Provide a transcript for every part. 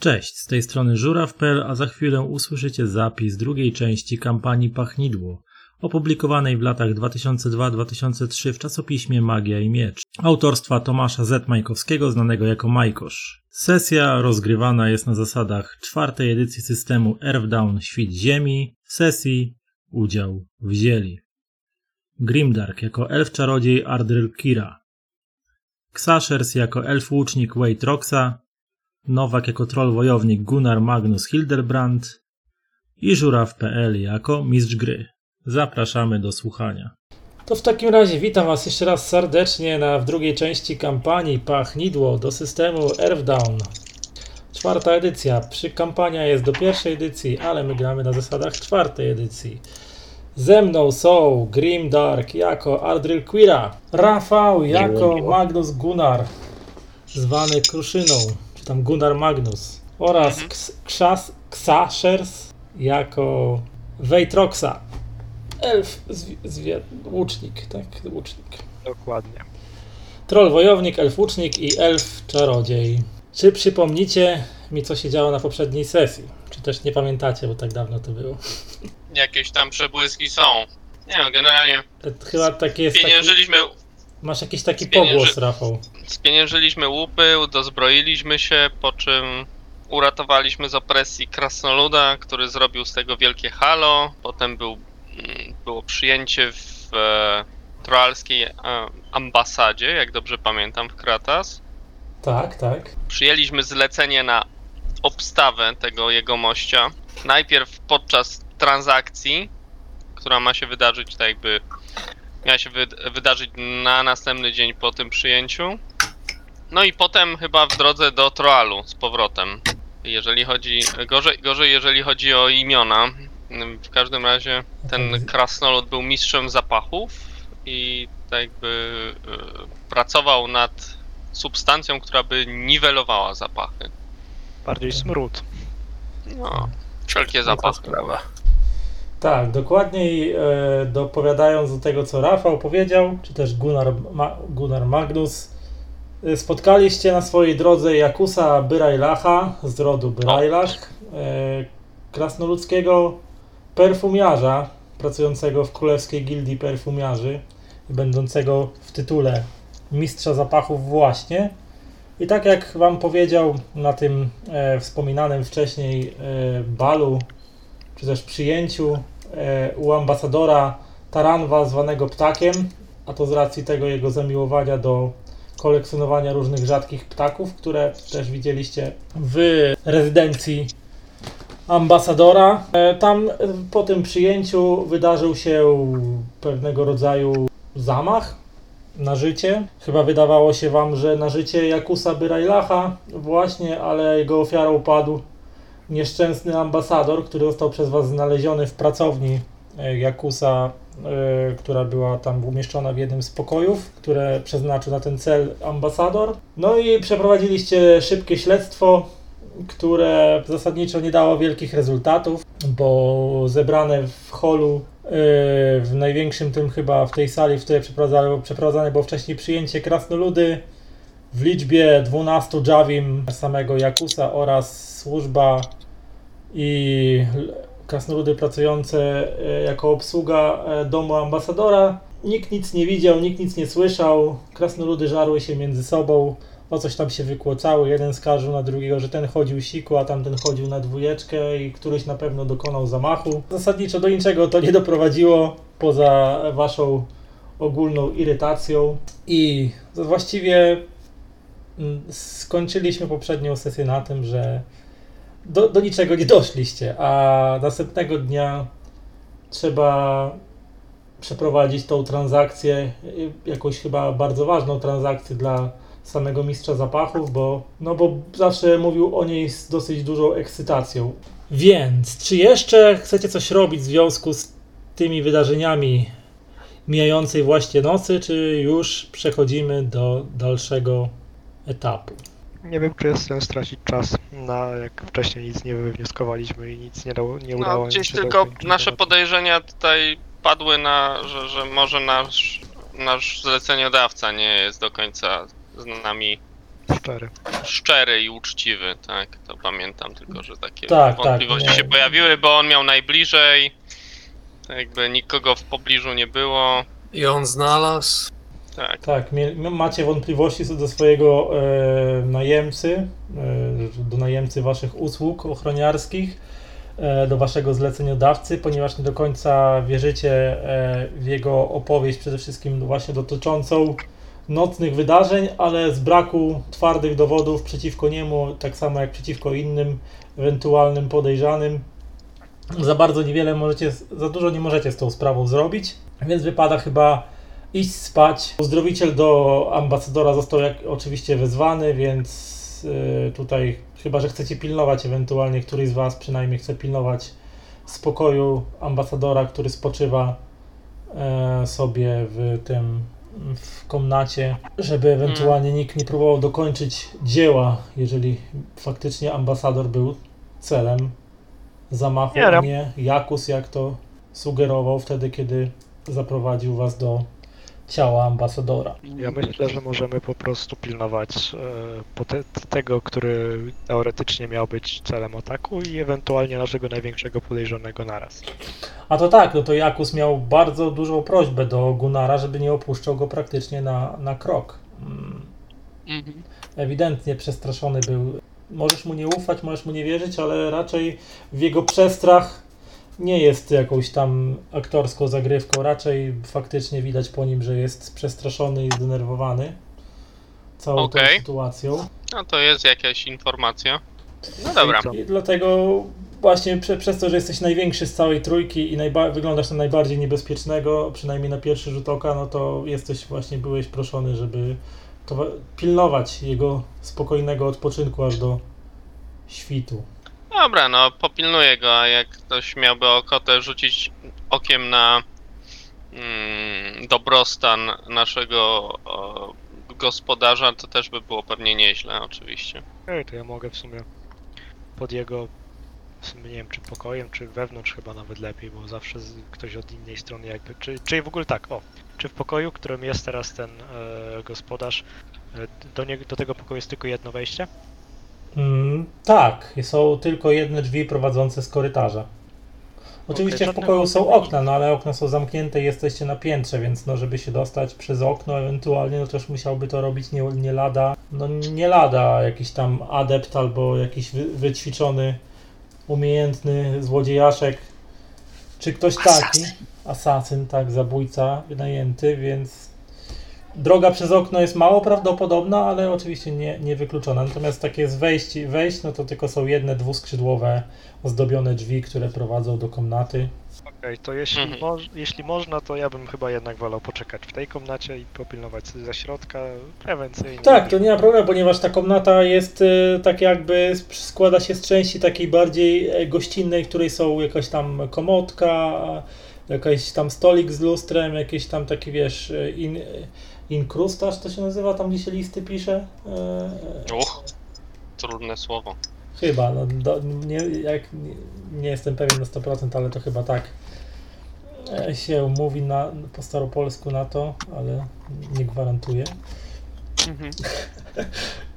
Cześć, z tej strony żuraw.pl, a za chwilę usłyszycie zapis drugiej części kampanii Pachnidło, opublikowanej w latach 2002-2003 w czasopiśmie Magia i Miecz, autorstwa Tomasza Z. Majkowskiego, znanego jako Majkosz. Sesja rozgrywana jest na zasadach czwartej edycji systemu Earthdown Świt Ziemi, w sesji udział wzięli Grimdark jako elf czarodziej Ardryl Kira, Xashers jako elf łucznik Wade Roxa, Nowak jako troll wojownik Gunnar Magnus Hildebrand i Żuraw.pl jako mistrz gry. Zapraszamy do słuchania. To w takim razie witam Was jeszcze raz serdecznie na, w drugiej części kampanii Pachnidło do systemu Earthdown. Czwarta edycja. Przy kampania jest do pierwszej edycji, ale my gramy na zasadach czwartej edycji. Ze mną są Grim Dark jako Ardryl Quira, Rafał jako Magnus Gunnar, zwany Kruszyną, tam Gunnar Magnus, oraz Ks- Ksas- Xashers jako Wejtroxa, elf, zwi- łucznik, tak, łucznik. Dokładnie. Troll wojownik, elf łucznik i elf czarodziej. Czy przypomnicie mi, co się działo na poprzedniej sesji? Czy też nie pamiętacie, bo tak dawno to było? jakieś tam przebłyski są. Nie no, generalnie chyba taki jest taki, spieniężyliśmy, Masz jakiś taki Spienięży- pogłos, Rafał. spieniężyliśmy łupy, dozbroiliśmy się, po czym uratowaliśmy z opresji krasnoluda, który zrobił z tego wielkie halo. Potem był, mm, było przyjęcie w e, troalskiej e, ambasadzie, jak dobrze pamiętam, w Kratas. Tak, tak. Przyjęliśmy zlecenie na obstawę tego jegomościa. Najpierw podczas transakcji, która ma się wydarzyć tak jakby miała się wyd- wydarzyć na następny dzień po tym przyjęciu. No i potem chyba w drodze do Troalu z powrotem. Jeżeli chodzi gorzej, gorzej jeżeli chodzi o imiona. W każdym razie ten krasnolud był mistrzem zapachów i tak jakby e, pracował nad substancją, która by niwelowała zapachy. Bardziej smród. No, wszelkie zapachy. Tak, dokładniej e, dopowiadając do tego, co Rafał powiedział, czy też Gunnar, Ma, Gunnar Magnus, e, spotkaliście na swojej drodze Jakusa Byrajlacha z rodu Byrajlach, e, krasnoludzkiego perfumiarza pracującego w Królewskiej Gildii Perfumiarzy i będącego w tytule Mistrza Zapachów właśnie. I tak jak Wam powiedział na tym e, wspominanym wcześniej e, balu czy też przyjęciu e, u ambasadora Taranwa zwanego ptakiem, a to z racji tego jego zamiłowania do kolekcjonowania różnych rzadkich ptaków, które też widzieliście w rezydencji ambasadora. E, Tam e, po tym przyjęciu wydarzył się pewnego rodzaju zamach na życie. Chyba wydawało się wam, że na życie Jakusa Byrajlacha właśnie, ale jego ofiarą padł nieszczęsny ambasador, który został przez was znaleziony w pracowni e, Jakusa, e, która była tam umieszczona w jednym z pokojów, które przeznaczył na ten cel ambasador. No i przeprowadziliście szybkie śledztwo, które zasadniczo nie dało wielkich rezultatów, bo zebrane w holu e, w największym tym chyba w tej sali, w której przeprowadzane, przeprowadzane było wcześniej przyjęcie krasnoludy w liczbie 12 Javim samego Jakusa oraz służba i krasnoludy pracujące e, jako obsługa e, domu ambasadora. Nikt nic nie widział, nikt nic nie słyszał. Krasnoludy żarły się między sobą, o coś tam się wykłocały. Jeden skarżył na drugiego, że ten chodził siku, a tamten chodził na dwójeczkę i któryś na pewno dokonał zamachu. Zasadniczo do niczego to nie doprowadziło, poza waszą ogólną irytacją. I właściwie mm, skończyliśmy poprzednią sesję na tym, że do, do niczego nie doszliście, a następnego dnia trzeba przeprowadzić tą transakcję, jakąś chyba bardzo ważną transakcję dla samego mistrza zapachów, bo, no bo zawsze mówił o niej z dosyć dużą ekscytacją. Więc, czy jeszcze chcecie coś robić w związku z tymi wydarzeniami mijającej właśnie nocy, czy już przechodzimy do dalszego etapu? Nie wiem, czy jest sens tracić czas na jak wcześniej nic nie wywnioskowaliśmy i nic nie, dało, nie udało No, nam gdzieś się tylko dokończyć nasze podejrzenia tutaj padły na, że, że może nasz, nasz zleceniodawca nie jest do końca z nami Szczery. szczery i uczciwy, tak, to pamiętam, tylko że takie Tak, tak, wątpliwości nie. się pojawiły, bo on miał najbliżej, tak jakby nikogo w pobliżu nie było, I on znalazł. Tak. Tak, mie- macie wątpliwości co do swojego e, najemcy, e, do najemcy waszych usług ochroniarskich, e, do waszego zleceniodawcy, ponieważ nie do końca wierzycie e, w jego opowieść, przede wszystkim właśnie dotyczącą nocnych wydarzeń, ale z braku twardych dowodów przeciwko niemu, tak samo jak przeciwko innym ewentualnym podejrzanym, za bardzo niewiele możecie, za dużo nie możecie z tą sprawą zrobić, więc wypada chyba iść spać. Uzdrowiciel do ambasadora został jak, oczywiście wezwany, więc y, tutaj chyba, że chcecie pilnować, ewentualnie któryś z Was przynajmniej chce pilnować spokoju ambasadora, który spoczywa e, sobie w tym w komnacie, żeby ewentualnie nikt nie próbował dokończyć dzieła, jeżeli faktycznie ambasador był celem zamachu, Nie, no. nie Jakus, jak to sugerował wtedy, kiedy zaprowadził was do ciała ambasadora. Ja myślę, że możemy po prostu pilnować e, te, tego, który teoretycznie miał być celem ataku i ewentualnie naszego największego podejrzanego naraz. A to tak, no to Jakus miał bardzo dużą prośbę do Gunara, żeby nie opuszczał go praktycznie na, na krok. Mm, Mhm. Ewidentnie przestraszony był. Możesz mu nie ufać, możesz mu nie wierzyć, ale raczej w jego przestrach nie jest jakąś tam aktorską zagrywką. Raczej faktycznie widać po nim, że jest przestraszony i zdenerwowany całą tą sytuacją. No to jest jakaś informacja. No dobra. I dlatego właśnie prze, przez to, że jesteś największy z całej trójki i najba- wyglądasz na najbardziej niebezpiecznego, przynajmniej na pierwszy rzut oka, no to jesteś właśnie, byłeś proszony, żeby to, pilnować jego spokojnego odpoczynku aż do świtu. Dobra, no popilnuję go, a jak ktoś miałby ochotę rzucić okiem na mm, dobrostan naszego o, gospodarza, to też by było pewnie nieźle, oczywiście. Ej, to ja mogę w sumie pod jego, w sumie nie wiem czy pokojem, czy wewnątrz chyba nawet lepiej, bo zawsze ktoś od innej strony jakby, czy, czy w ogóle tak, o, czy w pokoju, w którym jest teraz ten e, gospodarz, e, do, nie, do tego pokoju jest tylko jedno wejście? Mm, tak, są tylko jedne drzwi prowadzące z korytarza. Oczywiście w żadnego pokoju są okna okna, no ale okna są zamknięte i jesteście na piętrze, więc no żeby się dostać przez okno ewentualnie, no też musiałby to robić nie, nie lada, no nie lada jakiś tam adept albo jakiś wy, wyćwiczony, umiejętny złodziejaszek, czy ktoś taki, asasyn, tak, zabójca wynajęty, więc droga przez okno jest mało prawdopodobna, ale oczywiście nie, nie wykluczona. Natomiast takie z wejść, wejść, no to tylko są jedne dwuskrzydłowe, ozdobione drzwi, które prowadzą do komnaty. Okej, to jeśli, Mhm. moż, jeśli można, to ja bym chyba jednak wolał poczekać w tej komnacie i popilnować ze środka prewencyjnie. Tak, to nie ma problemu, ponieważ ta komnata jest e, tak jakby składa się z części takiej bardziej e, gościnnej, w której są jakaś tam komodka, jakaś tam stolik z lustrem, jakieś tam taki wiesz, e, in, inkrustaż to się nazywa, tam gdzie się listy pisze. E, Uch, trudne słowo. Chyba, no, do, nie, jak, nie, nie jestem pewien na 100%, ale to chyba tak e, się mówi na, po staropolsku na to, ale nie gwarantuję. Mhm.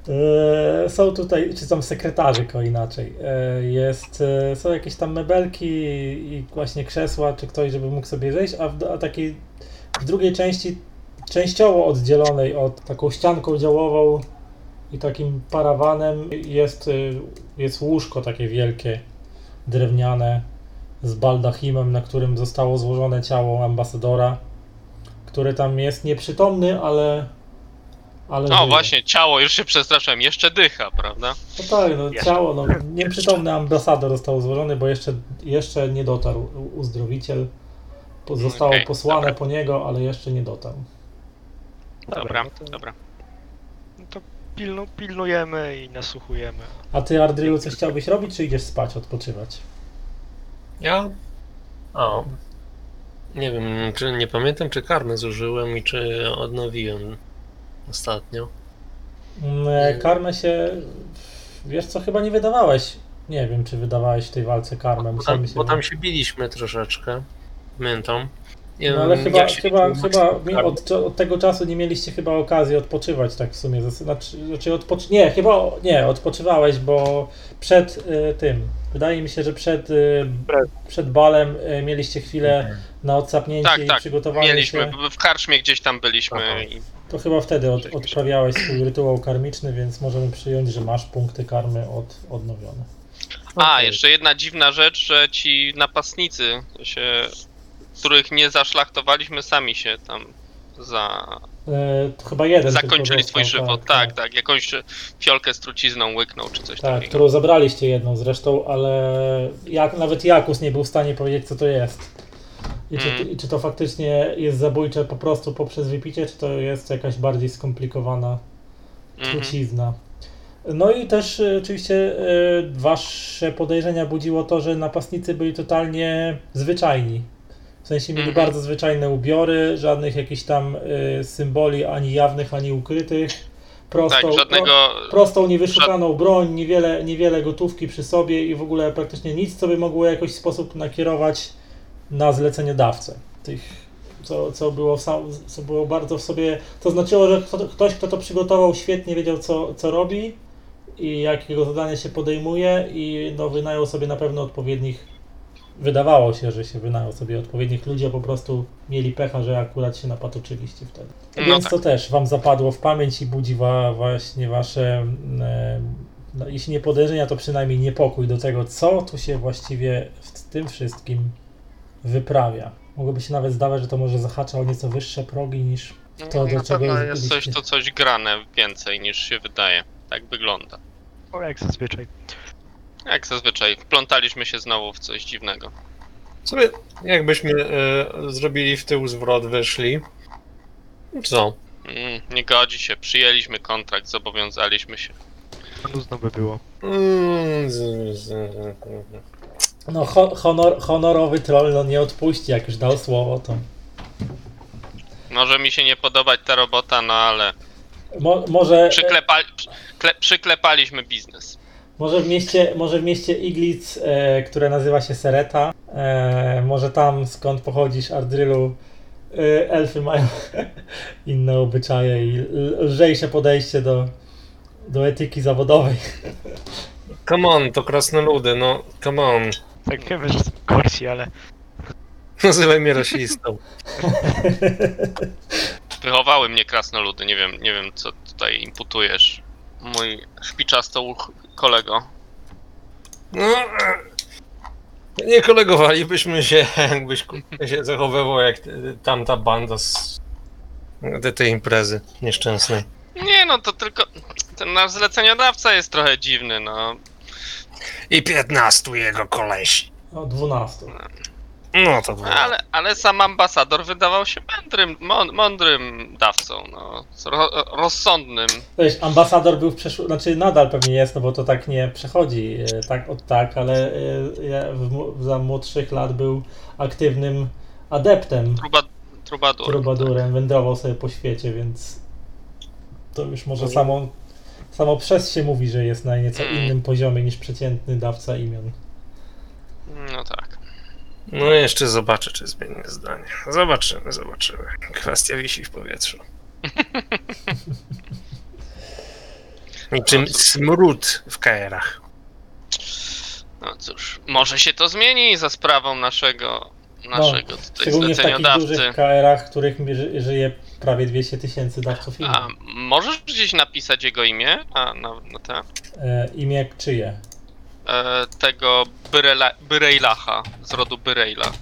E, są tutaj, czy tam sekretarzyk o inaczej. E, jest, e, są jakieś tam mebelki i właśnie krzesła, czy ktoś, żeby mógł sobie zejść, a w a takiej w drugiej części, częściowo oddzielonej od taką ścianką działową i takim parawanem jest, y, jest łóżko takie wielkie, drewniane, z baldachimem, na którym zostało złożone ciało ambasadora, który tam jest nieprzytomny, ale ale O, żyje. właśnie, ciało, już się przestraszyłem, jeszcze dycha, prawda? No tak, no Jeszcze. ciało, no nieprzytomny ambasador został złożony, bo jeszcze, jeszcze nie dotarł uzdrowiciel. Zostało Okej, posłane dobra. po niego, ale jeszcze nie dotarł. Dobra, no to, dobra. no to pilnu, pilnujemy i nasłuchujemy. A ty, Ardrylu, coś chciałbyś robić, czy idziesz spać, odpoczywać? Ja? O. Nie wiem, czy nie pamiętam, czy karmę zużyłem i czy odnowiłem ostatnio. Mm, e, Karmę się, wiesz co, chyba nie wydawałeś. Nie wiem, czy wydawałeś w tej walce karmę. Bo tam, się... bo tam się biliśmy troszeczkę. Pamiętam. No ale chyba, chyba, chyba od, od tego czasu nie mieliście chyba okazji odpoczywać tak w sumie. Znaczy, znaczy odpocz... Nie, chyba nie, odpoczywałeś, bo przed y, tym, wydaje mi się, że przed, y, Przed. balem y, mieliście chwilę na odsapnięcie Tak, i tak, przygotowanie Mieliśmy, się. w- w karczmie gdzieś tam byliśmy i To chyba wtedy od, odprawiałeś swój rytuał karmiczny, więc możemy przyjąć, że masz punkty karmy od, odnowione. A, Okej. jeszcze jedna dziwna rzecz, że ci napastnicy, się, których nie zaszlachtowaliśmy, sami się tam za, E, to chyba jeden tylko zakończyli został, swój żywot. Tak, tak, Jakąś fiolkę z trucizną łyknął, czy coś Tak, takiego. którą zabraliście jedną zresztą, ale jak, nawet Jakus nie był w stanie powiedzieć, co to jest. I czy, Mm. i czy to faktycznie jest zabójcze po prostu poprzez wypicie, czy to jest jakaś bardziej skomplikowana Mhm. trucizna. No i też e, oczywiście e, wasze podejrzenia budziło to, że napastnicy byli totalnie zwyczajni. W sensie mieli Mhm. bardzo zwyczajne ubiory, żadnych jakichś tam e, symboli ani jawnych, ani ukrytych. Prostą, Tak, żadnego. prostą, niewyszukaną broń, niewiele, niewiele gotówki przy sobie i w ogóle praktycznie nic, co by mogło w jakiś sposób nakierować na zleceniodawcę. Tych, co, co, było sam, co było bardzo w sobie. To znaczyło, że kto, ktoś, kto to przygotował, świetnie wiedział, co, co robi i jakiego zadania się podejmuje, i no, wynajął sobie na pewno odpowiednich. Wydawało się, że się wynajął sobie odpowiednich ludzi, a po prostu mieli pecha, że akurat się napatoczyliście wtedy. No Więc tak. to też wam zapadło w pamięć i budzi wa, właśnie wasze, mm, e, no, jeśli nie podejrzenia, to przynajmniej niepokój do tego, co tu się właściwie w tym wszystkim wyprawia. Mogłoby się nawet zdawać, że to może zahacza o nieco wyższe progi niż to, do na czego pewno jest coś, byliście. to coś grane więcej niż się wydaje. Tak wygląda. O, jak zazwyczaj. Jak zazwyczaj, wplątaliśmy się znowu w coś dziwnego. Sobie, jakbyśmy e, zrobili w tył zwrot, wyszli. Co? Mm, nie godzi się, przyjęliśmy kontrakt, zobowiązaliśmy się. Nudno by było. Mm, z- z- No, ho, honor, honorowy troll no, nie odpuści, jak już dał słowo, to Może mi się nie podobać ta robota, no ale Mo, może, przyklepa, kle, przyklepaliśmy biznes. Może, w mieście, może w mieście Iglic, e, które nazywa się Sereta, e, może tam skąd pochodzisz, Ardrylu, e, elfy mają inne obyczaje i lżejsze podejście do, do etyki zawodowej. Come on, to krasnoludy, no, come on. Tak wiemy, że są gorsi, ale Nazywaj mnie rasistą. Wychowały mnie krasnoludy, nie wiem, nie wiem co tutaj imputujesz. Mój szpiczasto uch kolego. No, nie kolegowalibyśmy się, jakbyś się zachowywał jak tamta banda z te, tej imprezy nieszczęsnej. Nie no, to tylko ten nasz zleceniodawca jest trochę dziwny, no. I 15 jego kolesi. O 12. No to było. Ale, ale sam ambasador wydawał się mądrym, mą- mądrym dawcą, no. Ro, rozsądnym. Wiesz, ambasador był w przeszłości, znaczy nadal pewnie jest, no bo to tak nie przechodzi e, tak od tak, ale e, ja w, mu- za młodszych lat był aktywnym adeptem, Truba, trubadur. trubadurem, wędrował sobie po świecie, więc to już może samo, samo przez się mówi, że jest na nieco Mm. innym poziomie niż przeciętny dawca imion. No tak. No jeszcze zobaczę, czy zmienię zdanie. Zobaczymy, zobaczymy. Kwestia wisi w powietrzu. Niczym smród w KR-ach. No cóż, może się to zmieni za sprawą naszego, naszego tutaj No, Szczególnie w takich zleceniodawcy. dużych KR-ach, w których ży- żyje prawie 200 tysięcy dawców imion. A możesz gdzieś napisać jego imię? A, na, na te, E, imię czyje? E, tego Byrela, Byrejlacha z rodu Byrejla.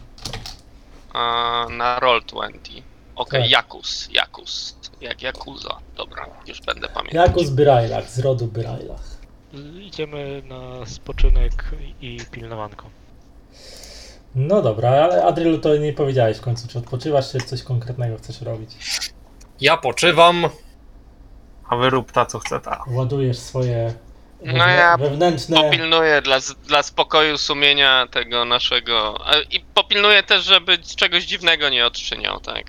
A, na Roll20. Okej, Tak. Jakus, Jakus. Jak Jakuza. Dobra, już będę pamiętał. Jakus Byrajlach, z rodu Byrajlach. idziemy na spoczynek i pilnowanko. No dobra, ale Adrylu to nie powiedziałeś w końcu, czy odpoczywasz, czy coś konkretnego chcesz robić. Ja poczywam, a wy rób ta, co chce ta. Ładujesz swoje No ja wewnętrzne... Popilnuję dla, dla spokoju sumienia tego naszego. I popilnuję też, żeby czegoś dziwnego nie odczyniał, tak?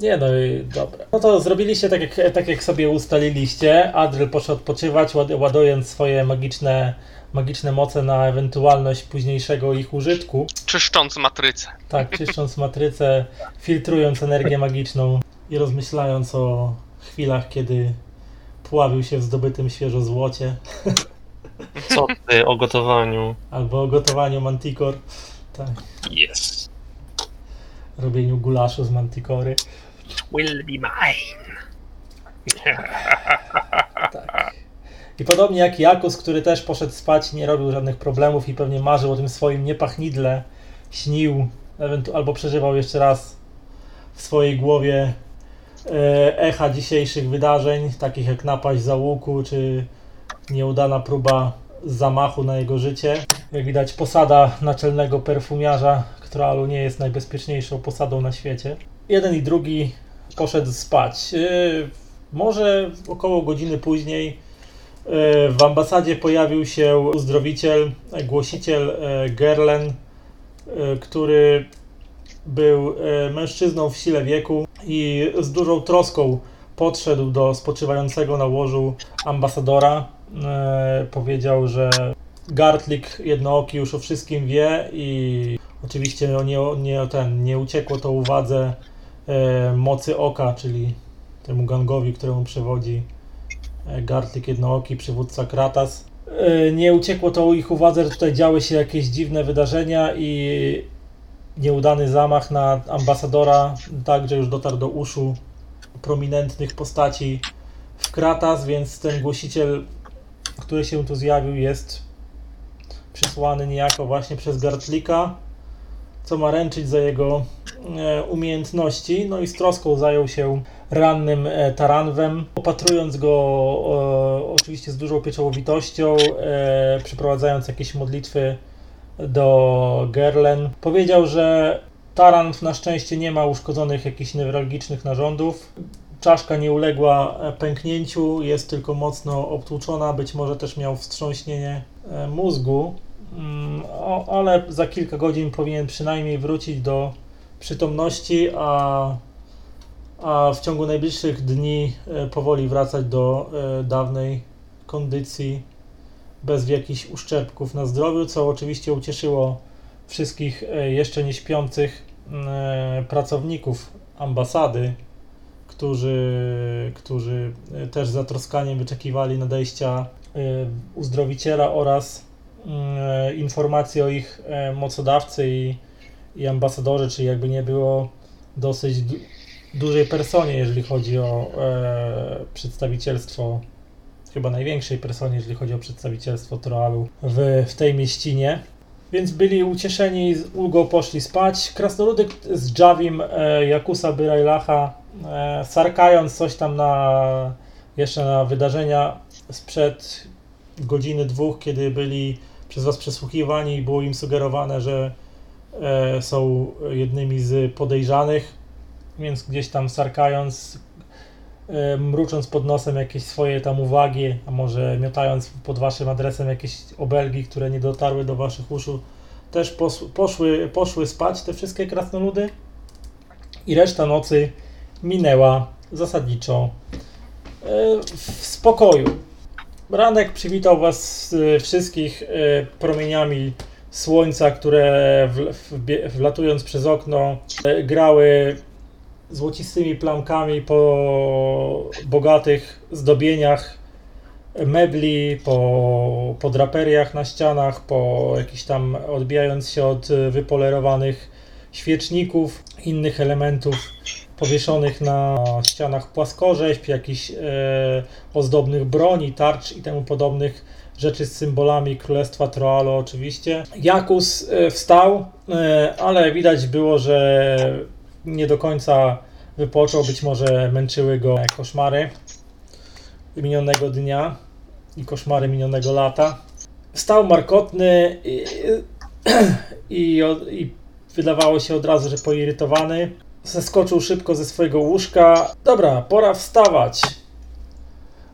Nie no i dobra. No to zrobiliście tak jak, tak jak sobie ustaliliście. Adryl poszedł odpoczywać, ład- ładując swoje magiczne magiczne moce na ewentualność późniejszego ich użytku. Czyszcząc matrycę. Tak, czyszcząc matrycę, filtrując energię magiczną i rozmyślając o chwilach, kiedy pławił się w zdobytym świeżo złocie, Co ty o gotowaniu? albo o gotowaniu mantikor, tak, Yes. robieniu gulaszu z mantikory. Will be mine. Tak. I podobnie jak Jakus, który też poszedł spać, nie robił żadnych problemów i pewnie marzył o tym swoim niepachnidle, śnił ewentu- albo przeżywał jeszcze raz w swojej głowie echa dzisiejszych wydarzeń, takich jak napaść załuku, czy nieudana próba zamachu na jego życie. Jak widać, posada naczelnego perfumiarza, która nie jest najbezpieczniejszą posadą na świecie. Jeden i drugi poszedł spać. E, może około godziny później e, w ambasadzie pojawił się uzdrowiciel, e, głosiciel e, Gerlen, e, który był e, mężczyzną w sile wieku i z dużą troską podszedł do spoczywającego na łożu ambasadora. E, Powiedział, że Gartlik jednooki już o wszystkim wie i oczywiście no nie, nie, ten, nie uciekło to uwadze e, mocy oka, czyli temu gangowi, któremu przewodzi Gartlik Jednooki, przywódca Kratas. Nie uciekło to ich uwadze, że tutaj działy się jakieś dziwne wydarzenia i nieudany zamach na ambasadora także już dotarł do uszu prominentnych postaci w Kratas, więc ten głosiciel, który się tu zjawił, jest przysłany niejako właśnie przez Gartlika, co ma ręczyć za jego e, umiejętności, no i z troską zajął się rannym e, taranwem, opatrując go e, oczywiście z dużą pieczołowitością, e, przeprowadzając jakieś modlitwy do Gerlen. Powiedział, że taranw na szczęście nie ma uszkodzonych jakichś newralgicznych narządów. Czaszka nie uległa pęknięciu, jest tylko mocno obtłuczona, być może też miał wstrząśnienie e, mózgu, Mm, ale za kilka godzin powinien przynajmniej wrócić do przytomności, a a w ciągu najbliższych dni e, powoli wracać do e, dawnej kondycji bez jakichś uszczerbków na zdrowiu, co oczywiście ucieszyło wszystkich e, jeszcze nie śpiących e, pracowników ambasady, którzy, którzy e, też z zatroskaniem wyczekiwali nadejścia uzdrowiciela oraz informacji o ich mocodawcy i, i ambasadorze, czyli jakby nie było dosyć du- dużej personie, jeżeli chodzi o przedstawicielstwo, chyba największej personie, jeżeli chodzi o przedstawicielstwo Troalu w, w tej mieścinie. Więc byli ucieszeni, z ulgą poszli spać. Krasnoludy z Javim, e, Jakusa Byrajlacha, e, sarkając coś tam na jeszcze na wydarzenia sprzed godziny, dwóch, kiedy byli przez was przesłuchiwani i było im sugerowane, że e, są jednymi z podejrzanych więc gdzieś tam sarkając, mrucząc pod nosem jakieś swoje tam uwagi, a może miotając pod waszym adresem jakieś obelgi, które nie dotarły do waszych uszu, też pos- poszły, poszły spać te wszystkie krasnoludy i reszta nocy minęła zasadniczo e, w spokoju. Ranek przywitał was e, wszystkich e, promieniami słońca, które wlatując przez okno grały złocistymi plamkami po bogatych zdobieniach mebli, po, po draperiach na ścianach, po jakichś tam odbijając się od y, wypolerowanych świeczników, innych elementów powieszonych na ścianach płaskorzeźb, jakichś e, ozdobnych broni, tarcz i temu podobnych rzeczy z symbolami Królestwa Troalo oczywiście. Jakus e, wstał, e, ale widać było, że nie do końca wypoczął, być może męczyły go koszmary minionego dnia i koszmary minionego lata. Stał markotny i, i, i wydawało się od razu, że poirytowany. Zeskoczył szybko ze swojego łóżka. Dobra, pora wstawać.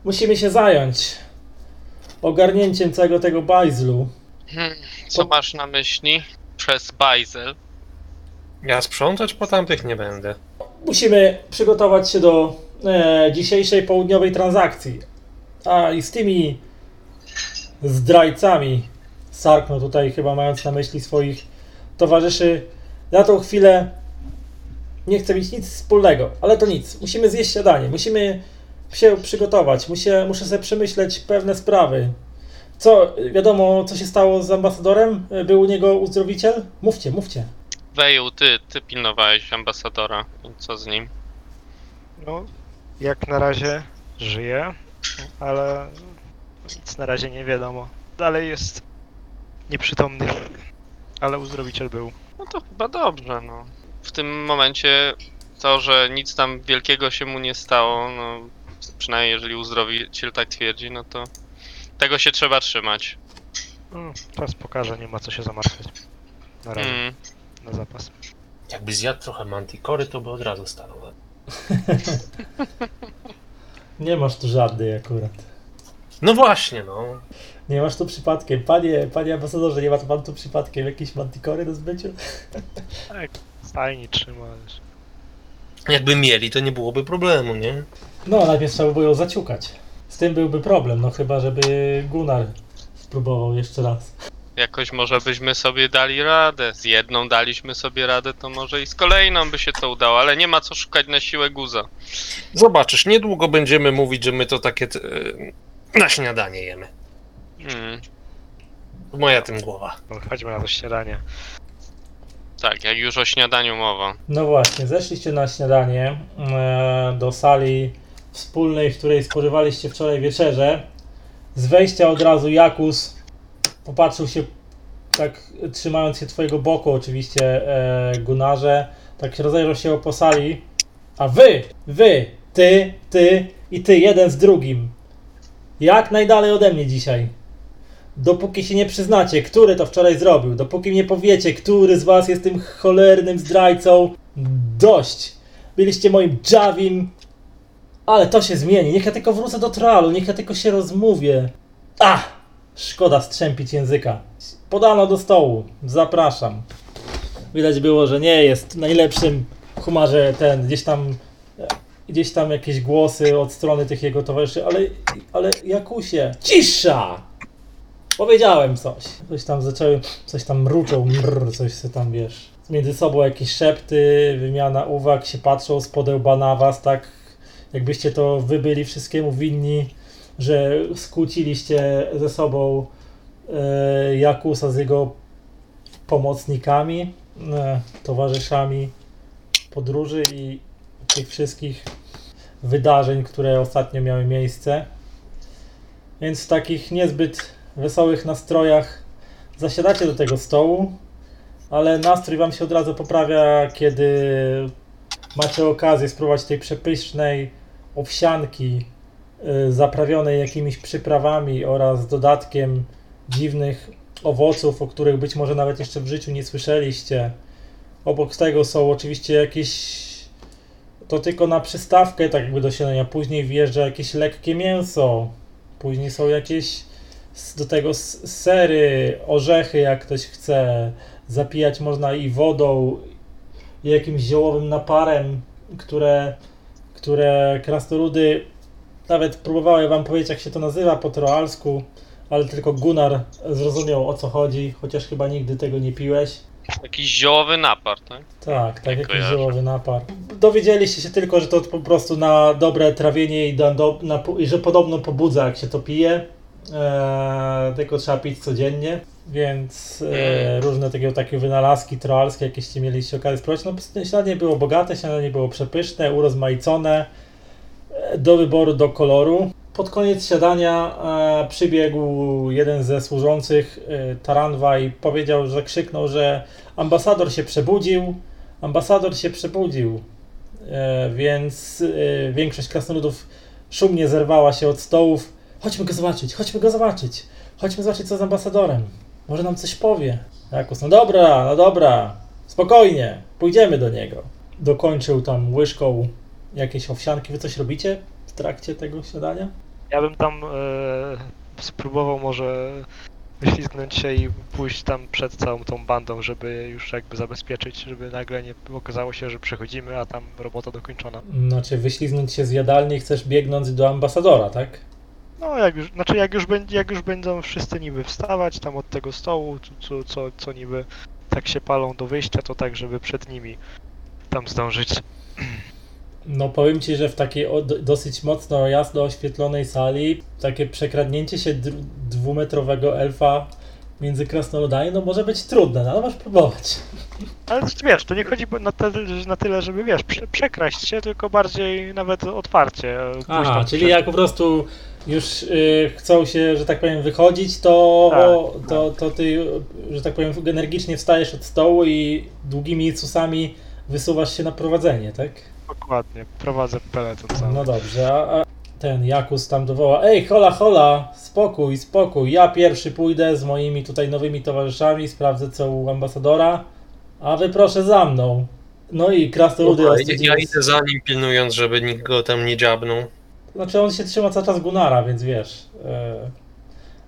Musimy się zająć ogarnięciem całego tego bajzlu. Hmm, co masz na myśli przez bajzel? Ja sprzątać po tamtych nie będę. Musimy przygotować się do e, dzisiejszej południowej transakcji. A i z tymi zdrajcami. Sarknął tutaj chyba mając na myśli swoich towarzyszy. Na tą chwilę nie chcę mieć nic wspólnego, ale to nic. Musimy zjeść śniadanie, musimy się przygotować, muszę, muszę sobie przemyśleć pewne sprawy. Co, wiadomo, co się stało z ambasadorem? Był u niego uzdrowiciel? Mówcie, mówcie. Weju, ty, ty pilnowałeś ambasadora. Co z nim? No, jak na razie żyje, ale nic na razie nie wiadomo. Dalej jest nieprzytomny, ale uzdrowiciel był. No to chyba dobrze, no. W tym momencie to, że nic tam wielkiego się mu nie stało, no przynajmniej jeżeli uzdrowiciel tak twierdzi, no to tego się trzeba trzymać. Mm, Czas pokaże, nie ma co się zamartwiać. Na razie, Mm. Na zapas. Jakby zjadł trochę mantikory, to by od razu stanął. Nie masz tu żadnej akurat. No właśnie, no. Nie masz tu przypadkiem. Panie, panie ambasadorze, nie ma tu pan tu przypadkiem jakiejś mantikory do zbyciu? Tak, stajni trzymasz. Jakby mieli, to nie byłoby problemu, nie? No, najpierw trzeba by było ją zaciukać. Z tym byłby problem, no chyba, żeby Gunnar spróbował jeszcze raz. Jakoś może byśmy sobie dali radę. Z jedną daliśmy sobie radę, to może i z kolejną by się to udało, ale nie ma co szukać na siłę guza. Zobaczysz, niedługo będziemy mówić, że my to takie e, na śniadanie jemy. Mm. Moja tym głowa. No, chodźmy na to śniadanie. Tak, jak już o śniadaniu mowa. No właśnie, zeszliście na śniadanie e, do sali wspólnej, w której spożywaliście wczoraj wieczerze. Z wejścia od razu Jakus popatrzył się, tak trzymając się twojego boku oczywiście, e, Gunarze, tak rozejrzał się po sali. A wy, wy, ty, ty i ty, jeden z drugim. Jak najdalej ode mnie dzisiaj. Dopóki się nie przyznacie, który to wczoraj zrobił, dopóki nie powiecie, który z was jest tym cholernym zdrajcą, dość. Byliście moim Javim, ale to się zmieni. Niech ja tylko wrócę do tralu, niech ja tylko się rozmówię. A! Szkoda strzępić języka. Podano do stołu. Zapraszam. Widać było, że nie jest najlepszym humarze ten, gdzieś tam e, gdzieś tam jakieś głosy od strony tych jego towarzyszy, ale, ale Jakusie, cisza! Powiedziałem coś. Coś tam zaczęły, coś tam mruczą, mrr, coś se tam wiesz. Między sobą jakieś szepty, wymiana uwag, się patrzą z podełba na was, tak jakbyście to wy byli wszystkiemu winni, że skłóciliście ze sobą e, Jakusa z jego pomocnikami, e, towarzyszami podróży i tych wszystkich wydarzeń, które ostatnio miały miejsce. Więc w takich niezbyt wesołych nastrojach zasiadacie do tego stołu, ale nastrój wam się od razu poprawia, kiedy macie okazję spróbować tej przepysznej owsianki zaprawionej jakimiś przyprawami oraz dodatkiem dziwnych owoców, o których być może nawet jeszcze w życiu nie słyszeliście. Obok tego są oczywiście jakieś to tylko na przystawkę, tak jakby do siedzenia. Później wjeżdża jakieś lekkie mięso. Później są jakieś do tego sery, orzechy, jak ktoś chce. Zapijać można i wodą, i jakimś ziołowym naparem, które, które krasnoludy nawet próbowały wam powiedzieć, jak się to nazywa po troalsku, ale tylko Gunnar zrozumiał o co chodzi, chociaż chyba nigdy tego nie piłeś. Jakiś ziołowy napar, tak? Tak, tak, jakiś kojarzę. ziołowy napar. Dowiedzieliście się tylko, że to po prostu na dobre trawienie i, do, na, i że podobno pobudza, jak się to pije. Eee, tylko trzeba pić codziennie, więc e, różne takie, takie wynalazki troalskie, jakieście mieliście okazję spróbować. No, śniadanie było bogate, śniadanie było przepyszne, urozmaicone, do wyboru, do koloru. Pod koniec śniadania e, przybiegł jeden ze służących, e, Taranwa, i powiedział, że krzyknął, że ambasador się przebudził. Ambasador się przebudził. E, więc większość krasnoludów szumnie zerwała się od stołów. Chodźmy go zobaczyć, chodźmy go zobaczyć. Chodźmy zobaczyć, co z ambasadorem. Może nam coś powie. Jakus, no dobra, no dobra. Spokojnie, pójdziemy do niego. Dokończył tam łyżką jakieś owsianki. Wy coś robicie w trakcie tego śniadania? Ja bym tam e, spróbował może wyślizgnąć się i pójść tam przed całą tą bandą, żeby już jakby zabezpieczyć, żeby nagle nie okazało się, że przechodzimy, a tam robota dokończona. Znaczy, wyśliznąć się z jadalni chcesz biegnąc do ambasadora, tak? No, jak już, znaczy jak już, będzie, jak już będą wszyscy niby wstawać tam od tego stołu, co, co, co niby tak się palą do wyjścia, to tak, żeby przed nimi tam zdążyć. No powiem ci, że w takiej dosyć mocno jasno oświetlonej sali takie przekradnięcie się dwumetrowego elfa między krasnoludami no może być trudne, no ale masz próbować. Ale wiesz, to nie chodzi na, te, na tyle, żeby wiesz, prze, przekraść się, tylko bardziej nawet otwarcie. e, Aha, czyli przed- jak po prostu już y, chcą się, że tak powiem, wychodzić, to, Tak, to, to ty, że tak powiem, energicznie wstajesz od stołu i długimi susami wysuwasz się na prowadzenie, tak? Dokładnie, prowadzę peleton cały. No dobrze, a, a ten Jakus tam dowoła, ej, hola, hola, spokój, spokój, ja pierwszy pójdę z moimi tutaj nowymi towarzyszami, sprawdzę co u ambasadora, a wy proszę za mną. No i krasnoludy Dobra, ostudziły- ja idę za nim pilnując, żeby nikt go tam nie dziabnął. Znaczy on się trzyma cały czas Gunara, więc wiesz. E,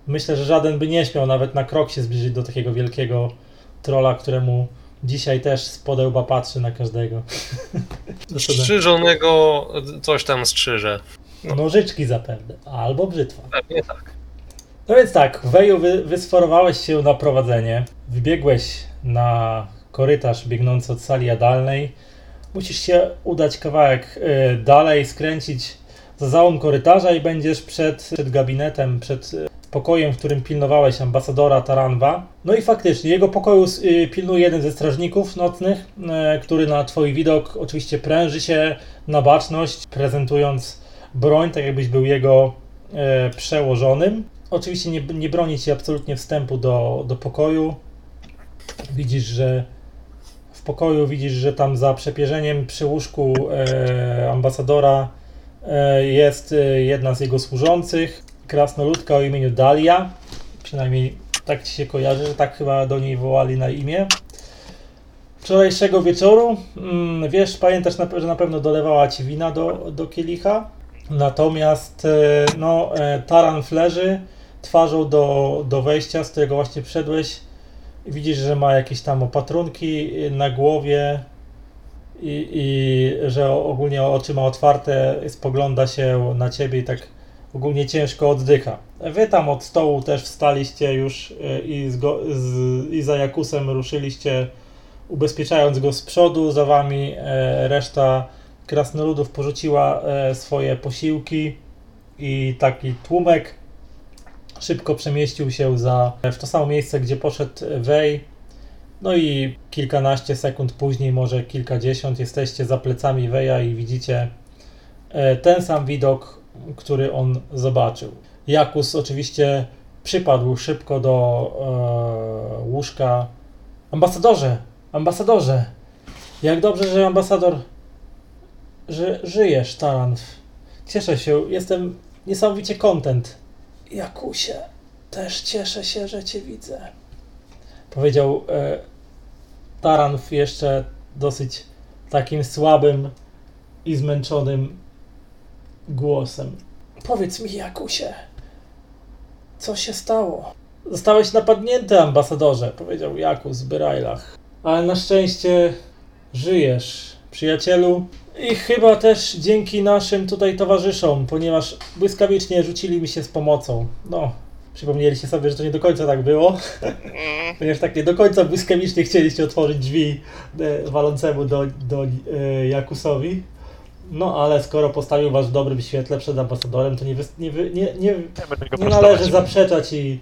myślę, że żaden by nie śmiał nawet na krok się zbliżyć do takiego wielkiego trola, któremu dzisiaj też z podełba patrzy na każdego. No to Strzyżonego coś tam strzyże. da- Nożyczki zapewne, albo brzytwa. Pewnie tak. No więc tak, Weju, wy, wysforowałeś się na prowadzenie, wybiegłeś na korytarz biegnący od sali jadalnej. Musisz się udać kawałek y, dalej, skręcić za załom korytarza i będziesz przed, przed gabinetem, przed y, pokojem, w którym pilnowałeś ambasadora Taranwa. No i faktycznie, jego pokoju y, pilnuje jeden ze strażników nocnych, y, który na twój widok oczywiście pręży się na baczność, prezentując broń, tak jakbyś był jego e, przełożonym. Oczywiście nie, nie broni ci absolutnie wstępu do, do pokoju. Widzisz, że w pokoju widzisz, że tam za przepierzeniem przy łóżku ambasadora jest jedna z jego służących, krasnoludka o imieniu Dalia. Przynajmniej tak ci się kojarzy, że tak chyba do niej wołali na imię. Wczorajszego wieczoru, mm, wiesz, pamiętasz, że na pewno dolewała ci wina do, do kielicha. Natomiast e, no, e, taran leży twarzą do, do wejścia, z którego właśnie wszedłeś. Widzisz, że ma jakieś tam opatrunki na głowie i, i że ogólnie oczy ma otwarte, spogląda się na ciebie i tak ogólnie ciężko oddycha. Wy tam od stołu też wstaliście już e, i, z go, z, i za Jakusem ruszyliście, ubezpieczając go z przodu, za wami e, reszta krasnoludów porzuciła e, swoje posiłki i taki tłumek szybko przemieścił się za, w to samo miejsce, gdzie poszedł Wej. No i kilkanaście sekund później, może kilkadziesiąt, jesteście za plecami Weja i widzicie ten sam widok, który on zobaczył. Jakus oczywiście przypadł szybko do e, łóżka. Ambasadorze! Ambasadorze! Jak dobrze, że ambasador że żyjesz, Taranf. Cieszę się, jestem niesamowicie kontent. Jakusie, też cieszę się, że cię widzę. Powiedział e, jeszcze dosyć takim słabym i zmęczonym głosem. Powiedz mi, Jakusie, co się stało? Zostałeś napadnięty, ambasadorze, powiedział Jakus z Byrajlach. Ale na szczęście żyjesz, przyjacielu. I chyba też dzięki naszym tutaj towarzyszom, ponieważ błyskawicznie rzucili mi się z pomocą. No, przypomnieliście sobie, że to nie do końca tak było, ponieważ tak nie do końca błyskawicznie chcieliście otworzyć drzwi e, walącemu do, do e, Jakusowi. No, ale skoro postawił was w dobrym świetle przed ambasadorem, to nie, nie, wy- nie, nie, nie prostować. należy zaprzeczać i...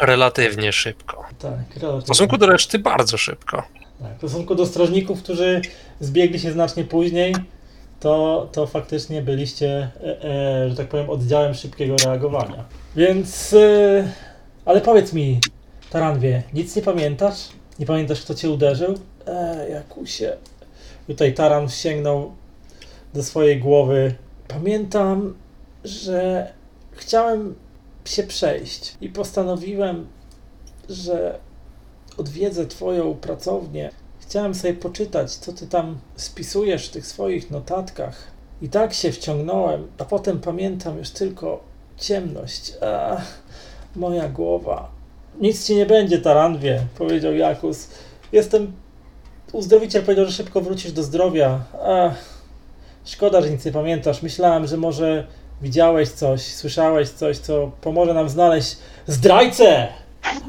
Relatywnie szybko. Tak, W stosunku do reszty bardzo szybko. Tak, w stosunku do strażników, którzy zbiegli się znacznie później, to, to faktycznie byliście, e, e, że tak powiem, oddziałem szybkiego reagowania. Więc, e, ale powiedz mi, Taranwie, nic nie pamiętasz? Nie pamiętasz, kto cię uderzył? E, Jakusie. Tutaj Taran sięgnął do swojej głowy. Pamiętam, że chciałem się przejść i postanowiłem, że odwiedzę Twoją pracownię. Chciałem sobie poczytać, co Ty tam spisujesz w tych swoich notatkach. I tak się wciągnąłem, a potem pamiętam już tylko ciemność. A, moja głowa. Nic ci nie będzie, Taranwie, powiedział Jakus. Jestem. Uzdrowiciel powiedział, że szybko wrócisz do zdrowia. A, szkoda, że nic nie pamiętasz. Myślałem, że może widziałeś coś, słyszałeś coś, co pomoże nam znaleźć zdrajcę!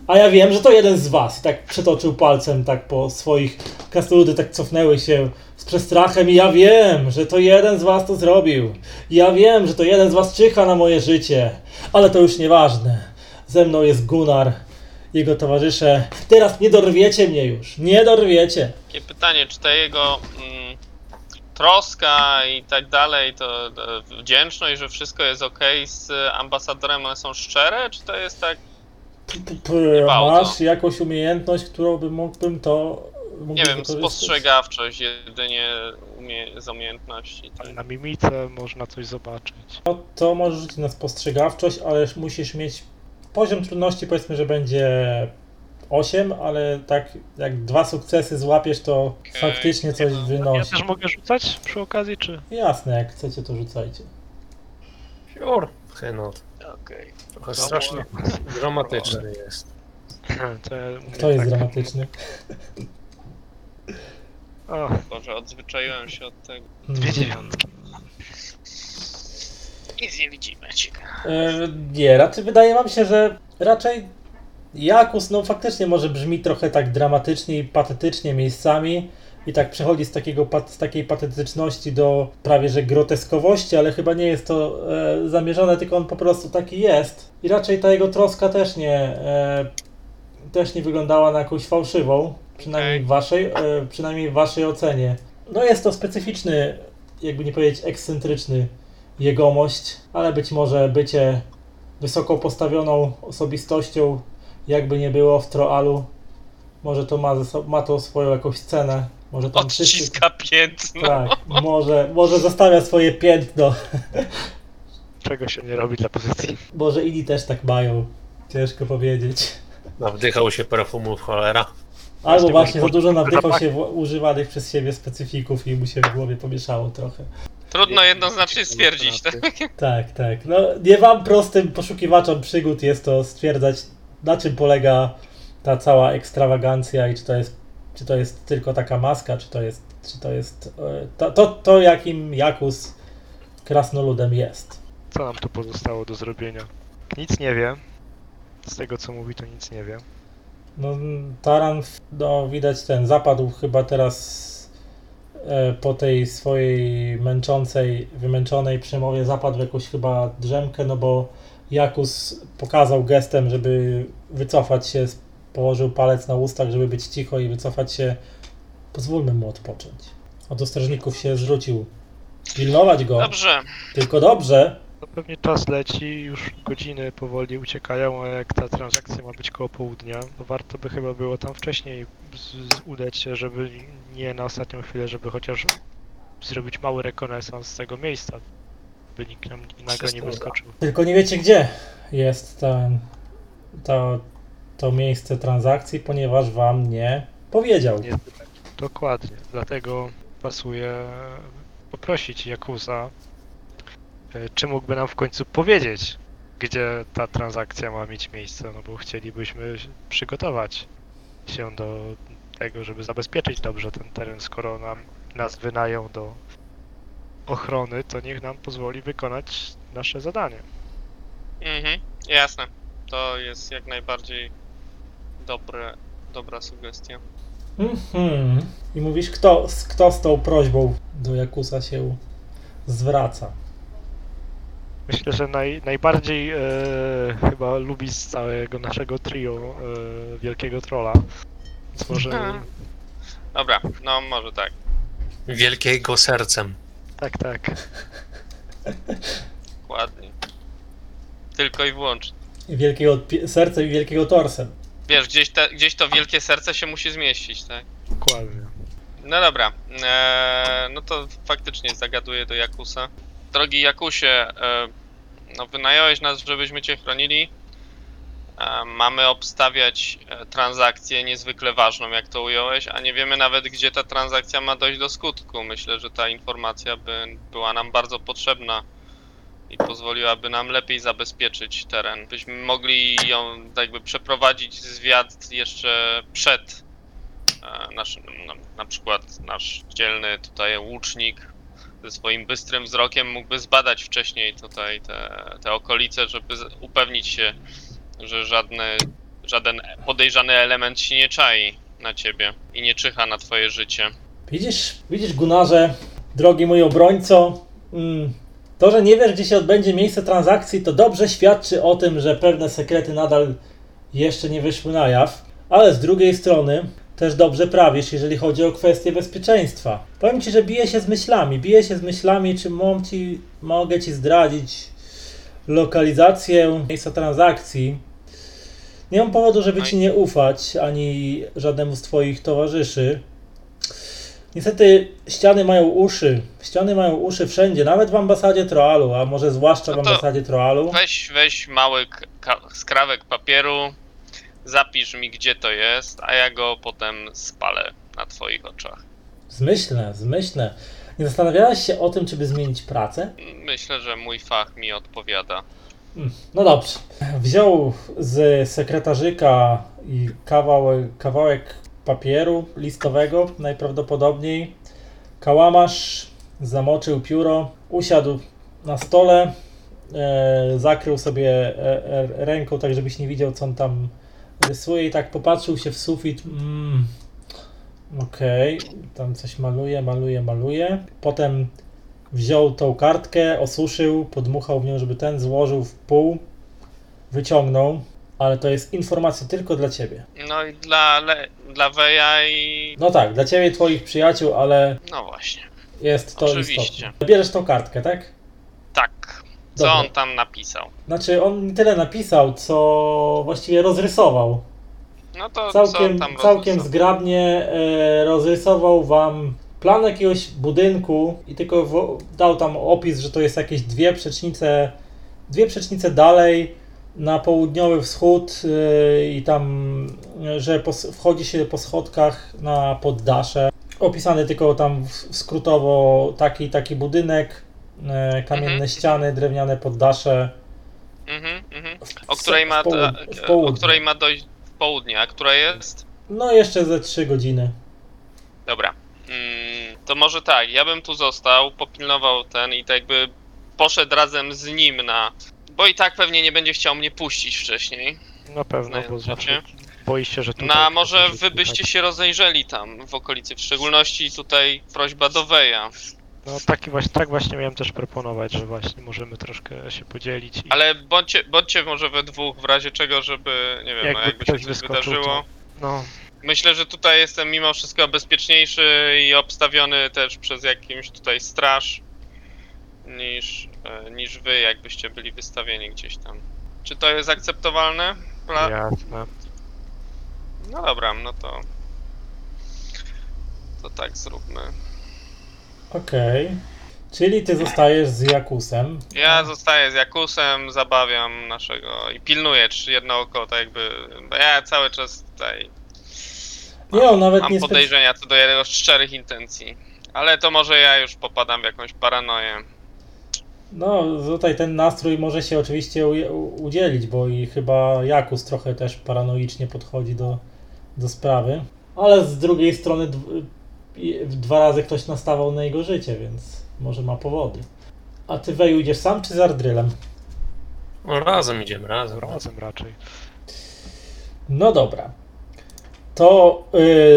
A ja wiem, że to jeden z was. I tak przetoczył palcem tak po swoich krasnoludy tak cofnęły się z przestrachem i ja wiem, że to jeden z was to zrobił. Ja wiem, że to jeden z was czyha na moje życie. Ale to już nieważne. Ze mną jest Gunnar, jego towarzysze. Teraz nie dorwiecie mnie już. Nie dorwiecie. Takie pytanie, czy ta jego mm, troska i tak dalej, to wdzięczność, że wszystko jest ok z ambasadorem, one są szczere, czy to jest tak. Masz jakąś umiejętność, którą by mógłbym to. Mógłbym nie wiem, spostrzegawczość jedynie umie z umiejętności. Tak. Na mimice można coś zobaczyć. No to możesz rzucić na spostrzegawczość, ale musisz mieć poziom trudności, powiedzmy, że będzie 8, ale tak jak dwa sukcesy złapiesz, to Okej, faktycznie coś. Ja wynosi. też mogę rzucać przy okazji, czy? Jasne, jak chcecie, to rzucajcie. Sure. Henot. Okej. Trochę strasznie dramatyczny jest. To ja Kto jest tak- dramatyczny? O, Boże, odzwyczaiłem się od tego. dwie dziewiątki. Nic nie widzimy, ciekawe. E, nie, raczej wydaje wam się, że raczej Jakus, no faktycznie może brzmi trochę tak dramatycznie i patetycznie miejscami i tak przechodzi z, takiego, z takiej patetyczności do prawie że groteskowości, ale chyba nie jest to e, zamierzone, tylko on po prostu taki jest. I raczej ta jego troska też nie, e, też nie wyglądała na jakąś fałszywą, przynajmniej w waszej, e, przynajmniej w waszej ocenie. No jest to specyficzny, jakby nie powiedzieć ekscentryczny jegomość, ale być może bycie wysoko postawioną osobistością, jakby nie było w Troalu, może to ma, ma to swoją jakąś cenę. Może tam wszyscy, Odciska piętno. tak, może, może zostawia swoje piętno. Czego się nie robi dla pozycji. Może inni też tak mają. Ciężko powiedzieć. Nawdychał się perfumów cholera. Albo Właśnie, za dużo nawdychał się w- używanych przez siebie specyfików i mu się w głowie pomieszało trochę. Trudno jednoznacznie stwierdzić, tak? Tak, tak. No nie wam prostym poszukiwaczom przygód jest to stwierdzać, na czym polega ta cała ekstrawagancja i czy to jest, czy to jest tylko taka maska, czy to jest, czy to jest e, to, to, to jakim Jakus krasnoludem jest. Co nam tu pozostało do zrobienia? Nic nie wie. Z tego co mówi, to nic nie wie. No, Taran, no widać ten, zapadł chyba teraz e, po tej swojej męczącej, wymęczonej przemowie, zapadł w jakąś chyba drzemkę, no bo Jakus pokazał gestem, żeby wycofać się, położył palec na ustach, żeby być cicho i wycofać się. Pozwólmy mu odpocząć. Od strażników się zwrócił. Pilnować go, Dobrze. tylko dobrze. To pewnie czas leci, już godziny powoli uciekają, a jak ta transakcja ma być koło południa, to warto by chyba było tam wcześniej z, z udać się, żeby nie na ostatnią chwilę, żeby chociaż zrobić mały rekonesans z tego miejsca, by nikt nam nagle nie wyskoczył. Tylko nie wiecie, gdzie jest ten, to, to miejsce transakcji, ponieważ wam nie powiedział. Nie, dokładnie, dlatego pasuje poprosić Jakuza, e, czy mógłby nam w końcu powiedzieć, gdzie ta transakcja ma mieć miejsce, no bo chcielibyśmy przygotować się do tego, żeby zabezpieczyć dobrze ten teren, skoro nam, nas wynają do ochrony, to niech nam pozwoli wykonać nasze zadanie. Mhm, jasne. To jest jak najbardziej dobre, dobra sugestia. Mhm. I mówisz, kto, z- kto z tą prośbą do Jakusa się zwraca? Myślę, że naj, najbardziej e, chyba lubi z całego naszego trio e, Wielkiego Trolla. Więc może. Dobra, no może tak. Wielkiego sercem. Tak, tak. Dokładnie. Tylko i wyłącznie. Wielkiego pi- sercem i wielkiego torsem. Wiesz, gdzieś, te, gdzieś to wielkie serce się musi zmieścić, tak? Dokładnie. No dobra, eee, no to faktycznie zagaduję do Jakusa. Drogi Jakusie, e, no wynająłeś nas, żebyśmy cię chronili. E, mamy obstawiać e, transakcję niezwykle ważną, jak to ująłeś, a nie wiemy nawet, gdzie ta transakcja ma dojść do skutku. Myślę, że ta informacja by była nam bardzo potrzebna i pozwoliłaby nam lepiej zabezpieczyć teren. Byśmy mogli ją jakby przeprowadzić zwiat jeszcze przed e, nasz, na, na przykład nasz dzielny tutaj łucznik ze swoim bystrym wzrokiem mógłby zbadać wcześniej tutaj te, te okolice, żeby upewnić się, że żadne, żaden podejrzany element się nie czai na ciebie i nie czyha na twoje życie. Widzisz, widzisz Gunarze, drogi mój obrońco, mm, to, że nie wiesz, gdzie się odbędzie miejsce transakcji, to dobrze świadczy o tym, że pewne sekrety nadal jeszcze nie wyszły na jaw, ale z drugiej strony też dobrze prawisz, jeżeli chodzi o kwestie bezpieczeństwa. Powiem ci, że biję się z myślami, biję się z myślami, czy ci, mogę ci zdradzić lokalizację miejsca transakcji. Nie mam powodu, żeby ci nie ufać, ani żadnemu z twoich towarzyszy. Niestety ściany mają uszy. Ściany mają uszy wszędzie, nawet w ambasadzie Troalu, a może zwłaszcza w No to ambasadzie Troalu. Weź, weź mały k- ka- skrawek papieru, zapisz mi gdzie to jest, a ja go potem spalę na twoich oczach. Zmyślne, zmyślne. Nie zastanawiałeś się o tym, czy by zmienić pracę? Myślę, że mój fach mi odpowiada. No dobrze. Wziął z sekretarzyka i kawałek, kawałek papieru listowego, najprawdopodobniej. Kałamarz, zamoczył pióro, usiadł na stole, e, zakrył sobie e, e, ręką, tak żebyś nie widział, co on tam rysuje i tak popatrzył się w sufit. Mm, Okej, tam coś maluje, maluje, maluje. Potem wziął tą kartkę, osuszył, podmuchał w nią, żeby ten złożył w pół, wyciągnął, ale to jest informacja tylko dla ciebie. No i dla, le, dla Weja i... No tak, dla ciebie, twoich przyjaciół, ale No właśnie. jest to Oczywiście. istotne. Bierzesz tą kartkę, tak? Tak. Co Dobra. on tam napisał? Znaczy, on nie tyle napisał, co właściwie rozrysował. No to co Całkiem, tam całkiem zgrabnie e, rozrysował wam plan jakiegoś budynku i tylko wo- dał tam opis, że to jest jakieś dwie przecznice, dwie przecznice dalej na południowy wschód e, i tam, że wchodzi się po schodkach na poddasze. Opisany tylko tam w- skrótowo taki taki budynek, e, kamienne Mhm. ściany, drewniane poddasze. Mhm, mhm. W- O której ma, w w o której ma dojść w południe, a która jest? No jeszcze ze trzy godziny. Dobra. Mm, to może tak, ja bym tu został, popilnował ten i tak jakby poszedł razem z nim na... Bo i tak pewnie nie będzie chciał mnie puścić wcześniej. Na pewno, bo zawsze boi się, że tutaj... No a ktoś może wy byście się rozejrzeli tam w okolicy, w szczególności tutaj prośba do Weja. No taki właśnie, tak właśnie miałem też proponować, że właśnie możemy troszkę się podzielić. I Ale bądźcie, bądźcie może we dwóch w razie czego, żeby, nie wiem, no Jakby jakby się ktoś coś wyskoczył, wydarzyło. No, Myślę, że tutaj jestem mimo wszystko bezpieczniejszy i obstawiony też przez jakimś tutaj straż niż, e, niż wy, jakbyście byli wystawieni gdzieś tam. Czy to jest akceptowalne? Pla- jasne. No dobra, no to. To tak zróbmy. Okej. Czyli ty zostajesz z Jakusem. Ja zostaję z Jakusem, zabawiam naszego i pilnuję czy jedno oko, tak jakby. Bo ja cały czas tutaj Nie, on nawet mam nie spec- podejrzenia co do jego szczerych intencji. Ale to może ja już popadam w jakąś paranoję. No, tutaj ten nastrój może się oczywiście u- u- udzielić, bo i chyba Jakus trochę też paranoicznie podchodzi do, do sprawy. Ale z drugiej strony dw- i- dwa razy ktoś nastawał na jego życie, więc może ma powody. A ty Weju idziesz sam czy z Ardrylem? No razem idziemy, razem. Razem raczej. No dobra. To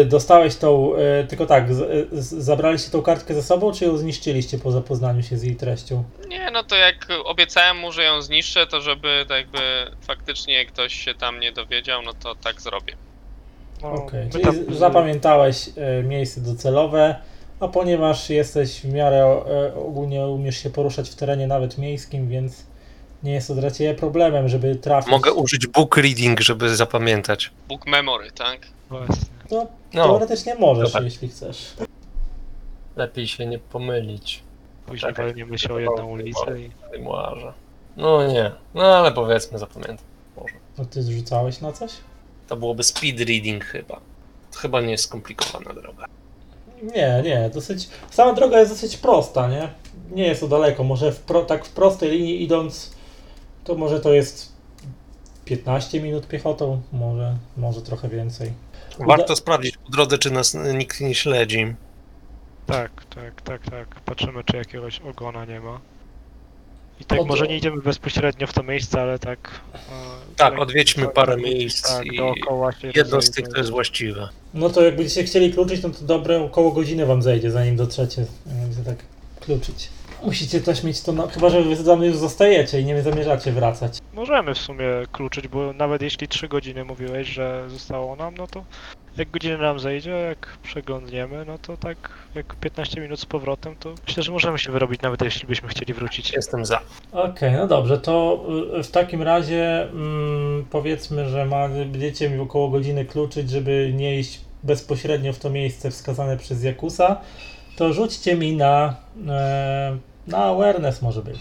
y, dostałeś tą, y, tylko tak, z, z, zabraliście tą kartkę ze sobą, czy ją zniszczyliście po zapoznaniu się z jej treścią? Nie, no to jak obiecałem mu, że ją zniszczę, to żeby tak jakby faktycznie ktoś się tam nie dowiedział, no to tak zrobię. No, Okej, my czyli tam- zapamiętałeś e, miejsce docelowe, a ponieważ jesteś w miarę e, ogólnie umiesz się poruszać w terenie nawet miejskim, więc nie jest to dla Ciebie problemem, żeby trafić. Mogę użyć book reading, żeby zapamiętać. Book memory, tak? Właśnie. No, No, teoretycznie możesz, Dobra. jeśli chcesz. lepiej się nie pomylić Później Czekaj. walniemy się o jedną ulicę i... w memuarze. No nie, no ale powiedzmy zapamiętam. Może. No ty zrzucałeś na coś? To byłoby speed reading chyba. To chyba nie jest skomplikowana droga. Nie, nie, dosyć. Sama droga jest dosyć prosta, nie? Nie jest to daleko. Może w pro, tak w prostej linii idąc, to może to jest 15 minut piechotą, może, może trochę więcej. Warto sprawdzić po drodze, czy nas nikt nie śledzi. Tak, tak, tak, tak. Patrzymy, czy jakiegoś ogona nie ma. I tak Od- może nie idziemy bezpośrednio w to miejsce, ale tak... e, Tak, odwiedźmy parę miejsc tak, i dookoła się jedno z tych to jest właściwe. No to jak będziecie chcieli kluczyć, no to dobre około godziny wam zejdzie, zanim dotrzecie. Będziecie tak kluczyć. Musicie też mieć to, na... chyba że wy tam już zostajecie i nie zamierzacie wracać. Możemy w sumie kluczyć, bo nawet jeśli 3 godziny mówiłeś, że zostało nam, no to jak godzina nam zejdzie, jak przeglądniemy, no to tak jak 15 minut z powrotem, to myślę, że możemy się wyrobić, nawet jeśli byśmy chcieli wrócić. Jestem za. Okej, no dobrze, to y, w takim razie mm, powiedzmy, że ma, będziecie mi około godziny kluczyć, żeby nie iść bezpośrednio w to miejsce wskazane przez Jakusa, to rzućcie mi na, e, na awareness może być.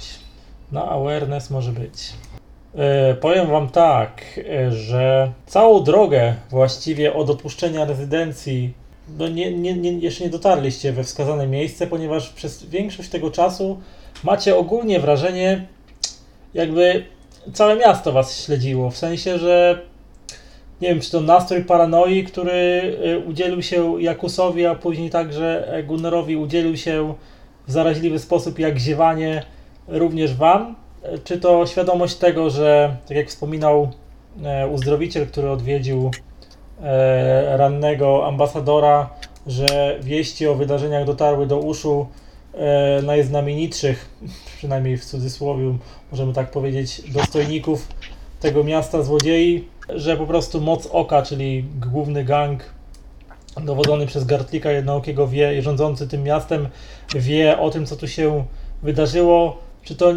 Na awareness może być. E, powiem wam tak, e, że całą drogę właściwie od opuszczenia rezydencji no nie, nie, nie, jeszcze nie dotarliście we wskazane miejsce, ponieważ przez większość tego czasu macie ogólnie wrażenie, jakby całe miasto was śledziło. W sensie, że nie wiem, czy to nastrój paranoi, który y, udzielił się Jakusowi, a później także e, Gunnarowi udzielił się w zaraźliwy sposób, jak ziewanie również wam. E, Czy to świadomość tego, że tak jak wspominał e, uzdrowiciel, który odwiedził e, rannego ambasadora, że wieści o wydarzeniach dotarły do uszu najznamienitszych, przynajmniej w cudzysłowie, możemy tak powiedzieć, dostojników tego miasta złodziei, że po prostu moc oka, czyli główny gang dowodzony przez Gartlika Jednookiego wie, rządzący tym miastem, wie o tym, co tu się wydarzyło. Czy to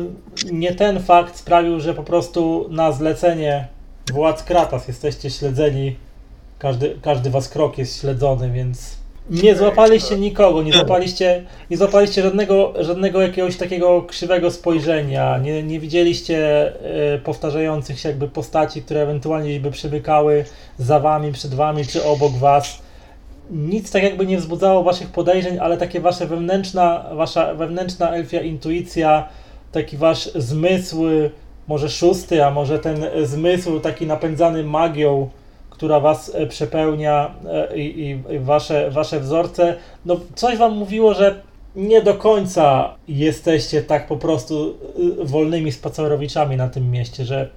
nie ten fakt sprawił, że po prostu na zlecenie władz Kratas jesteście śledzeni, każdy, każdy was krok jest śledzony, więc nie złapaliście nikogo, nie złapaliście, nie złapaliście żadnego, żadnego jakiegoś takiego krzywego spojrzenia, nie, nie widzieliście e, powtarzających się jakby postaci, które ewentualnie by przemykały za wami, przed wami czy obok was. Nic tak jakby nie wzbudzało waszych podejrzeń, ale takie wasze wewnętrzna, wasza wewnętrzna elfia intuicja, taki wasz zmysł, może szósty, a może ten zmysł taki napędzany magią, która was e, przepełnia e, i, i, wasze, wasze wzorce, no coś wam mówiło, że nie do końca jesteście tak po prostu y, wolnymi spacerowiczami na tym mieście, że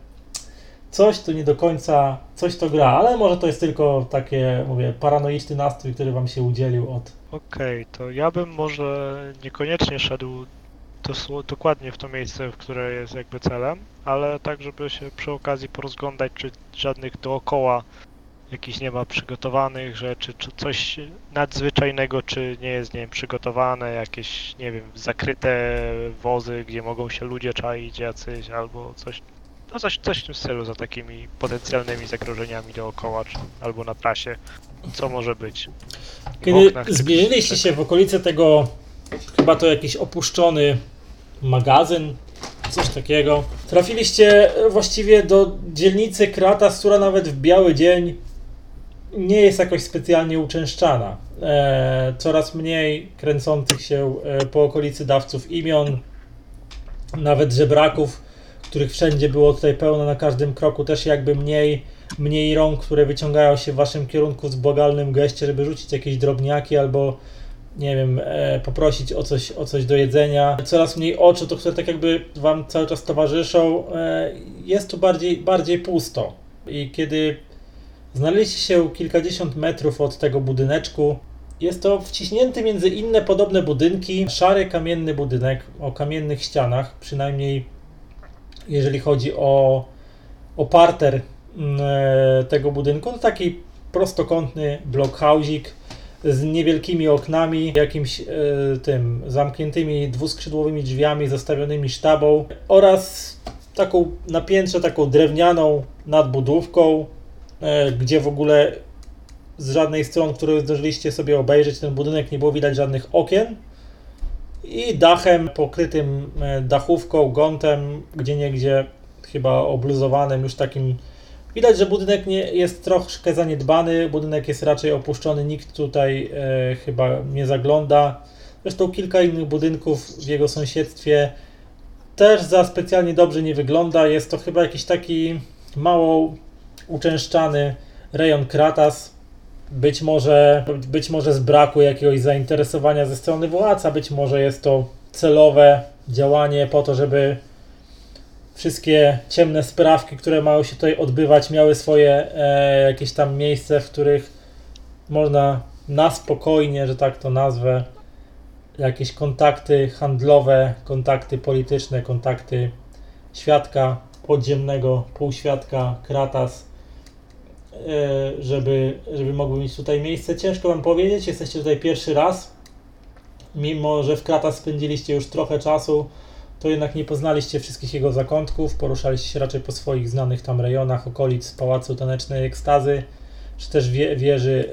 coś tu nie do końca, coś to gra, ale może to jest tylko takie, mówię, paranoiczny nastrój, który wam się udzielił od... Okej, to ja bym może niekoniecznie szedł dosło- dokładnie w to miejsce, w które jest jakby celem, ale tak, żeby się przy okazji porozglądać, czy żadnych dookoła jakichś nie ma przygotowanych rzeczy, czy coś nadzwyczajnego, czy nie jest, nie wiem, przygotowane, jakieś, nie wiem, zakryte wozy, gdzie mogą się ludzie czaić jacyś, albo coś, no coś, coś w tym stylu za takimi potencjalnymi zagrożeniami dookoła, czy, albo na trasie, co może być. W Kiedy oknach, czy- zbliżyliście się w okolice tego, chyba to jakiś opuszczony magazyn, coś takiego, trafiliście właściwie do dzielnicy Kratas, która nawet w biały dzień nie jest jakoś specjalnie uczęszczana. E, coraz mniej kręcących się e, po okolicy dawców imion, nawet żebraków, których wszędzie było tutaj pełno na każdym kroku, też jakby mniej, mniej rąk, które wyciągają się w waszym kierunku z błagalnym geście, żeby rzucić jakieś drobniaki albo nie wiem, e, poprosić o coś, o coś do jedzenia. Coraz mniej oczu, to które tak jakby wam cały czas towarzyszą. E, jest tu bardziej, bardziej pusto. I kiedy znaleźliście się kilkadziesiąt metrów od tego budyneczku, jest to wciśnięty między inne podobne budynki, szary kamienny budynek o kamiennych ścianach, przynajmniej jeżeli chodzi o, o parter mm, e, tego budynku, to taki prostokątny blockhouse'ik z niewielkimi oknami, jakimś e, tym zamkniętymi dwuskrzydłowymi drzwiami zastawionymi sztabą oraz taką na piętrze taką drewnianą nadbudówką, e, gdzie w ogóle z żadnej stron, które zdążyliście sobie obejrzeć, ten budynek nie było widać żadnych okien i dachem pokrytym e, dachówką, gątem, gdzie niegdzie chyba obluzowanym już takim Widać, że budynek nie, jest troszkę zaniedbany, budynek jest raczej opuszczony, nikt tutaj e, chyba nie zagląda. Zresztą kilka innych budynków w jego sąsiedztwie też za specjalnie dobrze nie wygląda. Jest to chyba jakiś taki mało uczęszczany rejon Kratas. Być może, być może z braku jakiegoś zainteresowania ze strony władz, a być może jest to celowe działanie po to, żeby wszystkie ciemne sprawki, które mają się tutaj odbywać, miały swoje e, jakieś tam miejsce, w których można na spokojnie, że tak to nazwę, jakieś kontakty handlowe, kontakty polityczne, kontakty świadka podziemnego, półświadka, kratas, żeby, żeby mogły mieć tutaj miejsce. Ciężko wam powiedzieć, jesteście tutaj pierwszy raz. Mimo, że w kratas spędziliście już trochę czasu, to jednak nie poznaliście wszystkich jego zakątków, poruszaliście się raczej po swoich znanych tam rejonach, okolic Pałacu Tanecznej Ekstazy, czy też wie, wieży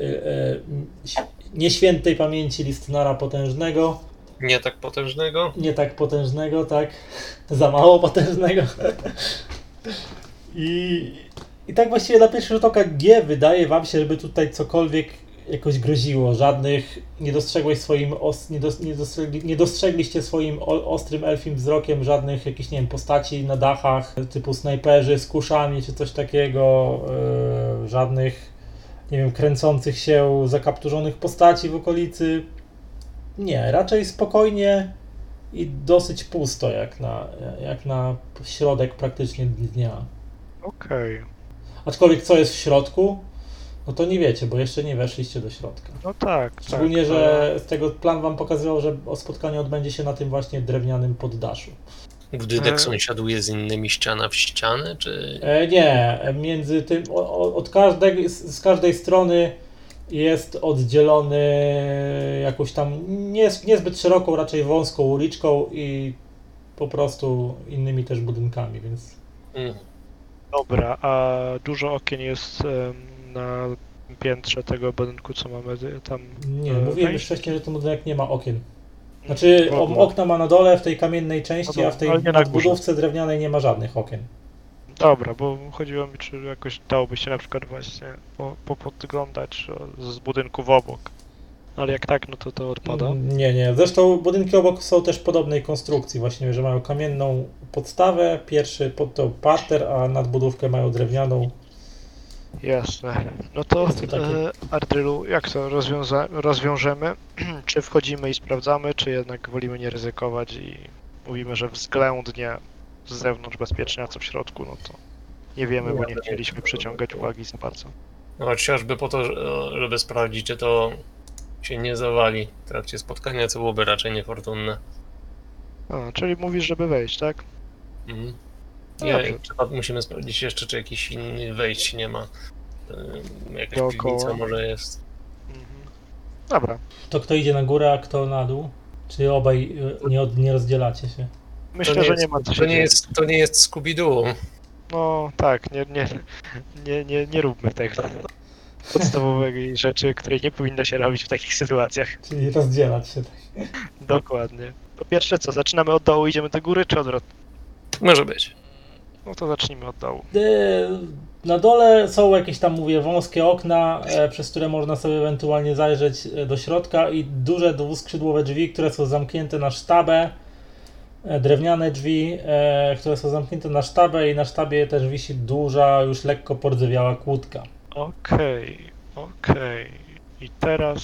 e, e, nieświętej pamięci Listnara Potężnego. Nie tak potężnego. Nie tak potężnego, tak? Za mało potężnego. I, I tak właściwie na pierwszy rzut oka G wydaje wam się, żeby tutaj cokolwiek jakoś groziło. Żadnych nie dostrzegłeś swoim os, nie, nie, dostrzegli, nie dostrzegliście swoim o, ostrym elfim wzrokiem żadnych jakichś, nie wiem, postaci na dachach typu snajperzy z kuszami czy coś takiego. Yy, żadnych, nie wiem, kręcących się zakapturzonych postaci w okolicy. Nie, raczej spokojnie i dosyć pusto jak na, jak na środek praktycznie dnia. Okej. Aczkolwiek co jest w środku, no to nie wiecie, bo jeszcze nie weszliście do środka. No tak, Szczególnie, tak. że z tego plan wam pokazywał, że o spotkanie odbędzie się na tym właśnie drewnianym poddaszu. Budynek E. sąsiaduje z innymi ściana w ścianę, czy... E, nie, między tym, od każdej, z, z każdej strony jest oddzielony jakąś tam nie, niezbyt szeroką, raczej wąską uliczką i po prostu innymi też budynkami, więc Mhm. Dobra, a dużo okien jest em, na piętrze tego budynku, co mamy y, tam. nie, e, mówiłem już wejść? wcześniej, że ten budynek nie ma okien. Znaczy W ogóle. o, okna ma na dole w tej kamiennej części, a w tej ale nie na górze. budówce drewnianej nie ma żadnych okien. Dobra, bo chodziło mi, czy jakoś dałoby się na przykład właśnie po, po podglądać o, z budynków obok. Ale jak tak, no to to odpada. Mm, Nie, nie. Zresztą budynki obok są też podobnej konstrukcji, właśnie, że mają kamienną podstawę, pierwszy pod to parter, a nadbudówkę mają drewnianą. Jasne. No to Jest to takie- e, Ardrylu, jak to rozwiąza- rozwiążemy? czy wchodzimy i sprawdzamy, czy jednak wolimy nie ryzykować i mówimy, że względnie z zewnątrz bezpiecznie, a co w środku, no to nie wiemy, bo nie chcieliśmy przyciągać uwagi za bardzo. No, chociażby po to, że- żeby sprawdzić, czy to się nie zawali w trakcie spotkania, co byłoby raczej niefortunne. A, czyli mówisz, żeby wejść, tak? Mhm. No Nie, dobrze. trzeba, musimy sprawdzić jeszcze, czy jakiś inny wejść nie ma. Ym, Jakaś Dookoła. piwnica może jest. Mhm. Dobra. To kto idzie na górę, a kto na dół? Czy obaj y, nie, od- nie rozdzielacie się? Myślę, nie że jest, nie ma co się to nie jest, to nie jest Scooby-Doo. No tak, nie, nie, nie, nie, nie róbmy tego. Podstawowej rzeczy, której nie powinno się robić w takich sytuacjach. Czyli rozdzielać się. Tak. Dokładnie. To pierwsze co, zaczynamy od dołu, idziemy do góry, czy odwrotnie? Może być. No to zacznijmy od dołu. Y, Na dole są jakieś tam, mówię, wąskie okna, e, przez które można sobie ewentualnie zajrzeć e, do środka i duże dwuskrzydłowe drzwi, które są zamknięte na sztabę. E, Drewniane drzwi, e, które są zamknięte na sztabę i na sztabie też wisi duża, już lekko pordzewiała kłódka. Okej, okej. I teraz...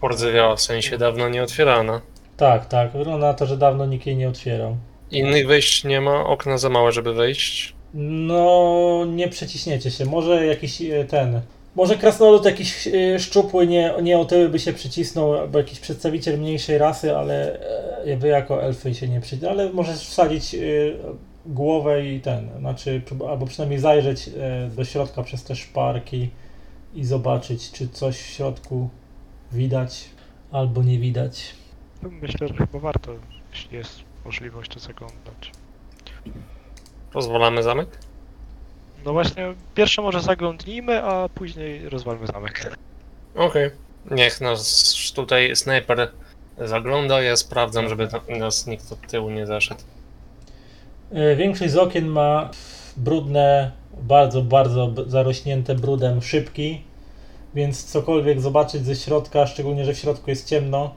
Pordzewiała, w sensie dawno nie otwierana. Tak, tak, wygląda na to, że dawno nikt jej nie otwierał. Innych wejść nie ma, okna za małe, żeby wejść. No, nie przeciśniecie się. Może jakiś e, ten. Może krasnolud jakiś e, szczupły, nie, nie otyły by się przycisnął, albo jakiś przedstawiciel mniejszej rasy, ale e, wy jako elfy się nie przycisną. Ale możesz wsadzić e, głowę i ten, znaczy, albo przynajmniej zajrzeć e, do środka przez te szparki i zobaczyć, czy coś w środku widać albo nie widać. Myślę, że chyba warto, jeśli jest możliwość, to zaglądać. Pozwalamy zamek? No właśnie, pierwsze może zaglądnijmy, a później rozwalmy zamek. Okej. Niech nas tutaj snajper zagląda, ja sprawdzam, żeby tam- nas nikt od tyłu nie zaszedł. E, Większość z okien ma brudne, bardzo, bardzo zarośnięte brudem szybki, więc cokolwiek zobaczyć ze środka, szczególnie, że w środku jest ciemno,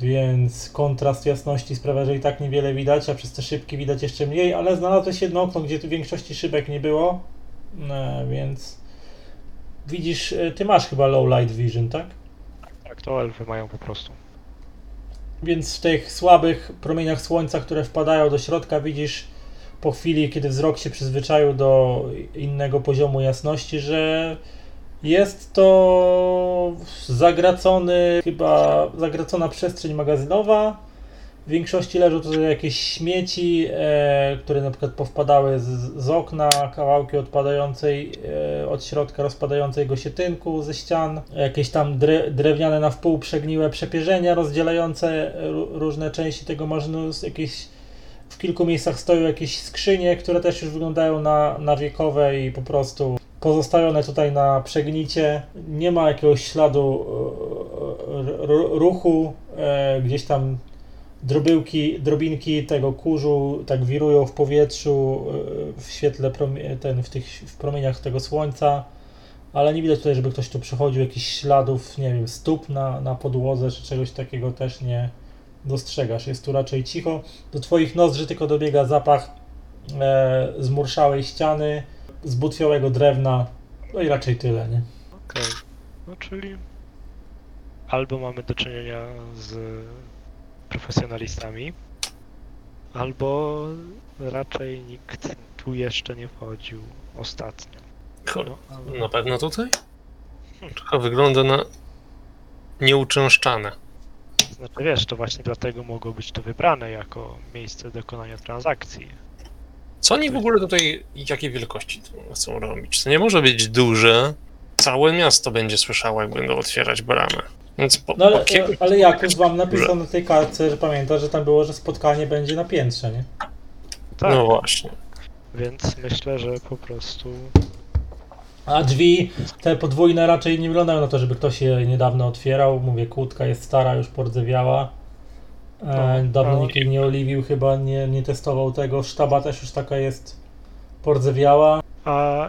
więc kontrast jasności sprawia, że i tak niewiele widać, a przez te szybki widać jeszcze mniej, ale znalazłeś jedno okno, gdzie tu większości szybek nie było, e, więc widzisz, e, ty masz chyba low light vision, tak? Tak, to elfy mają po prostu. Więc w tych słabych promieniach słońca, które wpadają do środka, widzisz po chwili, kiedy wzrok się przyzwyczaił do innego poziomu jasności, że jest to zagracony, chyba zagracona przestrzeń magazynowa. W większości leżą tutaj jakieś śmieci, e, które na przykład powpadały z, z okna, kawałki odpadającej e, od środka rozpadającego się tynku ze ścian, jakieś tam dre, drewniane na wpół przegniłe przepierzenia rozdzielające ró- różne części tego maszynu, jakieś w kilku miejscach stoją jakieś skrzynie, które też już wyglądają na, na wiekowe i po prostu pozostawione tutaj na przegnicie. Nie ma jakiegoś śladu e, ruchu, e, gdzieś tam drobyłki, drobinki tego kurzu tak wirują w powietrzu e, w świetle ten, w tych w promieniach tego słońca, ale nie widać tutaj, żeby ktoś tu przechodził, jakichś śladów, nie wiem, stóp na, na podłodze czy czegoś takiego też nie dostrzegasz. Jest tu raczej cicho. Do twoich nozdrzy tylko dobiega zapach e, zmurszałej ściany, zbutwiałego drewna, no i raczej tyle, nie? Okej. No czyli albo mamy do czynienia z profesjonalistami, albo raczej nikt tu jeszcze nie wchodził ostatnio. Cholera. No, ale- Na pewno tutaj? Trochę wygląda na nieuczęszczane. Znaczy wiesz, to właśnie dlatego mogło być to wybrane jako miejsce dokonania transakcji. Co oni w ogóle tutaj, jakiej wielkości to chcą robić? To nie może być duże. Całe miasto będzie słyszało, jak będą otwierać bramę. Więc po, No ale, po kiego- ale jak już wam napisał na tej kartce, że pamiętasz, że tam było, że spotkanie będzie na piętrze, nie? Tak, No właśnie. więc myślę, że po prostu A drzwi te podwójne raczej nie wyglądają na to, żeby ktoś je niedawno otwierał. Mówię, kłódka jest stara, już pordzewiała. E, No, dawno no. nikt jej nie oliwił, chyba nie, nie testował tego. Sztaba też już taka jest pordzewiała. A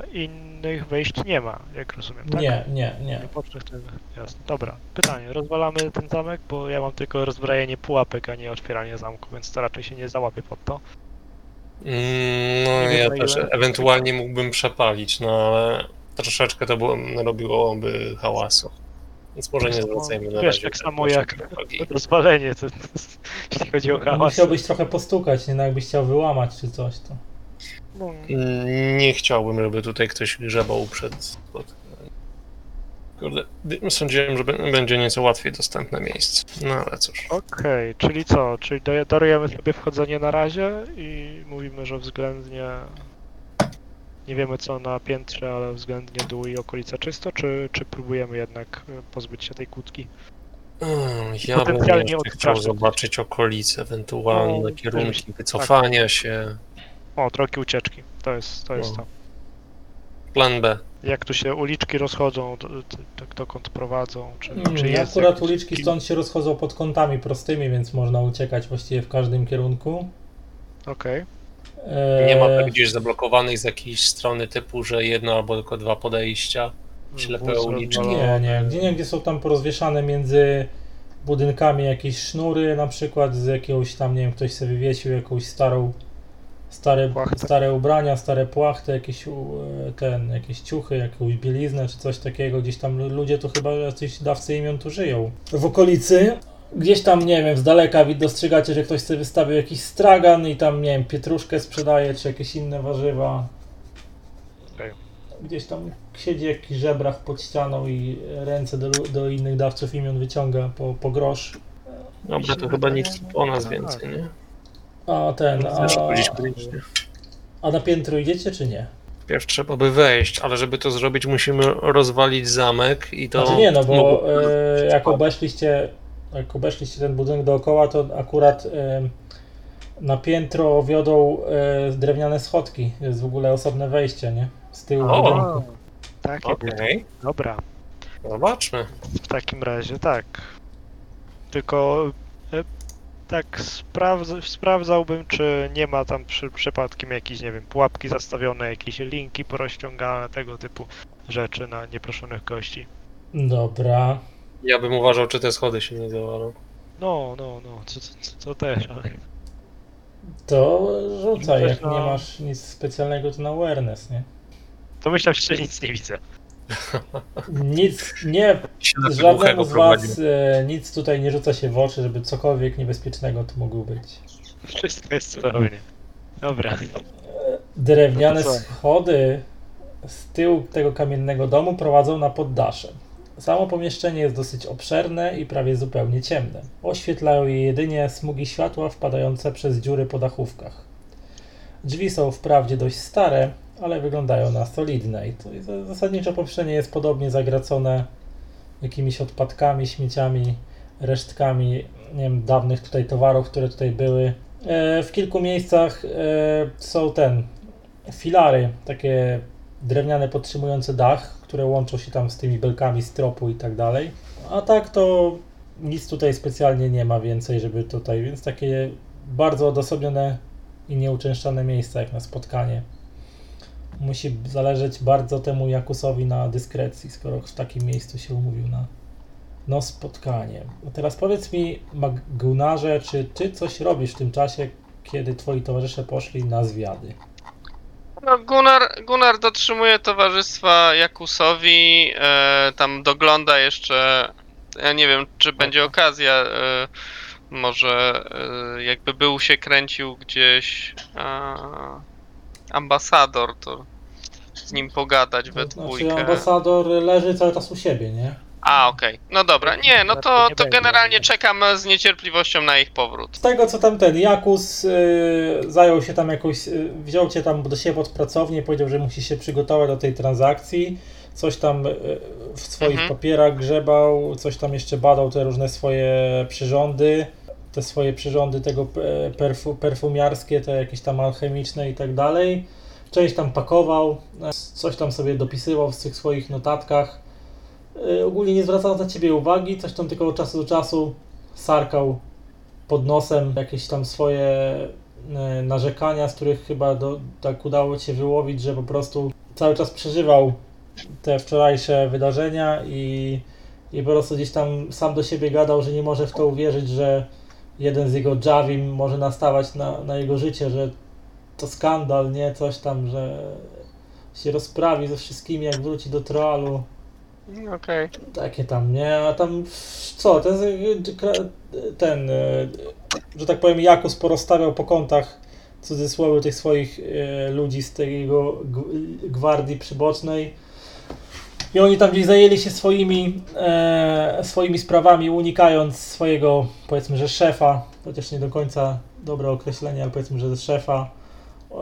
innych wejść nie ma, jak rozumiem, tak? Nie, nie, nie. Pocznych tego. Jasne. Dobra, pytanie. Rozwalamy ten zamek, bo ja mam tylko rozbrajanie pułapek, a nie otwieranie zamku, więc to raczej się nie załapię pod to. Mm, No Nie wiem, ja na też ile- ewentualnie mógłbym przepalić, no ale troszeczkę to było, robiłoby hałasu. Więc może nie zwracajmy na Wiesz, razie tak samo jak uwagi. rozwalenie, to, to, jeśli chodzi o No, hałas. musiałbyś trochę postukać, nie? No, jakbyś chciał wyłamać czy coś, to... Mm, Nie chciałbym, żeby tutaj ktoś grzebał przed... pod- Kurde, sądziłem, że będzie nieco łatwiej dostępne miejsce. No ale cóż. Okej, czyli co? Czyli darujemy sobie wchodzenie na razie i mówimy, że względnie nie wiemy co na piętrze, ale względnie dół i okolica czysto, czy, czy próbujemy jednak e, pozbyć się tej kłódki? Mm, Ja bym chciał zobaczyć okolice, ewentualne No, kierunki myślę, wycofania się. O, drogi ucieczki. To jest to. Jest No. to. Plan B. Jak tu się uliczki rozchodzą, dokąd prowadzą, czy, czy Mm, jest Akurat jakiś- uliczki stąd się rozchodzą pod kątami prostymi, więc można uciekać właściwie w każdym kierunku. Okej. Nie ma tak gdzieś zablokowanej z jakiejś strony typu, że jedno albo tylko dwa podejścia. Ślepe Wóz uliczki. Nie, nie. Gdzie nie, gdzie są tam porozwieszane między budynkami jakieś sznury, na przykład z jakiegoś tam, nie wiem, ktoś sobie wywiesił jakąś starą, stare, Płachtę. stare ubrania, stare płachty, jakieś, e, ten, jakieś ciuchy, jakąś bieliznę czy coś takiego. Gdzieś tam lu- ludzie tu chyba jacyś dawcy imion tu żyją. W okolicy. Gdzieś tam, nie wiem, z daleka dostrzegacie, że ktoś sobie wystawił jakiś stragan i tam, nie wiem, pietruszkę sprzedaje, czy jakieś inne warzywa. Okej. Gdzieś tam siedzi jakiś żebrach pod ścianą i ręce do, do innych dawców imion wyciąga po, po grosz. Dobra, to chyba nic po nas więcej, nie? A ten, a, a na piętro idziecie czy nie? Wpierw trzeba by wejść, ale żeby to zrobić, musimy rozwalić zamek i to. Znaczy nie, no bo e, jak obeszliście, jak obeszliście ten budynek dookoła, to akurat e, na piętro wiodą e, drewniane schodki. Jest w ogóle osobne wejście, nie? Z tyłu O! budynku. Takie Okej, Dobra. zobaczmy. W takim razie tak. Tylko e, tak sprawdz, sprawdzałbym, czy nie ma tam przy, przypadkiem jakichś, nie wiem, pułapki zastawione, jakieś linki porozciągane, tego typu rzeczy na nieproszonych gości. Dobra. Ja bym uważał, czy te schody się nie zawalą. No, no, no, co, co, co też, ale To rzucaj, jak nie na- masz nic specjalnego, to na awareness, nie? to myślę, że nic nie widzę. Nic, nie, żadnemu z was e, nic tutaj nie rzuca się w oczy, żeby cokolwiek niebezpiecznego tu mogło być. Wszystko jest cudownie. Dobra. Drewniane No to co? schody z tyłu tego kamiennego domu prowadzą na poddasze. Samo pomieszczenie jest dosyć obszerne i prawie zupełnie ciemne. Oświetlają je jedynie smugi światła wpadające przez dziury po dachówkach. Drzwi są wprawdzie dość stare, ale wyglądają na solidne i to zasadniczo pomieszczenie jest podobnie zagracone jakimiś odpadkami, śmieciami, resztkami nie wiem, dawnych tutaj towarów, które tutaj były. E, w kilku miejscach e, są ten filary, takie drewniane podtrzymujące dach, które łączą się tam z tymi belkami z tropu i tak dalej. A tak to nic tutaj specjalnie nie ma więcej, żeby tutaj, więc takie bardzo odosobnione i nieuczęszczane miejsca jak na spotkanie. Musi zależeć bardzo temu Jakusowi na dyskrecji, skoro w takim miejscu się umówił na no spotkanie. A teraz powiedz mi, Magunarze, czy ty coś robisz w tym czasie, kiedy twoi towarzysze poszli na zwiady? No, Gunnar, Gunnar dotrzymuje towarzystwa Jakusowi, e, tam dogląda jeszcze. Ja nie wiem, czy będzie okazja. E, może e, jakby był się kręcił gdzieś e, ambasador, to z nim pogadać we To znaczy dwójkę. ambasador leży cały czas u siebie, nie? A, okej. No dobra, nie, no to, nie to generalnie czekam z niecierpliwością na ich powrót. Z tego co tam ten Jakus y, zajął się tam jakoś, y, wziął cię tam do siebie pod pracownię, powiedział, że musi się przygotować do tej transakcji, coś tam y, w swoich Mhm. papierach grzebał, coś tam jeszcze badał te różne swoje przyrządy, te swoje przyrządy tego e, perfu, perfumiarskie, te jakieś tam alchemiczne i tak dalej. Część tam pakował, e, coś tam sobie dopisywał w tych swoich notatkach. Y, Ogólnie nie zwracał na ciebie uwagi, coś tam tylko od czasu do czasu sarkał pod nosem jakieś tam swoje e, narzekania, z których chyba do, tak udało ci się wyłowić, że po prostu cały czas przeżywał te wczorajsze wydarzenia i, i po prostu gdzieś tam sam do siebie gadał, że nie może w to uwierzyć, że jeden z jego Javim może nastawać na, na jego życie, że to skandal, nie? Coś tam, że się rozprawi ze wszystkimi, jak wróci do Troalu. Okej. Takie tam, nie? A tam co? Ten, ten e, że tak powiem, Jakus porozstawiał po kątach cudzysłowie tych swoich e, ludzi z tej jego gwardii przybocznej. I oni tam gdzieś zajęli się swoimi, e, swoimi sprawami, unikając swojego, powiedzmy, że szefa, chociaż nie do końca dobre określenie, ale powiedzmy, że szefa,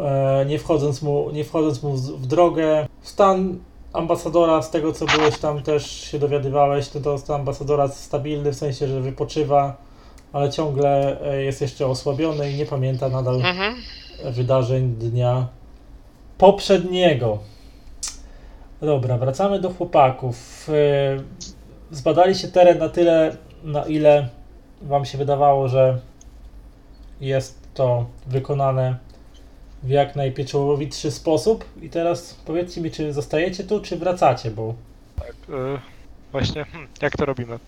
e, nie wchodząc mu, nie wchodząc mu w, w drogę. Stan ambasadora, z tego co byłeś tam też się dowiadywałeś, to to jest ambasadora stabilny, w sensie, że wypoczywa, ale ciągle e, jest jeszcze osłabiony i nie pamięta nadal Mhm. wydarzeń dnia poprzedniego. Dobra, wracamy do chłopaków. E, Zbadaliście teren na tyle, na ile Wam się wydawało, że jest to wykonane w jak najpieczołowitszy sposób. I teraz powiedzcie mi, czy zostajecie tu, czy wracacie, bo Y, właśnie, hmm, jak to robimy?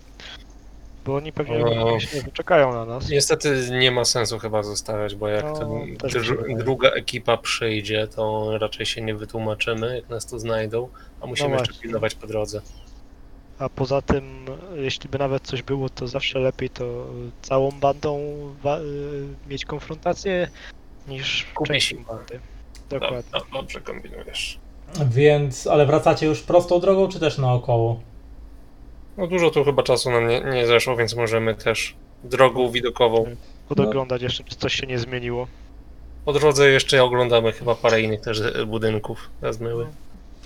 Bo oni pewnie O. się czekają na nas. Niestety nie ma sensu chyba zostawiać, bo jak No, ten, też mi się dru, wydaje. druga ekipa przyjdzie, to raczej się nie wytłumaczymy, jak nas tu znajdą, a musimy No jeszcze właśnie. pilnować po drodze. A poza tym, jeśli by nawet coś było, to zawsze lepiej to całą bandą wa- y, mieć konfrontację niż Kupi częścią się. bandy. No, Dokładnie. no, dobrze kombinujesz. więc, ale wracacie już prostą drogą, czy też naokoło? No dużo tu chyba czasu nam nie, nie zeszło, więc możemy też drogą widokową. Podoglądać jeszcze, czy coś się nie zmieniło. Po drodze jeszcze oglądamy chyba parę innych też e, budynków. Zmyły.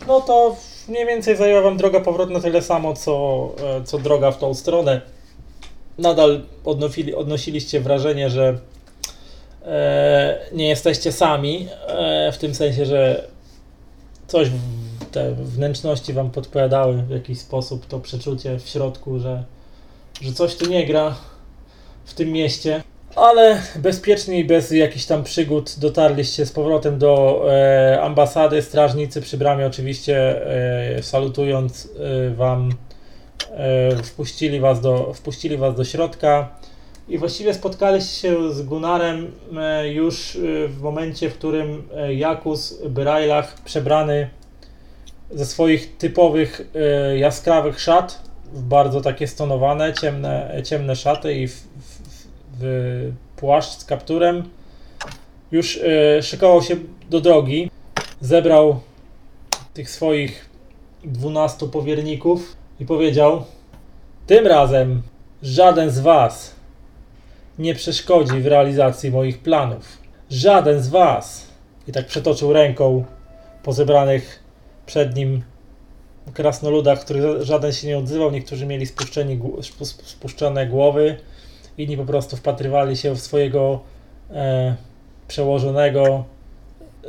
No to mniej więcej zajęła wam droga powrotna tyle samo, co, e, co droga w tą stronę. Nadal odnosili, odnosiliście wrażenie, że e, nie jesteście sami, e, w tym sensie, że coś w, te wnętrzności wam podpowiadały w jakiś sposób, to przeczucie w środku, że, że coś tu nie gra w tym mieście. Ale bezpiecznie i bez jakichś tam przygód dotarliście z powrotem do e, ambasady. Strażnicy przy bramie oczywiście e, salutując e, wam e, wpuścili, was do, wpuścili was do środka i właściwie spotkaliście się z Gunarem e, już e, w momencie, w którym e, Jakus Brajlach przebrany ze swoich typowych e, jaskrawych szat w bardzo takie stonowane, ciemne, ciemne szaty i w, w, w płaszcz z kapturem. Już e, szykował się do drogi. Zebrał tych swoich 12 powierników i powiedział: Tym razem żaden z Was nie przeszkodzi w realizacji moich planów. Żaden z Was. I tak przetoczył ręką po zebranych przed nim krasnoludach, których żaden się nie odzywał. Niektórzy mieli spuszczone głowy, inni po prostu wpatrywali się w swojego e, przełożonego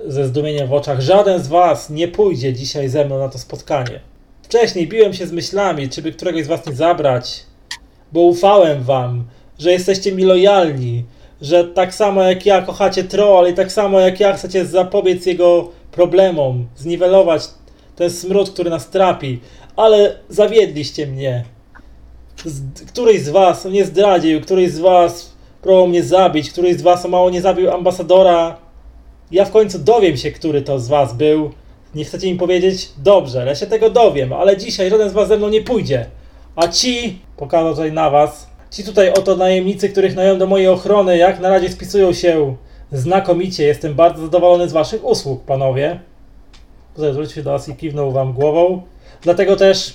ze zdumieniem w oczach. Żaden z Was nie pójdzie dzisiaj ze mną na to spotkanie. Wcześniej biłem się z myślami, czy by któregoś z Was nie zabrać, bo ufałem Wam, że jesteście mi lojalni, że tak samo jak ja kochacie troll i tak samo jak ja chcecie zapobiec jego problemom, zniwelować ten smród, który nas trapi, ale zawiedliście mnie. Z, któryś z was mnie zdradził, któryś z was próbował mnie zabić, któryś z was o mało nie zabił ambasadora. Ja w końcu dowiem się, który to z was był. Nie chcecie mi powiedzieć? Dobrze, ja się tego dowiem, ale dzisiaj żaden z was ze mną nie pójdzie. A ci, pokazał tutaj na was, ci tutaj oto najemnicy, których nająłem do mojej ochrony, jak na razie spisują się znakomicie. Jestem bardzo zadowolony z waszych usług, panowie. Tutaj zwrócił się do was i kiwnął wam głową. Dlatego też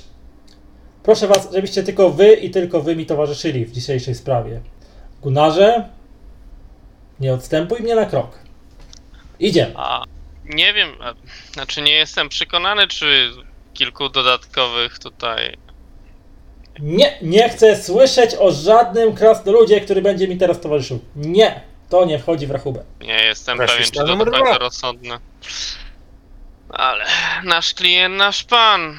proszę was, żebyście tylko wy i tylko wy mi towarzyszyli w dzisiejszej sprawie. Gunarze, nie odstępuj mnie na krok. Idziemy. A nie wiem, a, znaczy nie jestem przekonany, czy kilku dodatkowych tutaj. Nie, nie chcę słyszeć o żadnym krasnoludzie, który będzie mi teraz towarzyszył. Nie, to nie wchodzi w rachubę. Nie jestem Rasista pewien, czy to do numer końca dwa. rozsądne. Ale nasz klient, nasz pan.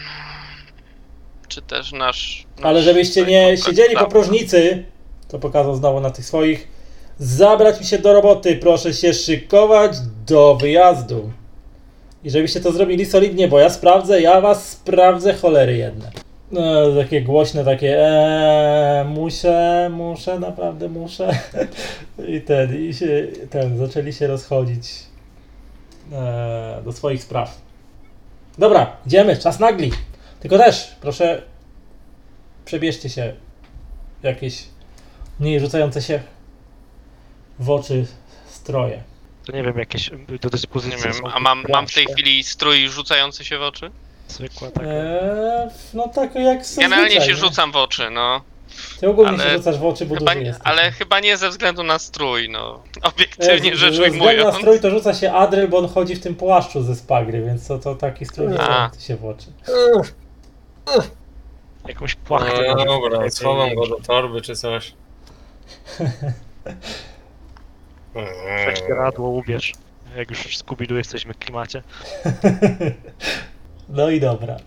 Czy też nasz. Ale żebyście nie siedzieli po próżnicy, to pokazał znowu na tych swoich, zabrać mi się do roboty, proszę się szykować do wyjazdu. I żebyście to zrobili solidnie, bo ja sprawdzę, ja was sprawdzę, cholery jedne. No, takie głośne, takie eee, muszę, muszę, naprawdę muszę. I ten, i się, ten, zaczęli się rozchodzić eee, do swoich spraw. Dobra, idziemy, czas nagli. Tylko też, proszę, przebierzcie się w jakieś mniej rzucające się w oczy stroje. To nie wiem, jakieś do dyspozycji Nie wiem, są a mam, mam w tej chwili strój rzucający się w oczy? Zwykłe takie. Eee, no tak jak Generalnie się nie? rzucam w oczy, no. Ty ogólnie ale się rzucasz w oczy, bo Chyba, duży nie- jesteś. ale chyba nie ze względu na strój, no. Obiektywnie rzecz ze względu ujmując. na strój to rzuca się Adryl, bo on chodzi w tym płaszczu ze spagry, więc to, to taki strój A. rzucający się w oczy. Jakąś płachtę. No dobra, schowam go do torby czy coś. Prześcieradło ubierz. Jak już Scooby-Doo jesteśmy w klimacie. No i dobra.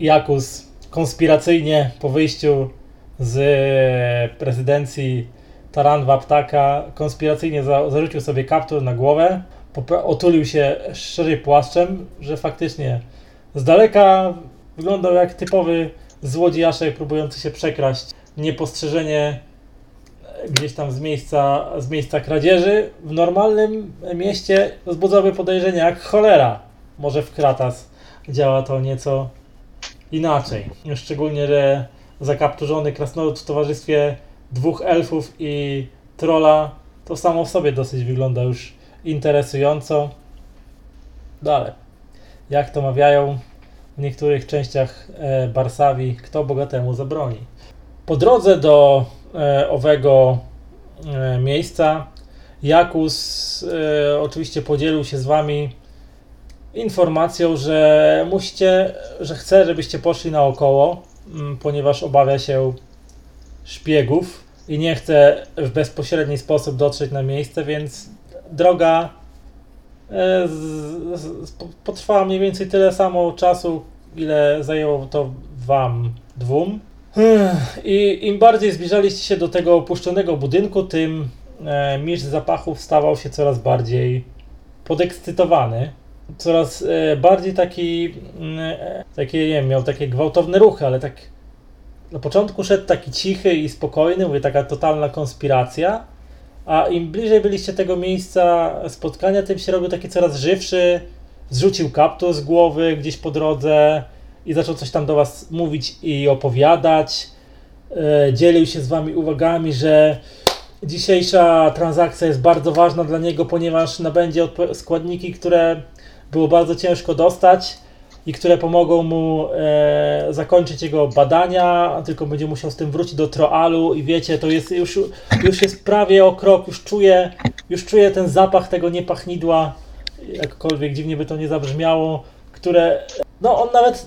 Jakus konspiracyjnie po wyjściu z prezydencji Taranwa Ptaka konspiracyjnie za, zarzucił sobie kaptur na głowę, otulił się szerzej płaszczem, że faktycznie z daleka wyglądał jak typowy złodziejaszek próbujący się przekraść niepostrzeżenie gdzieś tam z miejsca, z miejsca kradzieży. W normalnym mieście wzbudzały podejrzenia jak cholera. Może w Kratas działa to nieco inaczej. Szczególnie, że zakapturzony krasnolud w towarzystwie dwóch elfów i trola to samo w sobie dosyć wygląda już interesująco. Dalej. Jak to mawiają w niektórych częściach e, Barsawii, kto bogatemu zabroni. Po drodze do e, owego e, miejsca Jakus e, oczywiście podzielił się z wami informacją, że musicie, że chce, żebyście poszli naokoło, ponieważ obawia się szpiegów i nie chce w bezpośredni sposób dotrzeć na miejsce, więc droga e, potrwała mniej więcej tyle samo czasu, ile zajęło to wam dwóm. I im bardziej zbliżaliście się do tego opuszczonego budynku, tym e, mistrz zapachów stawał się coraz bardziej podekscytowany. Coraz e, bardziej taki, mm, e, takie, nie wiem, miał takie gwałtowne ruchy, ale tak na początku szedł taki cichy i spokojny, mówię, taka totalna konspiracja, a im bliżej byliście tego miejsca spotkania, tym się robił taki coraz żywszy, zrzucił kaptur z głowy gdzieś po drodze i zaczął coś tam do was mówić i opowiadać. E, dzielił się z wami uwagami, że dzisiejsza transakcja jest bardzo ważna dla niego, ponieważ nabędzie składniki, które było bardzo ciężko dostać i które pomogą mu e, zakończyć jego badania, tylko będzie musiał z tym wrócić do Troalu i wiecie, to jest już, już jest prawie o krok, już czuję, już czuję ten zapach tego niepachnidła, jakkolwiek dziwnie by to nie zabrzmiało, które, no on nawet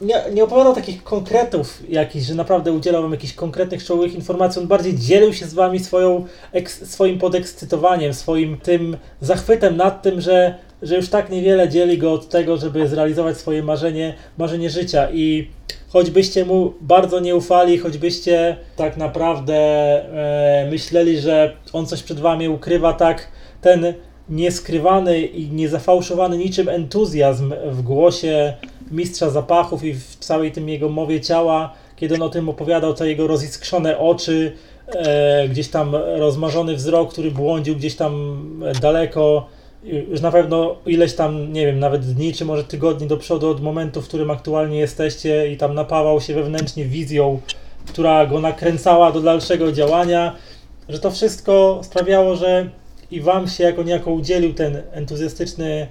nie, nie opowiadał takich konkretów jakichś, że naprawdę udzielał wam jakichś konkretnych, szczegółowych informacji, on bardziej dzielił się z wami swoją, swoim podekscytowaniem, swoim tym zachwytem nad tym, że, że już tak niewiele dzieli go od tego, żeby zrealizować swoje marzenie, marzenie życia. I choćbyście mu bardzo nie ufali, choćbyście tak naprawdę e, myśleli, że on coś przed wami ukrywa, tak ten nieskrywany i niezafałszowany niczym entuzjazm w głosie mistrza zapachów i w całej tym jego mowie ciała, kiedy on o tym opowiadał, te jego roziskrzone oczy, e, gdzieś tam rozmarzony wzrok, który błądził gdzieś tam daleko, już na pewno ileś tam, nie wiem, nawet dni, czy może tygodni do przodu od momentu, w którym aktualnie jesteście i tam napawał się wewnętrznie wizją, która go nakręcała do dalszego działania, że to wszystko sprawiało, że i wam się jako niejako udzielił ten entuzjastyczny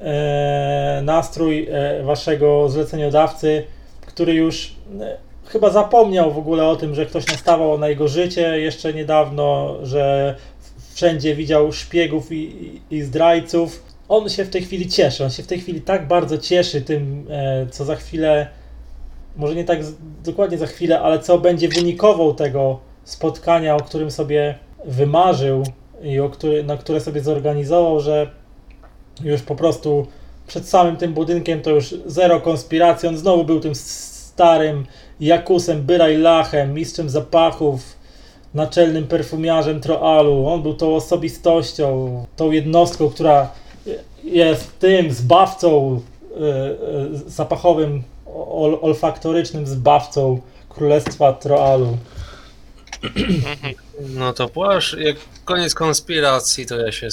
e, nastrój e, waszego zleceniodawcy, który już e, chyba zapomniał w ogóle o tym, że ktoś nastawał na jego życie jeszcze niedawno, że wszędzie widział szpiegów i, i, zdrajców. On się w tej chwili cieszy, on się w tej chwili tak bardzo cieszy tym, e, co za chwilę, może nie tak dokładnie za chwilę, ale co będzie wynikową tego spotkania, o którym sobie wymarzył i o który, na które sobie zorganizował, że już po prostu przed samym tym budynkiem to już zero konspiracji. On znowu był tym starym Jakusem Byrajlachem, mistrzem zapachów, naczelnym perfumiarzem Troalu. On był tą osobistością, tą jednostką, która jest tym zbawcą e, e, zapachowym, ol, olfaktorycznym zbawcą królestwa Troalu. No to płasz, jak koniec konspiracji, to ja się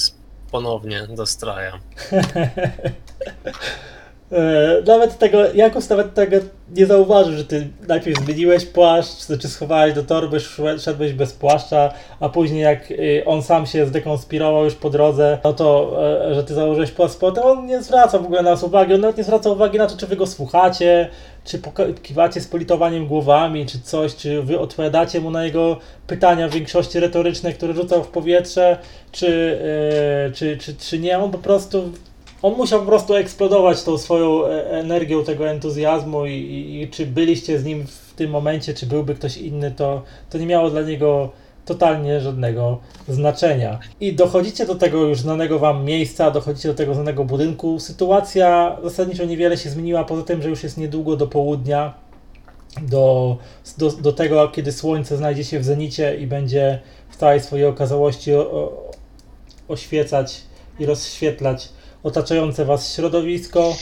ponownie dostrajam. E, Nawet tego, Jakus nawet tego nie zauważył, że ty najpierw zmieniłeś płaszcz, znaczy schowałeś do torby, szedłeś bez płaszcza, a później jak y, on sam się zdekonspirował już po drodze, no to, e, że ty założyłeś płaszcz, potem on nie zwraca w ogóle na nas uwagi, on nawet nie zwraca uwagi na to, czy wy go słuchacie, czy poka- kiwacie z politowaniem głowami, czy coś, czy wy odpowiadacie mu na jego pytania w większości retoryczne, które rzucał w powietrze, czy, e, czy, czy, czy nie, on po prostu on musiał po prostu eksplodować tą swoją e, energią tego entuzjazmu i, i, i czy byliście z nim w tym momencie, czy byłby ktoś inny, to, to nie miało dla niego totalnie żadnego znaczenia. I dochodzicie do tego już znanego wam miejsca, dochodzicie do tego znanego budynku. Sytuacja zasadniczo niewiele się zmieniła, poza tym, że już jest niedługo do południa, do, do, do tego, kiedy słońce znajdzie się w zenicie i będzie w całej swojej okazałości o, o, oświecać i rozświetlać otaczające was środowisko.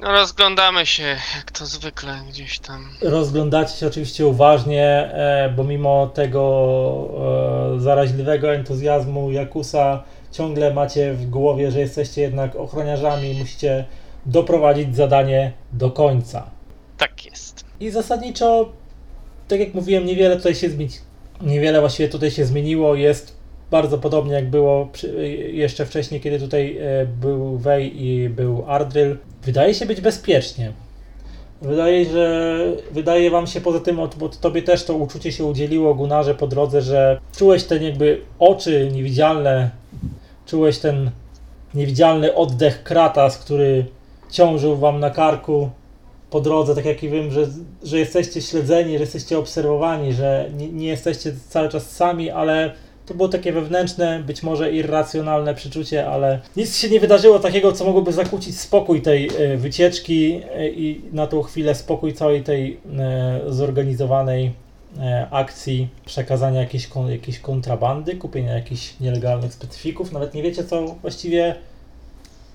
No rozglądamy się, jak to zwykle gdzieś tam. Rozglądacie się oczywiście uważnie, e, bo mimo tego e, zaraźliwego entuzjazmu Jakusa ciągle macie w głowie, że jesteście jednak ochroniarzami i musicie doprowadzić zadanie do końca. Tak jest. I zasadniczo, tak jak mówiłem, niewiele tutaj się zmieni. Niewiele właściwie tutaj się zmieniło. Jest bardzo podobnie jak było przy, jeszcze wcześniej, kiedy tutaj e, był Wej i był Ardryl. Wydaje się być bezpiecznie. Wydaje, że wydaje wam się poza tym, bo tobie też to uczucie się udzieliło, Gunarze, po drodze, że czułeś ten jakby oczy niewidzialne, czułeś ten niewidzialny oddech Kratas, który ciążył wam na karku po drodze, tak jak i wiem, że, że jesteście śledzeni, że jesteście obserwowani, że nie, nie jesteście cały czas sami, ale to było takie wewnętrzne, być może irracjonalne przeczucie, ale nic się nie wydarzyło takiego, co mogłoby zakłócić spokój tej e, wycieczki e, i na tą chwilę spokój całej tej e, zorganizowanej akcji przekazania jakiejś, jakiejś kontrabandy, kupienia jakichś nielegalnych specyfików. Nawet nie wiecie, co właściwie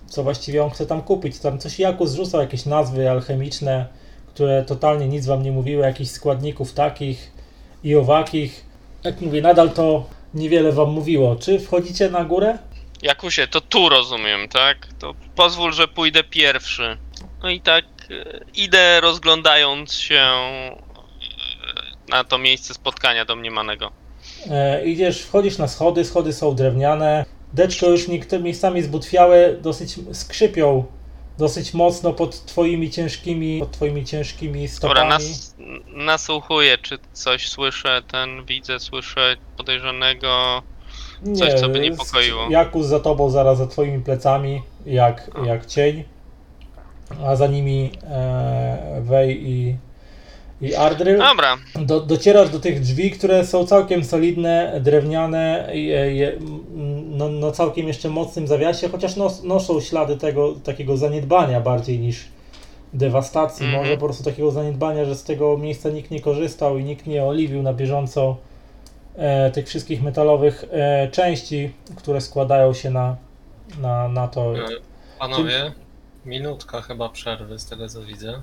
co właściwie on chce tam kupić. Tam coś Jakus zrzucał jakieś nazwy alchemiczne, które totalnie nic wam nie mówiły, jakichś składników takich i owakich. Jak mówię, nadal to niewiele wam mówiło. Czy wchodzicie na górę? Jakusie, to tu rozumiem, tak? To pozwól, że pójdę pierwszy. No i tak e, idę rozglądając się e, na to miejsce spotkania domniemanego. E, idziesz, wchodzisz na schody, schody są drewniane. Deczko już niektóre miejscami zbutwiałe, dosyć skrzypią dosyć mocno pod twoimi ciężkimi, pod twoimi ciężkimi Dobra, stopami. nas, nasłuchuję, czy coś słyszę, ten widzę, słyszę podejrzanego. coś, co by niepokoiło. Jakus za tobą, zaraz za twoimi plecami, jak, jak cień. A za nimi e, Wej i, i Ardryl. Dobra, Do, docierasz do tych drzwi, które są całkiem solidne, drewniane, je, je, no, no całkiem jeszcze mocnym zawiasie, chociaż nos, noszą ślady tego takiego zaniedbania bardziej niż dewastacji. Mhm. Może po prostu takiego zaniedbania, że z tego miejsca nikt nie korzystał i nikt nie oliwił na bieżąco e, tych wszystkich metalowych e, części, które składają się na, na, na to. E, Panowie, minutka chyba przerwy z tego co widzę.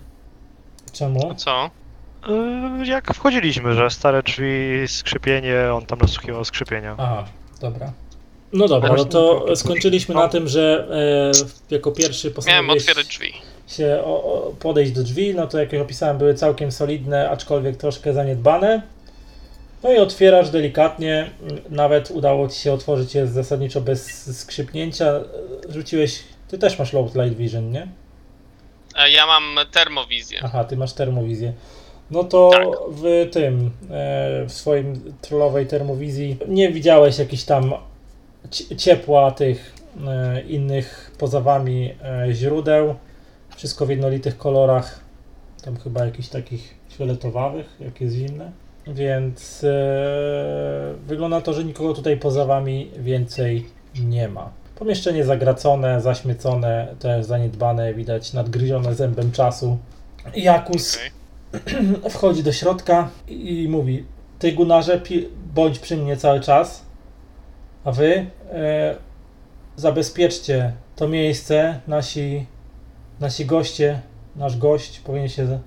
Czemu? co? Yy, Jak wchodziliśmy, że stare drzwi, skrzypienie, on tam nasłuchiwał skrzypienia. Aha, dobra. No dobra, no to skończyliśmy na tym, że e, jako pierwszy Miałem postanowiłeś otwierać drzwi. się o, o, podejść do drzwi, no to jak już opisałem, były całkiem solidne, aczkolwiek troszkę zaniedbane. No i otwierasz delikatnie, nawet udało ci się otworzyć je zasadniczo bez skrzypnięcia. Rzuciłeś, ty też masz low light vision, nie? E, Ja mam termowizję. Aha, ty masz termowizję. No to Tak. w tym, e, w swoim trollowej termowizji nie widziałeś jakichś tam ci- ciepła tych e, innych poza wami e, źródeł. Wszystko w jednolitych kolorach. Tam chyba jakichś takich fioletowawych, jak jest zimne. Więc wygląda to, że nikogo tutaj poza wami więcej nie ma. Pomieszczenie zagracone, zaśmiecone, też zaniedbane, widać nadgryzione zębem czasu. Jakus Okej. wchodzi do środka i mówi: Ty, Gunarze, pi- bądź przy mnie cały czas, a wy e, zabezpieczcie to miejsce. Nasi, nasi goście, nasz gość powinien się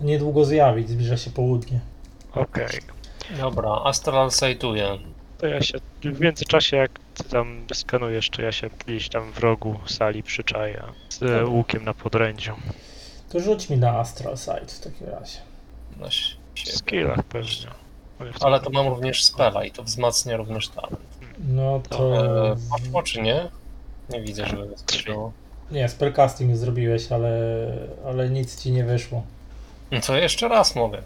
niedługo zjawić. Zbliża się południe. Okej. Dobra, Astral sajtuje. To ja się w międzyczasie, jak ty tam skanujesz, to ja się gdzieś tam w rogu sali przyczaję z łukiem na podrędziu. To rzuć mi na Astral Sight w takim razie. Na W siebie. skillach pewnie. Ale to mam również spela i to wzmacnia również talent. No to. E, poszło czy nie? Nie widzę, żeby wyskoczyło. Nie, spellcasting zrobiłeś, ale, ale nic ci nie wyszło. No to jeszcze raz mogę.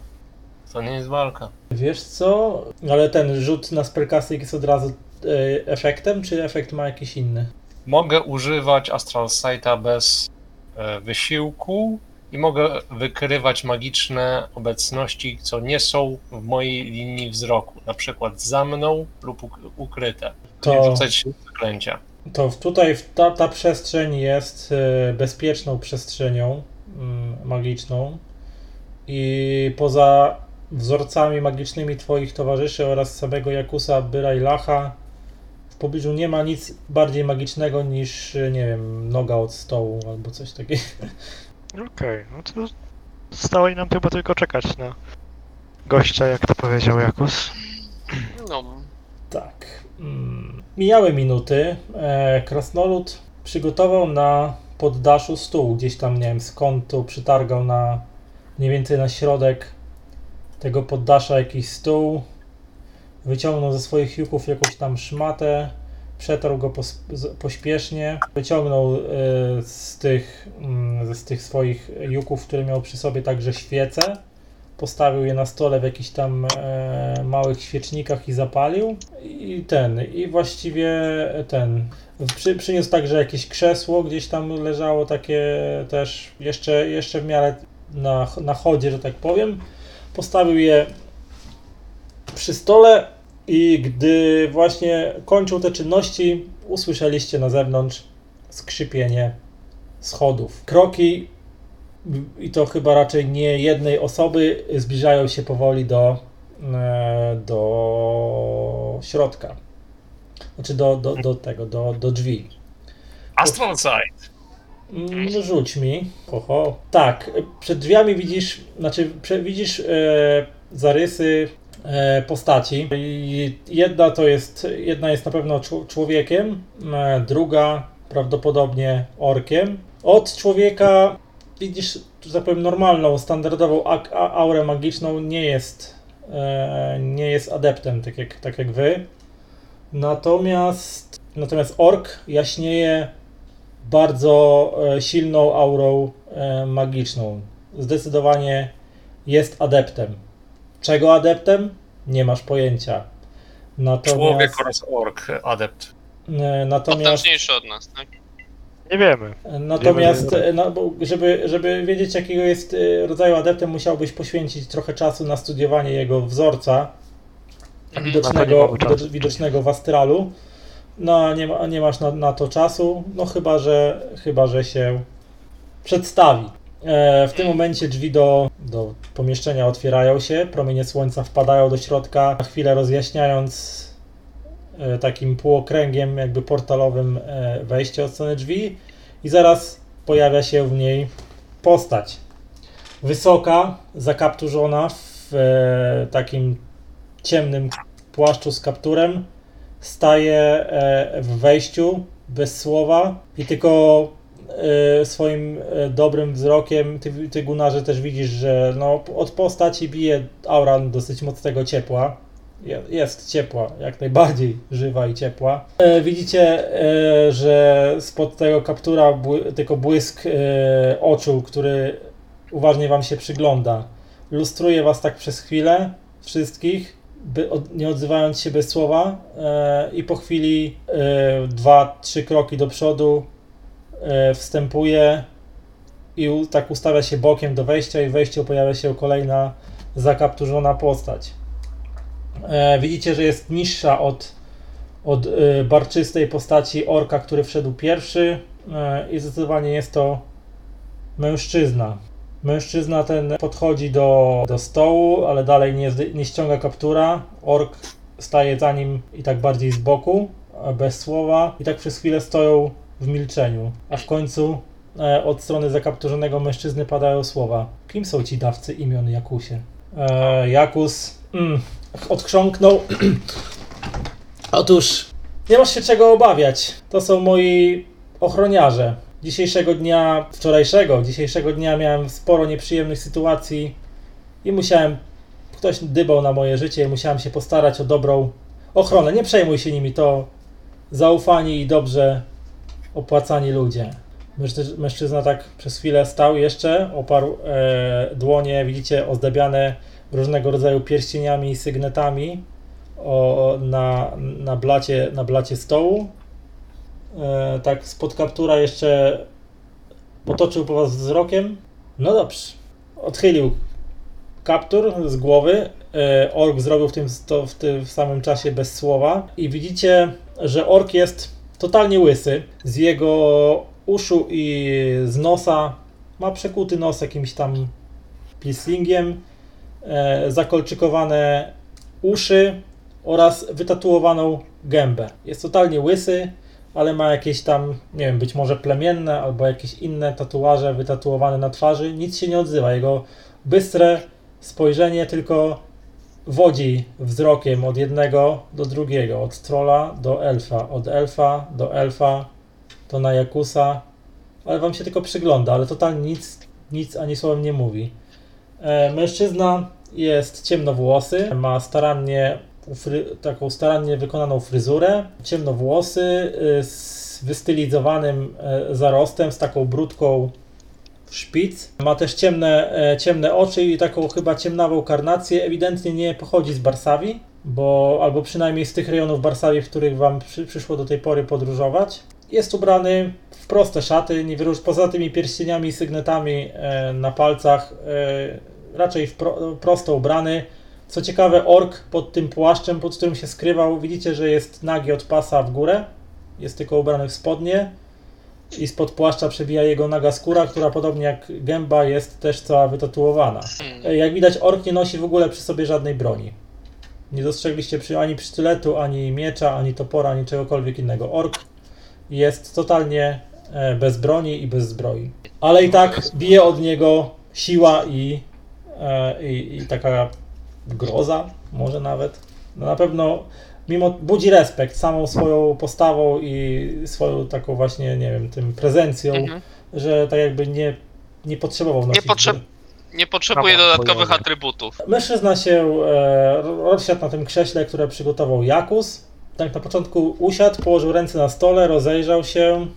To nie jest walka. Wiesz co? Ale ten rzut na spellcasting jest od razu e, efektem, czy efekt ma jakiś inny? Mogę używać Astral Sighta bez e, wysiłku i mogę wykrywać magiczne obecności, co nie są w mojej linii wzroku. Na przykład za mną lub uk- ukryte. To- To... rzucać zaklęcia. To tutaj ta, ta przestrzeń jest e, bezpieczną przestrzenią mm, magiczną i poza wzorcami magicznymi twoich towarzyszy oraz samego Jakusa Byra i Lacha w pobliżu nie ma nic bardziej magicznego niż, e, nie wiem, noga od stołu albo coś takiego. Okej, no to zostało nam chyba tylko czekać na gościa, jak to powiedział Jakus. No, Tak. Mm. Mijały minuty. E, krasnolud przygotował na poddaszu stół. Gdzieś tam, nie wiem, z kątu przytargał na mniej więcej na środek tego poddasza jakiś stół. Wyciągnął ze swoich juków jakąś tam szmatę. Przetarł go pośpiesznie. Wyciągnął e, z, tych, mm, z tych swoich juków, które miał przy sobie także świece postawił je na stole w jakichś tam e, małych świecznikach i zapalił. I ten, i właściwie ten. Przy, przyniósł także jakieś krzesło, gdzieś tam leżało takie też jeszcze, jeszcze w miarę na, na chodzie, że tak powiem. Postawił je przy stole i gdy właśnie kończył te czynności, usłyszeliście na zewnątrz skrzypienie schodów. Kroki i to chyba raczej nie jednej osoby zbliżają się powoli do, e, do środka. Znaczy do, do, do tego, do, do drzwi. Astral Sight! Mm, rzuć mi. Oho. Tak, przed drzwiami widzisz, znaczy widzisz e, zarysy postaci. I Jedna to jest, jedna jest na pewno czł- człowiekiem, e, druga prawdopodobnie orkiem. Od człowieka widzisz, że tak powiem, normalną, standardową aurę magiczną nie jest, e, nie jest adeptem, tak jak, tak jak wy. Natomiast, natomiast ork jaśnieje bardzo e, silną aurą e, magiczną. Zdecydowanie jest adeptem. Czego adeptem? Nie masz pojęcia. Natomiast, Człowiek oraz ork, adept. e, natomiast Potężniejszy od nas, tak? Nie wiemy. Natomiast, Wiemy, e, no, bo żeby, żeby wiedzieć, jakiego jest e, rodzaju adeptem, musiałbyś poświęcić trochę czasu na studiowanie jego wzorca Mhm. Widocznego, widocznego w astralu. No, a nie, ma, nie masz na, na to czasu, no chyba, że chyba, że się przedstawi. E, w tym momencie drzwi do, do pomieszczenia otwierają się, promienie słońca wpadają do środka, na chwilę rozjaśniając e, takim półokręgiem, jakby portalowym e, wejście od strony drzwi i zaraz pojawia się w niej postać. Wysoka, zakapturzona w takim ciemnym płaszczu z kapturem, staje w wejściu bez słowa i tylko swoim e, dobrym wzrokiem, ty, ty Gunarze też widzisz, że no, od postaci bije aura dosyć mocnego ciepła. Je- Jest ciepła, jak najbardziej żywa i ciepła. E, widzicie, e, że spod tego kaptura tylko błysk e, oczu, który uważnie wam się przygląda. Lustruje was tak przez chwilę, wszystkich, nie odzywając się bez słowa e, i po chwili e, dwa, trzy kroki do przodu e, wstępuje i tak ustawia się bokiem do wejścia i w wejściu pojawia się kolejna zakapturzona postać. E, widzicie, że jest niższa od, od e, barczystej postaci orka, który wszedł pierwszy e, i zdecydowanie jest to mężczyzna. Mężczyzna ten podchodzi do, do stołu, ale dalej nie, nie ściąga kaptura. Ork staje za nim i tak bardziej z boku, e, bez słowa. I tak przez chwilę stoją w milczeniu. A w końcu e, od strony zakapturzonego mężczyzny padają słowa. Kim są ci dawcy imion Jakusie? E, Jakus mm, odchrząknął. Otóż nie masz się czego obawiać. To są moi ochroniarze. Dzisiejszego dnia, wczorajszego, dzisiejszego dnia miałem sporo nieprzyjemnych sytuacji i musiałem, ktoś dybał na moje życie i musiałem się postarać o dobrą ochronę. Nie przejmuj się nimi, to zaufani i dobrze opłacani ludzie. Mężczyz- Mężczyzna tak przez chwilę stał jeszcze, oparł e, dłonie, widzicie, ozdabiane różnego rodzaju pierścieniami i sygnetami o, na, na, blacie, na blacie stołu. E, tak spod kaptura jeszcze potoczył po was wzrokiem. No dobrze. Odchylił kaptur z głowy. E, ork zrobił w tym, to w tym samym czasie bez słowa. I widzicie, że ork jest totalnie łysy. Z jego uszu i z nosa ma przekuty nos jakimś tam piercingiem. E, zakolczykowane uszy oraz wytatuowaną gębę. Jest totalnie łysy, ale ma jakieś tam, nie wiem, być może plemienne albo jakieś inne tatuaże wytatuowane na twarzy. Nic się nie odzywa. Jego bystre spojrzenie tylko wodzi wzrokiem od jednego do drugiego, od trola do elfa, od elfa do elfa, to na Jakusa, ale wam się tylko przygląda, ale totalnie nic, nic ani słowem nie mówi. E, mężczyzna jest ciemnowłosy, ma starannie taką starannie wykonaną fryzurę, ciemnowłosy y, z wystylizowanym e, zarostem, z taką brudką szpic. Ma też ciemne, e, ciemne oczy i taką chyba ciemnawą karnację. Ewidentnie nie pochodzi z Barsawii, bo albo przynajmniej z tych rejonów Barsawii, w których wam przy, przyszło do tej pory podróżować. Jest ubrany w proste szaty, nie wyróż, poza tymi pierścieniami i sygnetami e, na palcach, e, raczej w pro, prosto ubrany. Co ciekawe, ork pod tym płaszczem, pod którym się skrywał, widzicie, że jest nagi od pasa w górę. Jest tylko ubrany w spodnie i spod płaszcza przebija jego naga skóra, która podobnie jak gęba jest też cała wytatuowana. Hmm. Jak widać, ork nie nosi w ogóle przy sobie żadnej broni. Nie dostrzegliście przy, ani sztyletu, ani miecza, ani topora, ani czegokolwiek innego. Ork jest totalnie e, bez broni i bez zbroi. Ale i tak bije od niego siła i, e, i, i taka groza, może nawet. No na pewno mimo budzi respekt samą swoją postawą i swoją taką właśnie, nie wiem, tym prezencją, Mhm. że tak jakby nie, nie potrzebował nosić potrzeb- Nie potrzebuje Prawo dodatkowych bojowe. atrybutów. Mężczyzna się e, rozsiadł na tym krześle, które przygotował Jakus. Tak na początku usiadł, położył ręce na stole, rozejrzał się.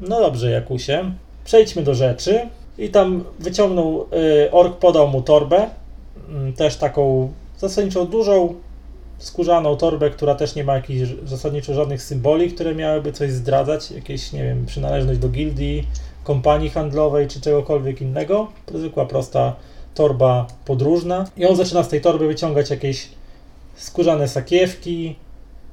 No dobrze, Jakusie. Przejdźmy do rzeczy. I tam wyciągnął, e, ork podał mu torbę. Mm, Też taką zasadniczo dużą, skórzaną torbę, która też nie ma jakichś zasadniczo żadnych symboli, które miałyby coś zdradzać. Jakieś, nie wiem, przynależność do gildii, kompanii handlowej czy czegokolwiek innego. Zwykła, prosta torba podróżna i on zaczyna z tej torby wyciągać jakieś skórzane sakiewki,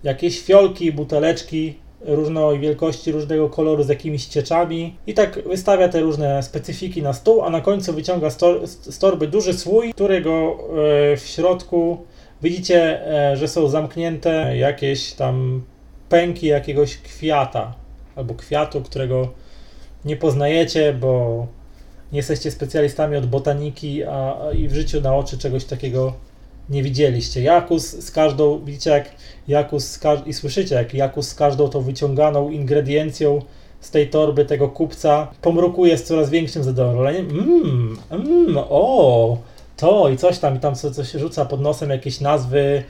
jakieś fiolki, buteleczki różnej wielkości, różnego koloru z jakimiś cieczami i tak wystawia te różne specyfiki na stół, a na końcu wyciąga z, tor- z torby duży słój, którego e, w środku widzicie, e, że są zamknięte jakieś tam pęki jakiegoś kwiata albo kwiatu, którego nie poznajecie, bo nie jesteście specjalistami od botaniki, a, a i w życiu na oczy czegoś takiego nie widzieliście. Jakus z każdą, widzicie jak Jakus i słyszycie jak Jakus z każdą tą wyciąganą ingrediencją z tej torby tego kupca pomrukuje z coraz większym zadowoleniem. Mmm, mmm, o, to i coś tam, i tam co, coś rzuca pod nosem, jakieś nazwy,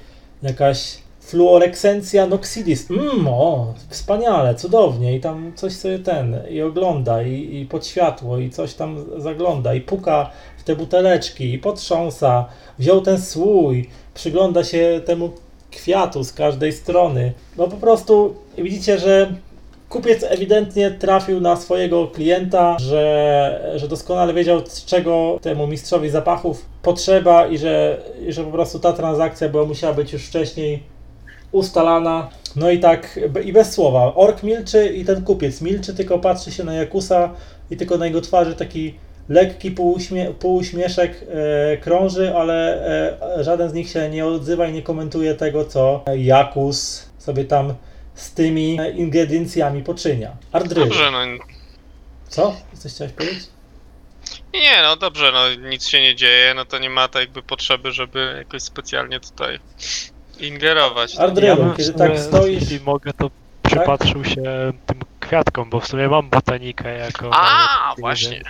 jakaś fluorescencja noxidis. Mmm, o, wspaniale, cudownie. I tam coś sobie ten, i ogląda, i, i pod światło, i coś tam zagląda, i puka w te buteleczki, i potrząsa. Wziął ten słój, przygląda się temu kwiatu z każdej strony. No po prostu widzicie, że kupiec ewidentnie trafił na swojego klienta, że, że doskonale wiedział, z czego temu mistrzowi zapachów potrzeba i że, i że po prostu ta transakcja była musiała być już wcześniej ustalana. No i tak, i bez słowa. Ork milczy i ten kupiec milczy, tylko patrzy się na Jakusa i tylko na jego twarzy taki lekki półuśmie, półuśmieszek e, krąży, ale e, żaden z nich się nie odzywa i nie komentuje tego, co Jakus sobie tam z tymi ingrediencjami poczynia. Ardry, Dobrze, no co? Coś chciałeś powiedzieć? nie, no dobrze, no nic się nie dzieje, no to nie ma tak jakby potrzeby, żeby jakoś specjalnie tutaj ingerować. Ardrylu, bym w kiedy sumie, tak stoisz... Jeśli mogę, to przypatrzył się tym kwiatkom, bo w sumie mam botanikę jako... A, właśnie.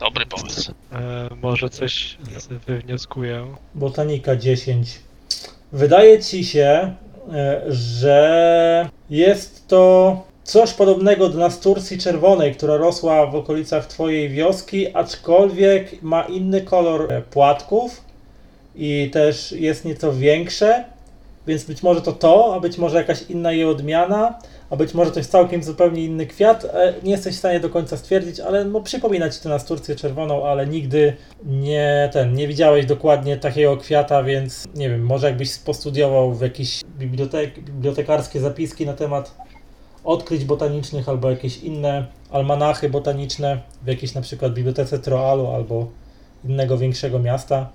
Dobry pomysł. E, może coś z- wywnioskuję. Botanika 10. Wydaje ci się, że jest to coś podobnego do nasturcji czerwonej, która rosła w okolicach twojej wioski, aczkolwiek ma inny kolor e, płatków i też jest nieco większe, więc być może to to, a być może jakaś inna jej odmiana, a być może jest całkiem zupełnie inny kwiat. E, Nie jesteś w stanie do końca stwierdzić, ale no, przypomina ci to nasturcję czerwoną, ale nigdy nie ten, nie widziałeś dokładnie takiego kwiata, więc nie wiem, może jakbyś postudiował w jakieś bibliotek, bibliotekarskie zapiski na temat odkryć botanicznych albo jakieś inne almanachy botaniczne w jakiejś na przykład bibliotece Troalu albo innego większego miasta,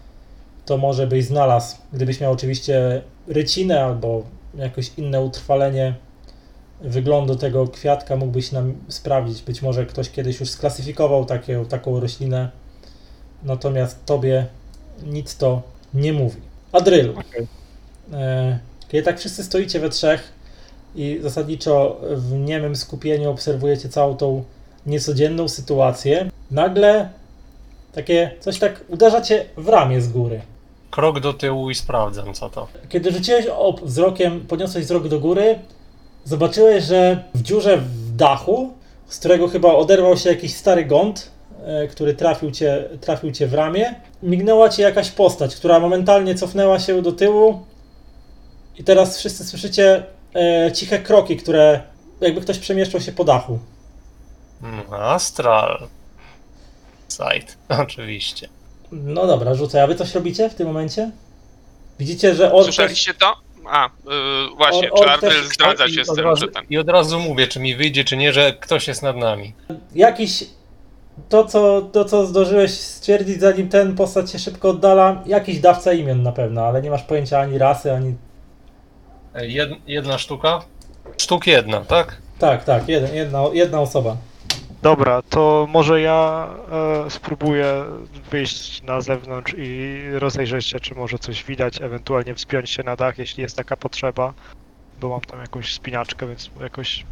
to może byś znalazł, gdybyś miał oczywiście rycinę albo jakoś inne utrwalenie wyglądu tego kwiatka, mógłbyś nam sprawdzić. Być może ktoś kiedyś już sklasyfikował takie, taką roślinę, natomiast tobie nic to nie mówi. Adrylu, Okej. e, kiedy tak wszyscy stoicie we trzech i zasadniczo w niemym skupieniu obserwujecie całą tą niecodzienną sytuację, nagle takie coś tak uderza cię w ramię z góry. Krok do tyłu i sprawdzam, co to. Kiedy rzuciłeś op wzrokiem, podniosłeś wzrok do góry, zobaczyłeś, że w dziurze w dachu, z którego chyba oderwał się jakiś stary gąd, e, który trafił cię, trafił cię w ramię, mignęła ci jakaś postać, która momentalnie cofnęła się do tyłu i teraz wszyscy słyszycie e, ciche kroki, które jakby ktoś przemieszczał się po dachu. Mm, Astral. Sight, oczywiście. No dobra, rzucę. A wy coś robicie w tym momencie? Widzicie, że też, Słyszeliście to? A, yy, właśnie, Or- czy Ardel też- zdradza I się z od tym, razu, że ten... I od razu mówię, czy mi wyjdzie, czy nie, że ktoś jest nad nami. jakiś to co, to, co zdążyłeś stwierdzić, zanim ten postać się szybko oddala, jakiś dawca imion na pewno, ale nie masz pojęcia ani rasy, ani... Jed, jedna sztuka? Sztuk jedna, tak? Tak, tak, jedna, jedna osoba. Dobra, to może ja e, spróbuję wyjść na zewnątrz i rozejrzeć się, czy może coś widać, ewentualnie wspiąć się na dach, jeśli jest taka potrzeba, bo mam tam jakąś spinaczkę, więc jakoś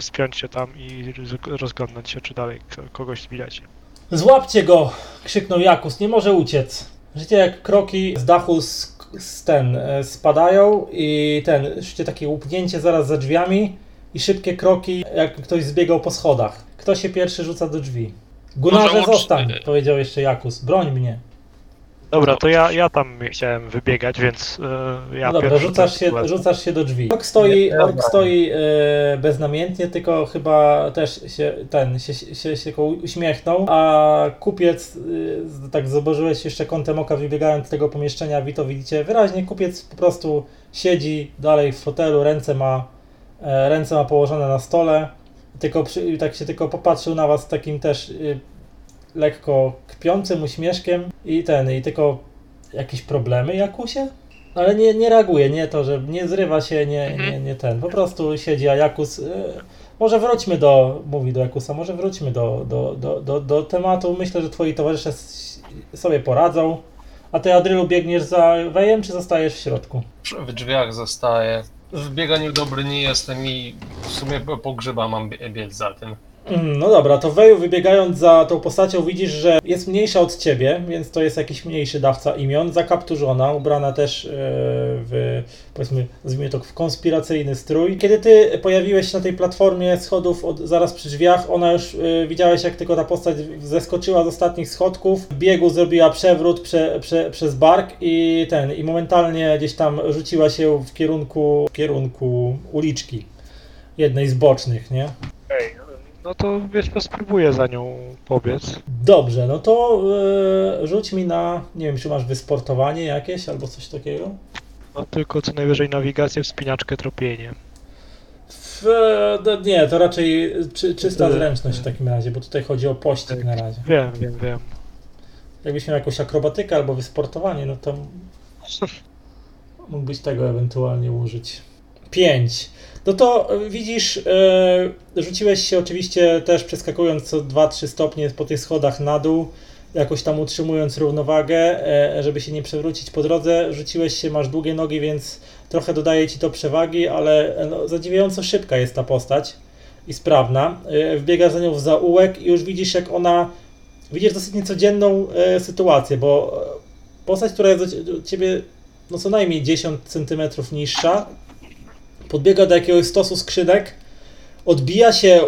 wspiąć się tam i roz- rozglądnąć się, czy dalej kogoś widać. Złapcie go! krzyknął Jakus, nie może uciec. Życie jak kroki z dachu z, z ten e, spadają i ten, życie takie łupnięcie zaraz za drzwiami i szybkie kroki, jak ktoś zbiegał po schodach. Kto się pierwszy rzuca do drzwi? Gunarze, Może łącz- zostań, powiedział jeszcze Jakus. Broń mnie. Dobra, to ja, ja tam chciałem wybiegać, więc e, ja No dobra, pierwszy rzucasz się, lecę. rzucasz się do drzwi. Ork stoi, ork stoi e, beznamiętnie, tylko chyba też się ten się, się, się tylko uśmiechnął, a kupiec, e, tak zobaczyłeś jeszcze kątem oka wybiegając z tego pomieszczenia, wi to widzicie wyraźnie, kupiec po prostu siedzi dalej w fotelu, ręce ma, e, ręce ma położone na stole, tylko przy, tak się tylko popatrzył na was takim też e, lekko kpiącym uśmieszkiem i ten, i tylko jakieś problemy Jakusie? Ale nie, nie reaguje, nie to, że nie zrywa się, nie, Mhm. nie, nie ten. Po prostu siedzi, a Jakus. y, może wróćmy do. Mówi do Jakusa, może wróćmy do, do, do, do, do tematu. Myślę, że twoi towarzysze s- sobie poradzą. A ty, Adrylu, biegniesz za Wejem, czy zostajesz w środku? W drzwiach zostaję. W bieganiu dobry nie jestem i w sumie po- grzyba mam bie- biec za tym. Mm, No dobra, to Weju wybiegając za tą postacią widzisz, że jest mniejsza od ciebie, więc to jest jakiś mniejszy dawca imion, zakapturzona, ubrana też e, w, powiedzmy, nazwijmy to w konspiracyjny strój. Kiedy ty pojawiłeś się na tej platformie schodów od, zaraz przy drzwiach, ona już, e, widziałeś jak tylko ta postać zeskoczyła z ostatnich schodków, w biegu zrobiła przewrót prze, prze, przez bark i ten, i momentalnie gdzieś tam rzuciła się w kierunku, w kierunku uliczki, jednej z bocznych, nie? Ej, no to wiesz, to spróbuję za nią pobiec. Dobrze, no to e, rzuć mi na, nie wiem, czy masz wysportowanie jakieś albo coś takiego? No tylko co najwyżej nawigację, wspinaczkę, tropienie. W, no nie, to raczej czy, czysta E, zręczność w takim razie, bo tutaj chodzi o pościg na razie. Wiem, wiem, wiem. Jakbyś miał jakąś akrobatykę albo wysportowanie, no to mógłbyś tego ewentualnie użyć. 5. No to e, widzisz, e, rzuciłeś się oczywiście też przeskakując co 2-3 stopnie po tych schodach na dół, jakoś tam utrzymując równowagę, e, żeby się nie przewrócić po drodze. Rzuciłeś się, masz długie nogi, więc trochę dodaje ci to przewagi, ale e, no, zadziwiająco szybka jest ta postać i sprawna. E, Wbiegasz za nią w zaułek i już widzisz, jak ona. Widzisz dosyć niecodzienną e, sytuację, bo postać, która jest do ciebie no co najmniej 10 cm niższa, podbiega do jakiegoś stosu skrzynek, odbija się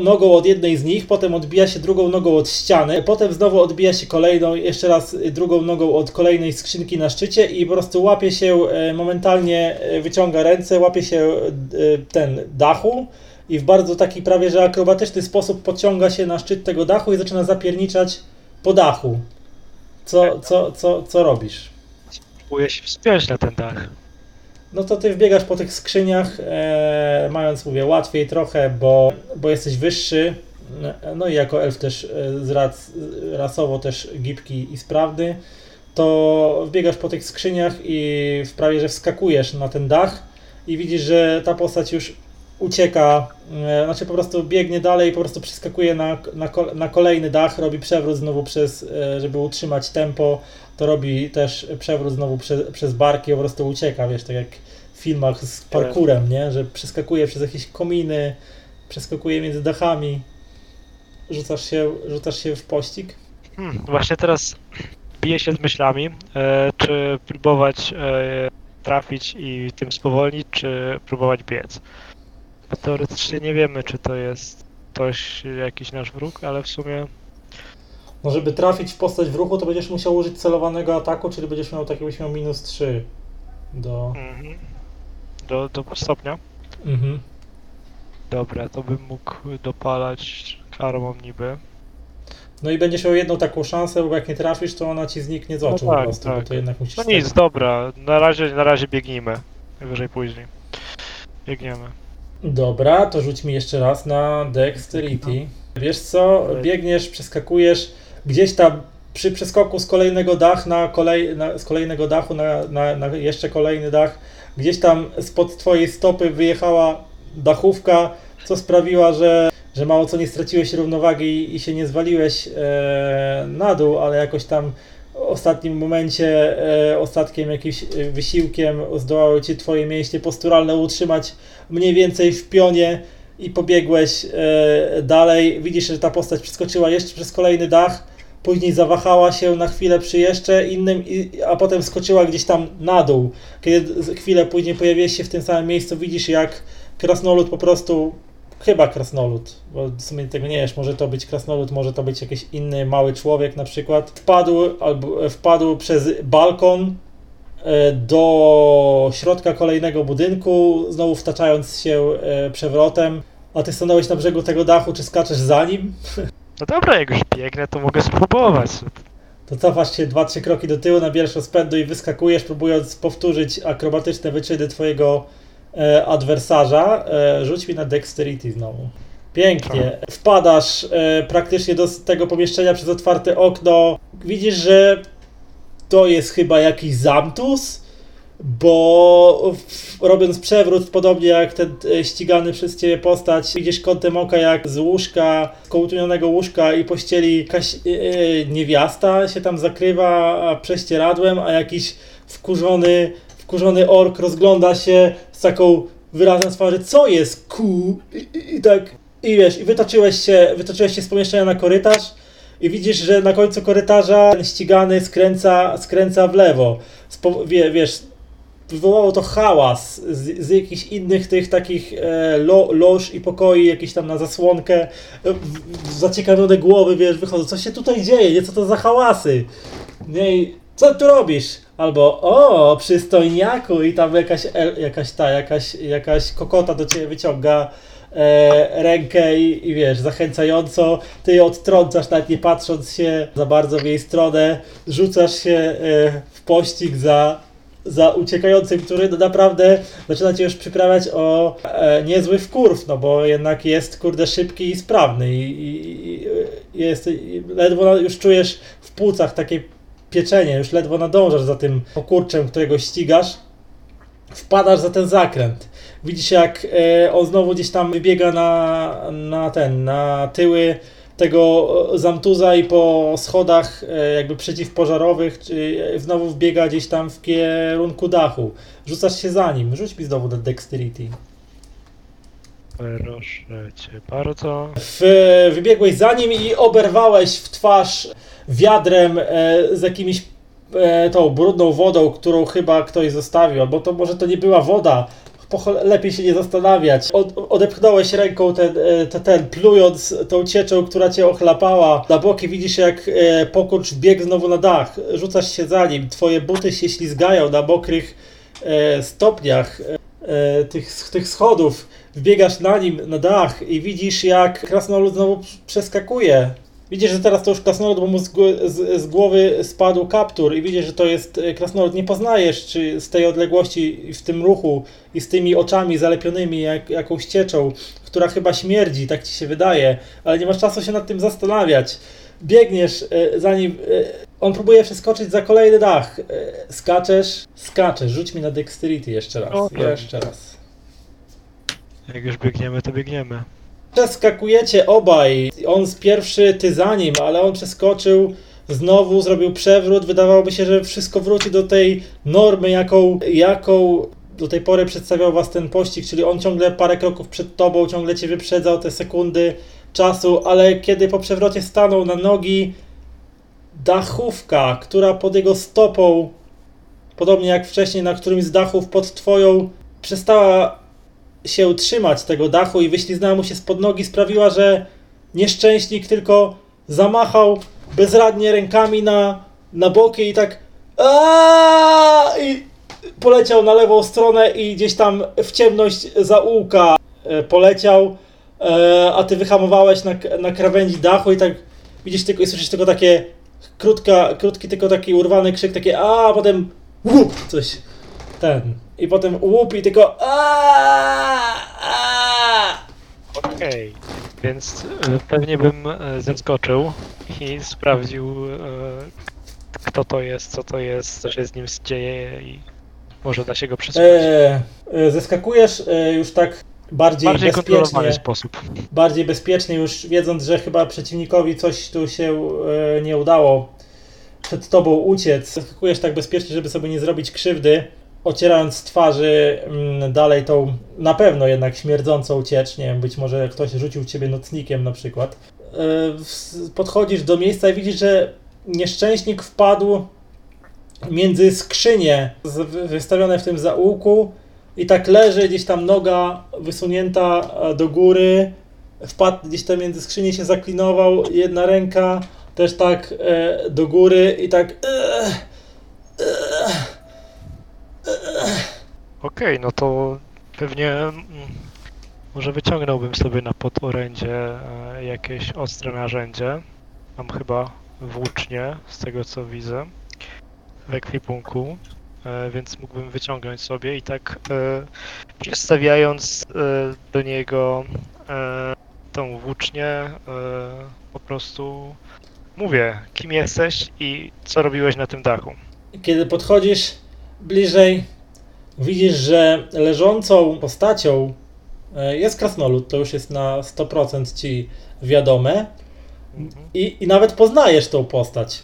nogą od jednej z nich, potem odbija się drugą nogą od ściany, potem znowu odbija się kolejną, jeszcze raz y, drugą nogą od kolejnej skrzynki na szczycie i po prostu łapie się e, momentalnie, e, wyciąga ręce, łapie się ten dachu i w bardzo taki prawie że akrobatyczny sposób podciąga się na szczyt tego dachu i zaczyna zapierniczać po dachu. Co, co, co, co robisz? Próbuję się wspiąć na ten dach. No to ty wbiegasz po tych skrzyniach, e, mając, mówię, łatwiej trochę, bo, bo jesteś wyższy, no i jako elf też e, z rac, rasowo też gibki i sprawny, to wbiegasz po tych skrzyniach i prawie, że wskakujesz na ten dach i widzisz, że ta postać już ucieka, e, znaczy po prostu biegnie dalej, po prostu przeskakuje na, na, na kolejny dach, robi przewrót znowu przez, e, żeby utrzymać tempo, to robi też przewrót znowu prze, przez barki, po prostu ucieka, wiesz, tak jak w filmach z parkurem, nie? Że przeskakuje przez jakieś kominy, przeskakuje między dachami. Rzucasz się, rzucasz się w pościg? Hmm, właśnie teraz biję się z myślami, e, czy próbować e, trafić i tym spowolnić, czy próbować biec. Teoretycznie nie wiemy, czy to jest ktoś, jakiś nasz wróg, ale w sumie No, żeby trafić w postać w ruchu, to będziesz musiał użyć celowanego ataku, czyli będziesz miał taki, byś miał minus 3 do... mhm, do, do stopnia. Mhm. Dobra, to bym mógł dopalać karmą niby. No i będziesz miał jedną taką szansę, bo jak nie trafisz, to ona ci zniknie z No oczu tak, po prostu, bo tak. to jednak musisz... No nic, dobra, na razie, na razie biegnijmy. Wyżej później. Biegniemy. Dobra, to rzuć mi jeszcze raz na Dexterity. Wiesz co, biegniesz, przeskakujesz gdzieś tam przy przeskoku z kolejnego dach na kolej, na, z kolejnego dachu na, na, na jeszcze kolejny dach, gdzieś tam spod twojej stopy wyjechała dachówka, co sprawiła, że, że mało co nie straciłeś równowagi i, i się nie zwaliłeś e, na dół, ale jakoś tam w ostatnim momencie, e, ostatkiem jakimś e, wysiłkiem zdołały ci twoje mięśnie posturalne utrzymać mniej więcej w pionie i pobiegłeś e, dalej. Widzisz, że ta postać przeskoczyła jeszcze przez kolejny dach, później zawahała się na chwilę przy jeszcze innym, a potem skoczyła gdzieś tam na dół. Kiedy chwilę później pojawiłeś się w tym samym miejscu, widzisz jak krasnolud po prostu, chyba krasnolud, bo w sumie tego nie wiesz, może to być krasnolud, może to być jakiś inny mały człowiek na przykład, wpadł, albo, e, wpadł przez balkon e, do środka kolejnego budynku, znowu wtaczając się e, przewrotem, a ty stanąłeś na brzegu tego dachu, czy skaczesz za nim? No dobra, jak już biegnę, to mogę spróbować. To cofasz się 2-3 kroki do tyłu, nabierasz rozpędu i wyskakujesz, próbując powtórzyć akrobatyczne wyczyny twojego e, adwersarza. E, rzuć mi na dexterity znowu. Pięknie. Wpadasz e, praktycznie do tego pomieszczenia przez otwarte okno. Widzisz, że to jest chyba jakiś zamtus, bo robiąc przewrót, podobnie jak ten e, ścigany przez ciebie postać, widzisz kątem oka jak z łóżka, z kołtunionego łóżka i pościeli jakaś e, niewiasta się tam zakrywa prześcieradłem, a jakiś wkurzony, wkurzony ork rozgląda się z taką wyrazem twarzy, co jest ku? I, i, i tak, i wiesz, i wytoczyłeś się, wytoczyłeś się z pomieszczenia na korytarz i widzisz, że na końcu korytarza ten ścigany skręca, skręca w lewo. Spo, wie, wiesz, wywołało to hałas z, z jakichś innych tych takich e, lo, loż i pokoi, jakieś tam na zasłonkę. E, zaciekawione głowy, wiesz, wychodzą, co się tutaj dzieje, nie, co to za hałasy? Nie, i co tu robisz? Albo, o, przystojniaku i tam jakaś, jakaś ta, jakaś, jakaś kokota do ciebie wyciąga e, rękę i, i wiesz, zachęcająco, ty ją odtrącasz, nawet nie patrząc się za bardzo w jej stronę, rzucasz się e, w pościg za, za uciekającym, który no naprawdę zaczyna cię już przyprawiać o e, niezły wkurw, no bo jednak jest, kurde, szybki i sprawny i, i, i jest, i ledwo już czujesz w płucach takie pieczenie, już ledwo nadążasz za tym pokurczem, którego ścigasz, wpadasz za ten zakręt. Widzisz jak e, on znowu gdzieś tam wybiega na, na ten, na tyły tego e, zamtuza i po schodach e, jakby przeciwpożarowych, czy e, znowu wbiega gdzieś tam w kierunku dachu. Rzucasz się za nim, rzuć mi znowu na dexterity. Proszę cię bardzo. W, wybiegłeś za nim i oberwałeś w twarz wiadrem z jakimiś tą brudną wodą, którą chyba ktoś zostawił, albo to może to nie była woda. Lepiej się nie zastanawiać. Od, odepchnąłeś ręką ten, e, te- ten, plując tą cieczą, która cię ochlapała. Na boki widzisz, jak e, pokurcz biegł znowu na dach. Rzucasz się za nim. Twoje buty się ślizgają na mokrych e, stopniach tych, tych schodów. Wbiegasz na nim na dach i widzisz, jak krasnolud znowu przeskakuje. Widzisz, że teraz to już krasnolud, bo mu z, z, z głowy spadł kaptur i widzisz, że to jest e, krasnolud. Nie poznajesz, czy z tej odległości, w tym ruchu i z tymi oczami zalepionymi jak, jakąś cieczą, która chyba śmierdzi, tak ci się wydaje, ale nie masz czasu się nad tym zastanawiać. Biegniesz e, za nim, e, on próbuje przeskoczyć za kolejny dach. Skaczesz, skaczesz. Rzuć mi na dexterity jeszcze raz. O, tak. jeszcze raz. Jak już biegniemy, to biegniemy. Przeskakujecie obaj. On z pierwszy, ty za nim, ale on przeskoczył. Znowu zrobił przewrót. Wydawałoby się, że wszystko wróci do tej normy, jaką, jaką do tej pory przedstawiał was ten pościg, czyli on ciągle parę kroków przed tobą, ciągle cię wyprzedzał te sekundy czasu, ale kiedy po przewrocie stanął na nogi, dachówka, która pod jego stopą, podobnie jak wcześniej na którymś z dachów pod twoją, przestała się trzymać tego dachu i wyśliznęła mu się spod nogi, sprawiła, że nieszczęśnik tylko zamachał bezradnie rękami na, na boki i tak "Aaaa!" i poleciał na lewą stronę i gdzieś tam w ciemność zaułka e, poleciał, e, a ty wyhamowałeś na, na krawędzi dachu i tak widzisz tylko i słyszysz tylko takie krótka, krótki tylko taki urwany krzyk, takie a potem łup, coś ten. I potem łup i tylko. Okej, więc e, pewnie bym e, zeskoczył i sprawdził, e, kto to jest, co to jest, co się z nim dzieje i może da się go przesłuchać. E, e, zeskakujesz e, już tak bardziej, Bardziej kontrolowany bezpiecznie, sposób. bardziej bezpiecznie, już wiedząc, że chyba przeciwnikowi coś tu się e, nie udało przed tobą uciec. Skakujesz tak bezpiecznie, żeby sobie nie zrobić krzywdy, ocierając z twarzy mm, dalej tą na pewno jednak śmierdzącą ciecz. Nie wiem, być może ktoś rzucił ciebie nocnikiem na przykład. E, podchodzisz do miejsca i widzisz, że nieszczęśnik wpadł między skrzynie wystawione w tym zaułku i tak leży gdzieś tam noga wysunięta e, do góry, wpadł gdzieś tam między skrzynie się zaklinował, jedna ręka też tak e, do góry i tak Okej, no to pewnie mm, może wyciągnąłbym sobie na podorędzie e, jakieś ostre narzędzie. Mam chyba włócznie, z tego co widzę, w ekwipunku, e, więc mógłbym wyciągnąć sobie i tak e, przystawiając e, do niego e, tą włócznię, po prostu mówię, kim jesteś i co robiłeś na tym dachu. Kiedy podchodzisz bliżej, widzisz, że leżącą postacią e, jest krasnolud, to już jest na 100% ci wiadome i, i nawet poznajesz tą postać.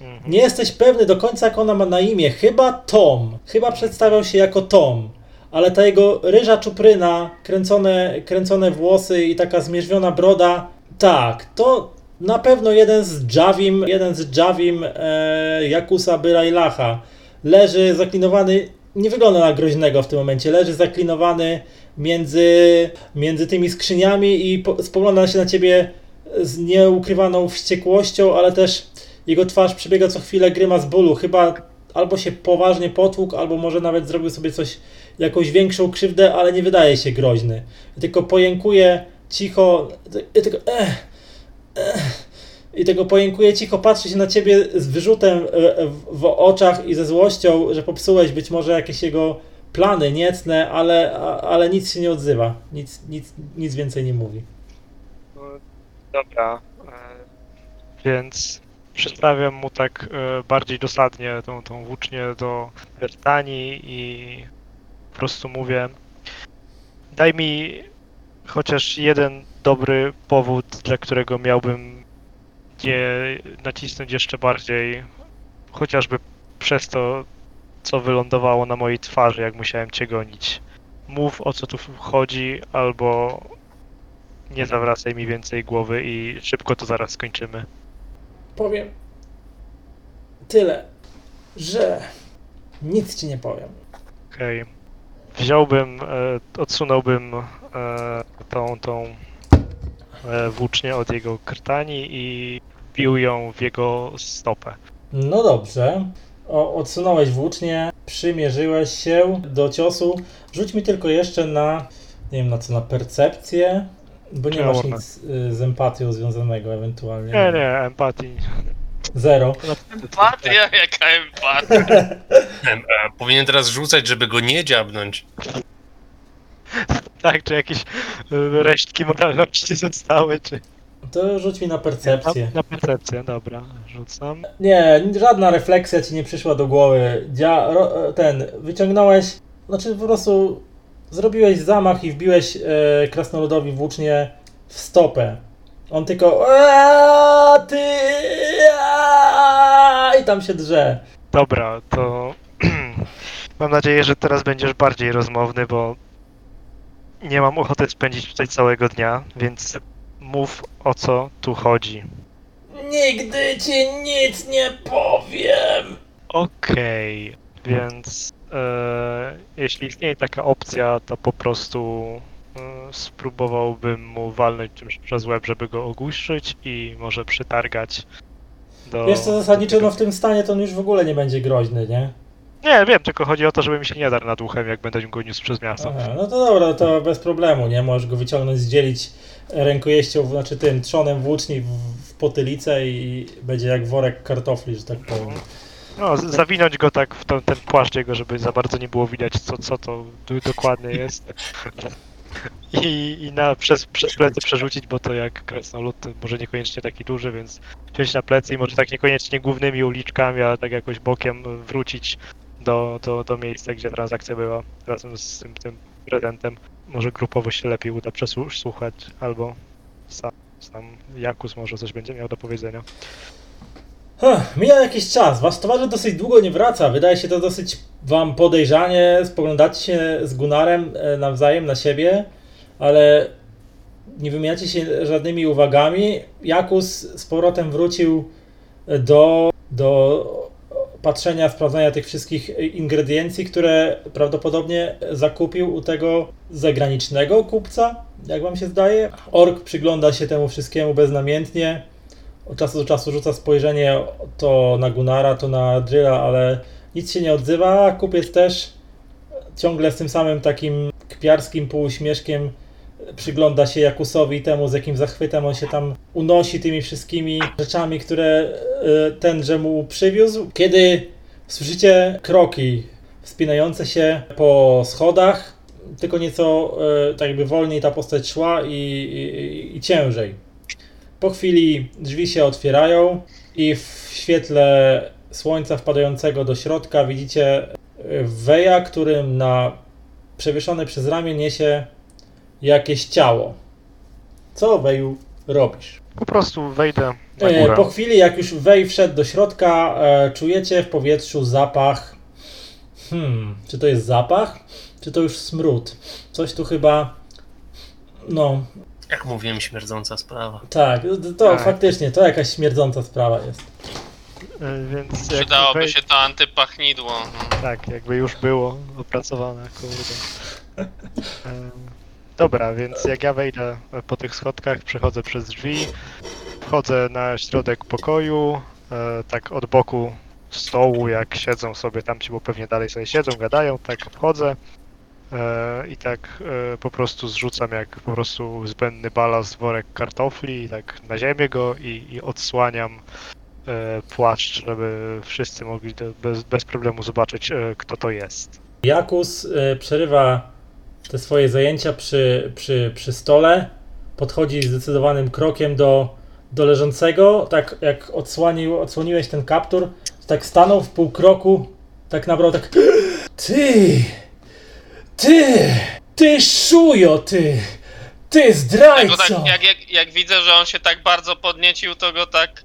Mhm. Nie jesteś pewny do końca, jak ona ma na imię. Chyba Tom. Chyba przedstawiał się jako Tom. Ale ta jego ryża czupryna, kręcone, kręcone włosy i taka zmierzwiona broda. Tak, to na pewno jeden z Javim, jeden z Javim e, Jakusa Byrajlacha. Leży zaklinowany, nie wygląda na groźnego w tym momencie, leży zaklinowany między, między tymi skrzyniami i po, spogląda się na ciebie z nieukrywaną wściekłością, ale też jego twarz przebiega co chwilę grymas bólu. Chyba albo się poważnie potłukł, albo może nawet zrobił sobie coś, jakąś większą krzywdę, ale nie wydaje się groźny. Tylko pojękuje cicho, tylko eh, eh, i tego pojękuje cicho, patrzy się na ciebie z wyrzutem e, w, w oczach i ze złością, że popsułeś być może jakieś jego plany niecne, ale, ale nic się nie odzywa. Nic, nic, nic więcej nie mówi. No, Dobra. e, Więc przystawiam mu tak e, bardziej dosadnie tą, tą włócznię do Bertani i po prostu mówię daj mi chociaż jeden dobry powód, dla którego miałbym nie nacisnąć jeszcze bardziej, chociażby przez to, co wylądowało na mojej twarzy, jak musiałem cię gonić. Mów o co tu chodzi, albo nie zawracaj mi więcej głowy i szybko to zaraz skończymy. Powiem tyle, że nic ci nie powiem. Okej. Wziąłbym, e, odsunąłbym e, tą, tą e, włócznię od jego krtani i bił ją w jego stopę. No dobrze. O, odsunąłeś włócznie, przymierzyłeś się do ciosu. Rzuć mi tylko jeszcze na, nie wiem na co, na percepcję, bo nie masz Dobra. nic y, z empatią związanego ewentualnie. Nie, nie, empatii. Zero. Empatia, jaka empatia. E, powinien teraz rzucać, żeby go nie dziabnąć. Tak, czy jakieś e, resztki moralności zostały, czy... To rzuć mi na percepcję. Na, na percepcję, dobra, rzucam. Nie, żadna refleksja ci nie przyszła do głowy. Dzia, ro, ten, wyciągnąłeś, znaczy po prostu zrobiłeś zamach i wbiłeś e, krasnoludowi włócznie w stopę. On tylko "Eee, ty aaa", i tam się drze. Dobra, to mam nadzieję, że teraz będziesz bardziej rozmowny, bo nie mam ochoty spędzić tutaj całego dnia, więc mów o co tu chodzi. Nigdy ci nic nie powiem. Okej, więc e, jeśli istnieje taka opcja, to po prostu e, spróbowałbym mu walnąć czymś przez łeb, żeby go ogłuszyć i może przytargać do... Wiesz co, zasadniczo no w tym stanie to on już w ogóle nie będzie groźny, nie? Nie, wiem, tylko chodzi o to, żeby mi się nie darł nad uchem, jak będę go niósł przez miasto. Aha, no to dobra, to bez problemu, nie? Możesz go wyciągnąć, zdzielić rękojeścią, znaczy tym trzonem włóczni w, potylicę i będzie jak worek kartofli, że tak powiem. No, z- zawinąć go tak w ten, ten płaszcz jego, żeby za bardzo nie było widać, co, co to dokładnie jest. I, i na, przez, przez plecy przerzucić, bo to jak krasnolud to może niekoniecznie taki duży, więc wziąć na plecy i może tak niekoniecznie głównymi uliczkami, ale tak jakoś bokiem wrócić do, do, do miejsca, gdzie transakcja była razem z tym, tym prezentem. Może grupowo się lepiej uda przesłuchać, albo sam, sam Jakus może coś będzie miał do powiedzenia. Huh, mija jakiś czas. Wasz towarzysz dosyć długo nie wraca. Wydaje się to dosyć wam podejrzanie. Spoglądacie się z Gunarem e, nawzajem na siebie, ale nie wymieniacie się żadnymi uwagami. Jakus z powrotem wrócił do, do patrzenia, sprawdzania tych wszystkich ingrediencji, które prawdopodobnie zakupił u tego zagranicznego kupca, jak wam się zdaje. Ork przygląda się temu wszystkiemu beznamiętnie od czasu do czasu rzuca spojrzenie to na Gunara, to na Drilla, ale nic się nie odzywa. Kupiec też ciągle z tym samym takim kpiarskim półuśmieszkiem przygląda się Jakusowi temu, z jakim zachwytem on się tam unosi tymi wszystkimi rzeczami, które e, tenże mu przywiózł. Kiedy słyszycie kroki wspinające się po schodach, tylko nieco e, tak jakby wolniej ta postać szła i, i, i ciężej. Po chwili drzwi się otwierają i w świetle słońca wpadającego do środka widzicie Weja, którym na przewieszone przez ramię niesie jakieś ciało. Co Weju robisz? Po prostu wejdę na E, górę. Po chwili, jak już Wej wszedł do środka, e, czujecie w powietrzu zapach. Hmm, czy to jest zapach? Czy to już smród? Coś tu chyba. No, Jak mówiłem, śmierdząca sprawa. tak, to Tak. faktycznie, to jakaś śmierdząca sprawa jest. E, Więc Przydałoby wej- się to antypachnidło. No. Tak, jakby już było opracowane, kurde. Dobra, więc jak ja wejdę po tych schodkach, przechodzę przez drzwi, wchodzę na środek pokoju, e, tak od boku stołu, jak siedzą sobie tam ci, bo pewnie dalej sobie siedzą, gadają, tak wchodzę e, i tak e, po prostu zrzucam jak po prostu zbędny balast worek kartofli tak na ziemię go i, i odsłaniam e, płaszcz, żeby wszyscy mogli bez, bez problemu zobaczyć, e, kto to jest. Jakus y, przerywa te swoje zajęcia przy, przy, przy stole, podchodzi zdecydowanym krokiem do, do leżącego, tak jak odsłonił, odsłoniłeś ten kaptur, tak stanął w pół kroku, tak nabrał tak Ty! Ty! Ty szujo, ty! Ty Bo zdrajco! tak, jak, jak, jak widzę, że on się tak bardzo podniecił, to go tak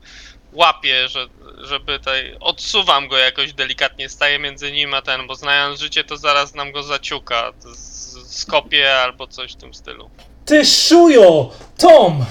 łapię, że, żeby tutaj odsuwam go jakoś delikatnie, staję między nim a ten, bo znając życie, to zaraz nam go zaciuka, z- skopie albo coś w tym stylu. Ty szujo! Tom!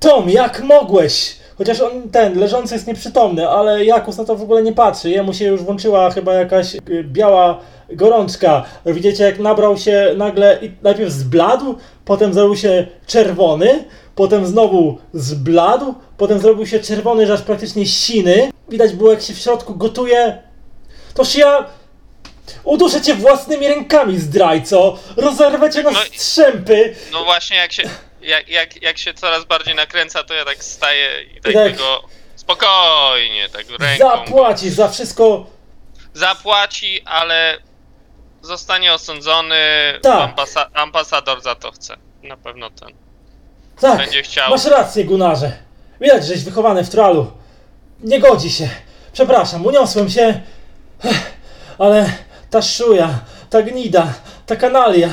Tom, jak mogłeś? Chociaż on ten leżący jest nieprzytomny, ale Jakus na to w ogóle nie patrzy. Jemu się już włączyła chyba jakaś y, biała gorączka. Widzicie, jak nabrał się nagle i najpierw zbladł, potem zrobił się czerwony, potem znowu zbladł, potem zrobił się czerwony, że aż praktycznie siny. Widać było, jak się w środku gotuje. Toż ja uduszę cię własnymi rękami, zdrajco! Rozerwę cię na No i- strzępy! No właśnie, jak się, jak, jak, jak się coraz bardziej nakręca, to ja tak staję i tak, tak. go spokojnie, tak ręką. Zapłacisz za wszystko. Zapłaci, ale zostanie osądzony. Tak. Ambasa- ambasador za to chce. Na pewno ten. Tak, Będzie chciał. masz rację, Gunarze. Widać, żeś wychowany w tralu. Nie godzi się. Przepraszam, uniosłem się. Ech, Ale ta szuja, ta gnida, ta kanalia.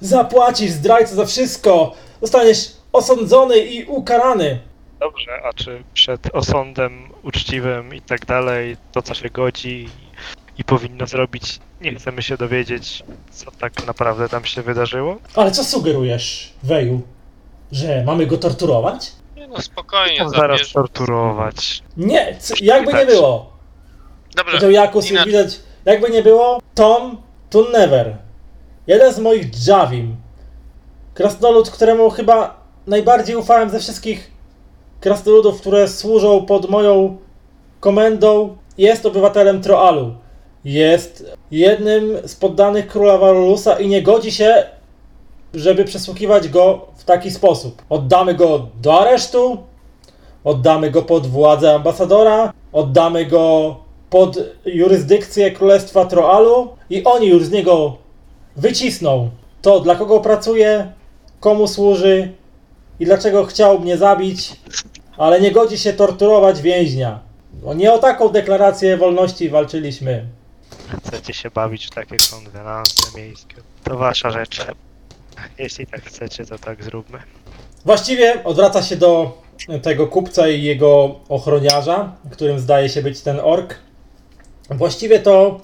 Zapłacisz, zdrajco, za wszystko. Zostaniesz osądzony i ukarany. Dobrze, a czy przed osądem uczciwym i tak dalej, to co się godzi i powinno zrobić, nie chcemy się dowiedzieć, co tak naprawdę tam się wydarzyło? Ale co sugerujesz, Weju? Że mamy go torturować? Nie no, spokojnie, Tam zaraz zabierz. torturować. Nie, c- jakby nie było. Dobrze, Powiedział Jakus i inaczej. widać, jakby nie było, Tom to never. Jeden z moich Javim. Krasnolud, któremu chyba najbardziej ufałem ze wszystkich krasnoludów, które służą pod moją komendą, jest obywatelem Troalu. Jest jednym z poddanych króla Varolusa i nie godzi się, żeby przesłuchiwać go w taki sposób. Oddamy go do aresztu, oddamy go pod władzę ambasadora, oddamy go pod jurysdykcję Królestwa Troalu i oni już z niego wycisną to, dla kogo pracuje, komu służy i dlaczego chciał mnie zabić, ale nie godzi się torturować więźnia. No nie o taką deklarację wolności walczyliśmy. Chcecie się bawić w takie konwenanse miejskie. To wasza rzecz. Jeśli tak chcecie, to tak zróbmy. Właściwie odwraca się do tego kupca i jego ochroniarza, którym zdaje się być ten ork. Właściwie to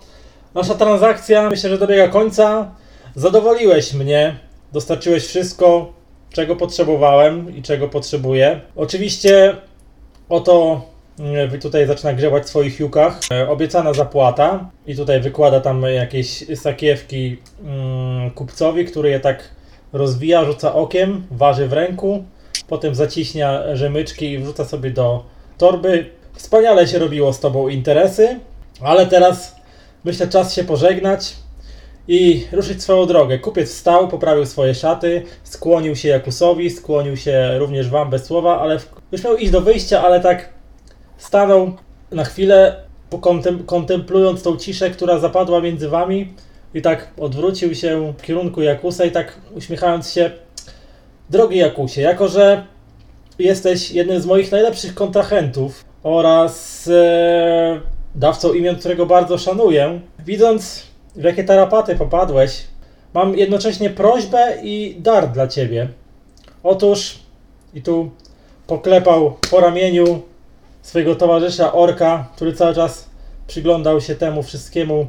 nasza transakcja myślę, że dobiega końca. Zadowoliłeś mnie, dostarczyłeś wszystko, czego potrzebowałem i czego potrzebuję. Oczywiście oto mm, tutaj zaczyna grzebać w swoich jukach. E, Obiecana zapłata i tutaj wykłada tam jakieś sakiewki mm, kupcowi, który je tak rozwija, rzuca okiem, waży w ręku, potem zaciśnia rzemyczki i wrzuca sobie do torby. Wspaniale się robiło z tobą interesy, ale teraz myślę czas się pożegnać i ruszyć swoją drogę. Kupiec wstał, poprawił swoje szaty, skłonił się Jakusowi, skłonił się również wam bez słowa, ale w... już miał iść do wyjścia, ale tak stanął na chwilę, kontemplując tą ciszę, która zapadła między wami i tak odwrócił się w kierunku Jakusa i tak uśmiechając się Drogi Jakusie, jako że jesteś jednym z moich najlepszych kontrahentów oraz e, dawcą imion, którego bardzo szanuję, widząc w jakie tarapaty popadłeś, mam jednocześnie prośbę i dar dla ciebie. Otóż, i tu poklepał po ramieniu swojego towarzysza Orka, który cały czas przyglądał się temu wszystkiemu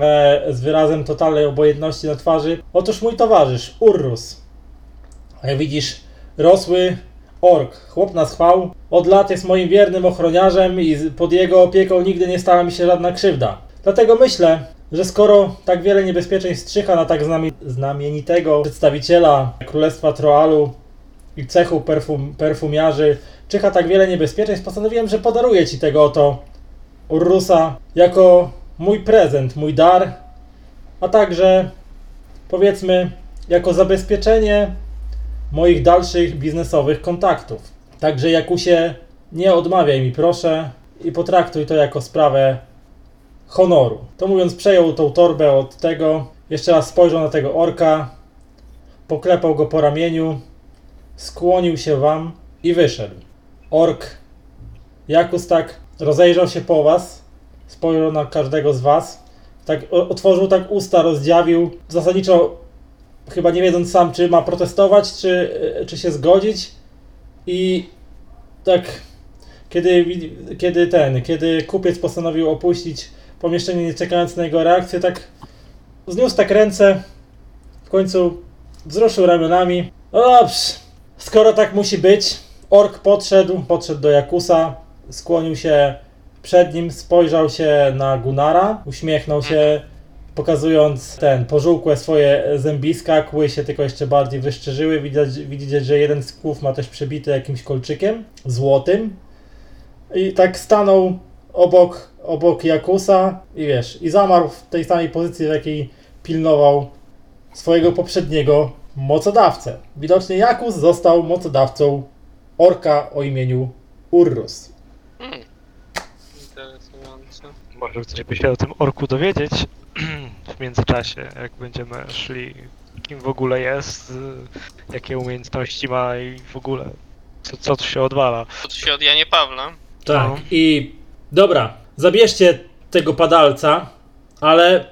e, z wyrazem totalnej obojętności na twarzy. Otóż mój towarzysz, Urrus. Jak widzisz, rosły ork, chłop na schwał. Od lat jest moim wiernym ochroniarzem i pod jego opieką nigdy nie stała mi się żadna krzywda. Dlatego myślę, że skoro tak wiele niebezpieczeństw czyha na tak znami- znamienitego przedstawiciela Królestwa Troalu i cechu perfum- perfumiarzy, czyha tak wiele niebezpieczeństw, postanowiłem, że podaruję ci tego oto Urrusa jako mój prezent, mój dar, a także powiedzmy jako zabezpieczenie moich dalszych biznesowych kontaktów. Także Jakusie, nie odmawiaj mi proszę i potraktuj to jako sprawę honoru. To mówiąc, przejął tą torbę od tego, jeszcze raz spojrzał na tego orka, poklepał go po ramieniu, skłonił się wam i wyszedł. Ork Jakus tak rozejrzał się po was, spojrzał na każdego z was, tak otworzył tak usta, rozdziawił, zasadniczo chyba nie wiedząc sam, czy ma protestować, czy, czy się zgodzić. I tak, kiedy, kiedy ten, kiedy kupiec postanowił opuścić pomieszczenie, nie czekając na jego reakcję, tak zniósł tak ręce, w końcu wzruszył ramionami. No dobrze, skoro tak musi być, ork podszedł, podszedł do Jakusa, skłonił się przed nim, spojrzał się na Gunara, uśmiechnął się, pokazując ten, pożółkłe swoje zębiska, kły się tylko jeszcze bardziej wyszczerzyły. Widać, widzicie, że jeden z kłów ma też przebity jakimś kolczykiem złotym. I tak stanął obok, obok Jakusa i wiesz, i zamarł w tej samej pozycji, w jakiej pilnował swojego poprzedniego mocodawcę. Widocznie Jakus został mocodawcą orka o imieniu Urrus. Hmm. Interesujące. Może chcecie się o tym orku dowiedzieć w międzyczasie, jak będziemy szli, kim w ogóle jest, y, jakie umiejętności ma i w ogóle co, co tu się odwala. To się od Janie Pawla. Tak, No. i dobra, zabierzcie tego padalca, ale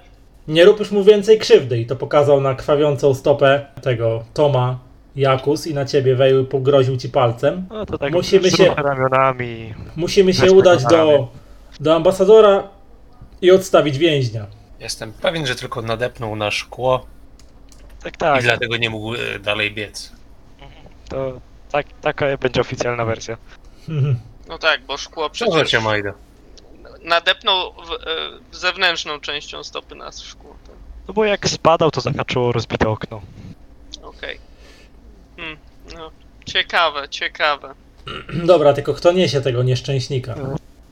nie rób już mu więcej krzywdy. I to pokazał na krwawiącą stopę tego Toma Jakus i na ciebie Wejły pogroził ci palcem. No to tak Musimy się- ramionami. Musimy się Bez udać do, do ambasadora i odstawić więźnia. Jestem pewien, że tylko nadepnął na szkło Tak, i tak. dlatego nie mógł e, dalej biec. To tak, taka będzie oficjalna wersja. No tak, bo szkło Proszę przecież cię, Majda. nadepnął w, e, w zewnętrzną częścią stopy na szkło. tak. No bo jak spadał, to zahaczyło rozbite okno. Okej. Hmm, no. Ciekawe, ciekawe. Dobra, tylko kto niesie tego nieszczęśnika?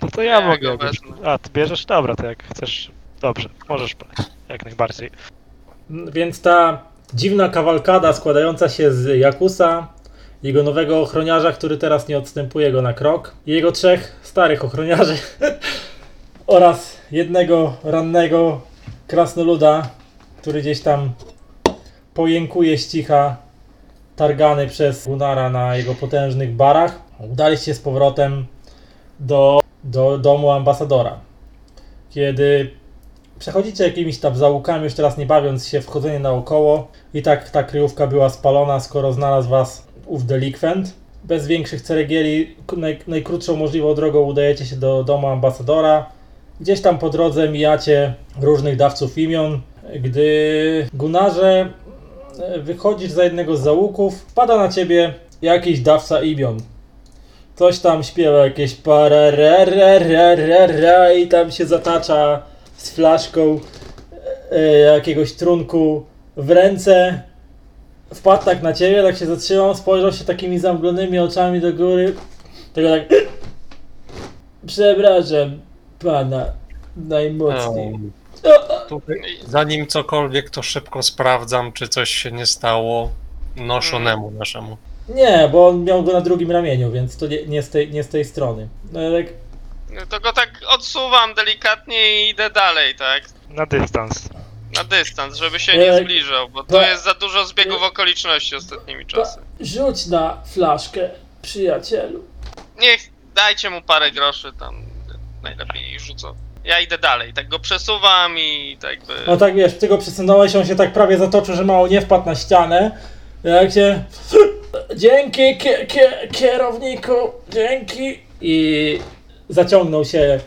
No to ja Ja mogę. go wezmę. A, ty bierzesz? Dobra, to jak chcesz. Dobrze, możesz brać. Jak najbardziej. Więc ta dziwna kawalkada składająca się z Jakusa, jego nowego ochroniarza, który teraz nie odstępuje go na krok, i jego trzech starych ochroniarzy oraz jednego rannego krasnoluda, który gdzieś tam pojękuje z cicha, targany przez Gunara na jego potężnych barach, udali się z powrotem do, do domu ambasadora. Kiedy Przechodzicie jakimiś tam zaułkami, już teraz nie bawiąc się w chodzenie naokoło. I tak ta kryjówka była spalona, skoro znalazł was ów delikwent. Bez większych ceregieli, naj, najkrótszą możliwą drogą udajecie się do domu ambasadora. Gdzieś tam po drodze mijacie różnych dawców imion. Gdy Gunarze e, wychodzisz za jednego z zaułków, wpada na ciebie jakiś dawca imion. Coś tam śpiewa jakieś parararararara i tam się zatacza z flaszką e, jakiegoś trunku w ręce. Wpadł tak na ciebie, tak się zatrzymał, spojrzał się takimi zamglonymi oczami do góry. Tego tak. Przepraszam pana najmocniej. Zanim cokolwiek, to szybko sprawdzam, czy coś się nie stało noszonemu naszemu. Nie, bo on miał go na drugim ramieniu, więc to nie, nie, z, tej, nie z tej strony. No, tak, No to go tak odsuwam delikatnie i idę dalej, tak? Na dystans. Na dystans, żeby się nie Ej, zbliżał, bo to jest za dużo zbiegów okoliczności ostatnimi czasy. rzuć na flaszkę, przyjacielu. Niech dajcie mu parę groszy tam. Najlepiej rzucą. Ja idę dalej, tak go przesuwam i tak by. No tak wiesz, ty go przesunąłeś, on się tak prawie zatoczył, że mało nie wpadł na ścianę. Jak się... Dzięki kie, kie, kierowniku, dzięki. I zaciągnął się,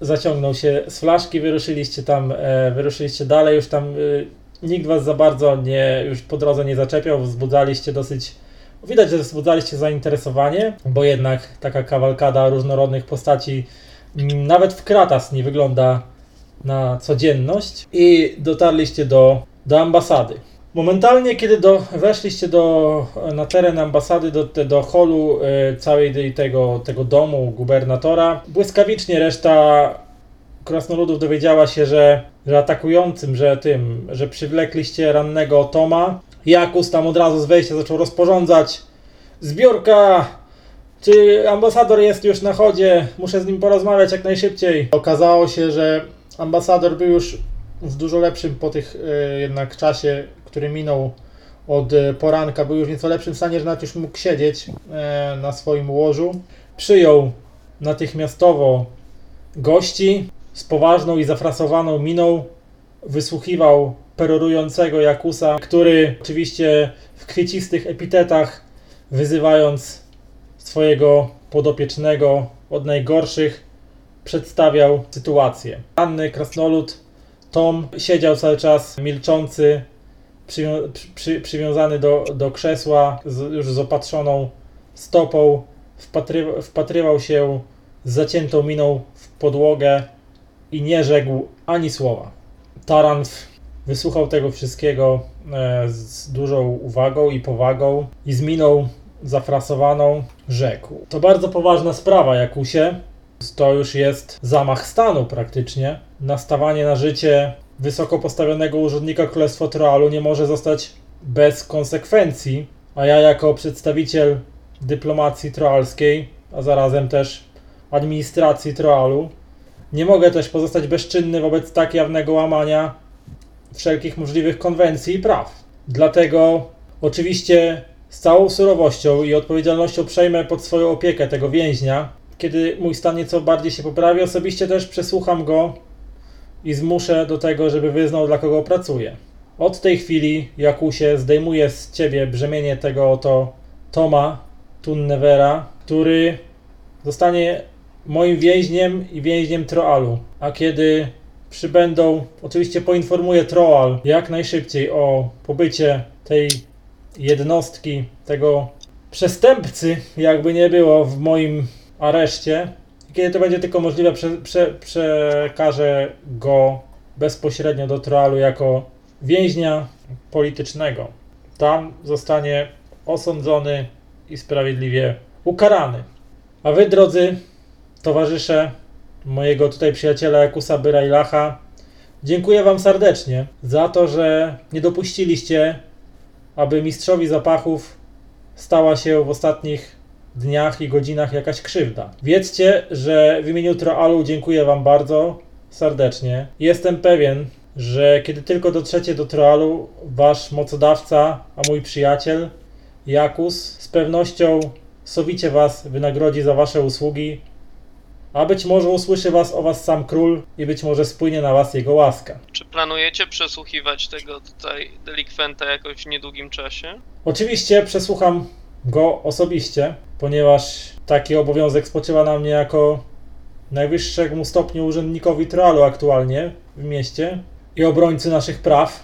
zaciągnął się z flaszki, wyruszyliście tam, e, wyruszyliście dalej, już tam e, nikt was za bardzo nie, już po drodze nie zaczepiał, wzbudzaliście dosyć, widać, że wzbudzaliście zainteresowanie, bo jednak taka kawalkada różnorodnych postaci mm, nawet w Kratas nie wygląda na codzienność i dotarliście do, do ambasady. Momentalnie, kiedy do, weszliście do, na teren ambasady, do, do holu e, całej tego, tego domu gubernatora, błyskawicznie reszta krasnoludów dowiedziała się, że, że atakującym, że tym, że przywlekliście rannego Toma. Jakus tam od razu z wejścia zaczął rozporządzać zbiórka czy ambasador jest już na chodzie? Muszę z nim porozmawiać jak najszybciej. Okazało się, że ambasador był już w dużo lepszym po tych e, jednak czasie, który minął od e, poranka, był już w nieco lepszym stanie, że nawet już mógł siedzieć e, na swoim łożu. Przyjął natychmiastowo gości z poważną i zafrasowaną miną. Wysłuchiwał perorującego Jakusa, który oczywiście w kwiecistych epitetach wyzywając swojego podopiecznego od najgorszych, przedstawiał sytuację. Ranny krasnolud Tom siedział cały czas milczący, przy, przy, przywiązany do, do krzesła, z, już z opatrzoną stopą, wpatry, wpatrywał się z zaciętą miną w podłogę i nie rzekł ani słowa. Taranf wysłuchał tego wszystkiego e, z dużą uwagą i powagą i z miną zafrasowaną rzekł. To bardzo poważna sprawa, Jakusie. To już jest zamach stanu praktycznie. Nastawanie na życie wysoko postawionego urzędnika Królestwa Troalu nie może zostać bez konsekwencji, a ja jako przedstawiciel dyplomacji troalskiej, a zarazem też administracji Troalu, nie mogę też pozostać bezczynny wobec tak jawnego łamania wszelkich możliwych konwencji i praw. Dlatego oczywiście z całą surowością i odpowiedzialnością przejmę pod swoją opiekę tego więźnia. Kiedy mój stan nieco bardziej się poprawi, osobiście też przesłucham go i zmuszę do tego, żeby wyznał, dla kogo pracuje. Od tej chwili, Jakusie, zdejmuję z ciebie brzemienie tego oto Toma Tunnevera, który zostanie moim więźniem i więźniem Troalu. A kiedy przybędą, oczywiście poinformuję Troal jak najszybciej o pobycie tej jednostki, tego przestępcy, jakby nie było w moim areszcie. Kiedy to będzie tylko możliwe, prze, prze, przekażę go bezpośrednio do Troalu jako więźnia politycznego. Tam zostanie osądzony i sprawiedliwie ukarany. A wy, drodzy towarzysze mojego tutaj przyjaciela Jakusa Byrajlacha, dziękuję wam serdecznie za to, że nie dopuściliście, aby mistrzowi zapachów stała się w ostatnich dniach i godzinach jakaś krzywda. Wiedzcie, że w imieniu Troalu dziękuję wam bardzo serdecznie. Jestem pewien, że kiedy tylko dotrzecie do Troalu, wasz mocodawca, a mój przyjaciel Jakus z pewnością sowicie was wynagrodzi za wasze usługi A być może usłyszy was o was sam król i być może spłynie na was jego łaska. Czy planujecie przesłuchiwać tego tutaj delikwenta jakoś w niedługim czasie? Oczywiście przesłucham go osobiście, ponieważ taki obowiązek spoczywa na mnie jako najwyższemu stopniu urzędnikowi Troalu aktualnie w mieście i obrońcy naszych praw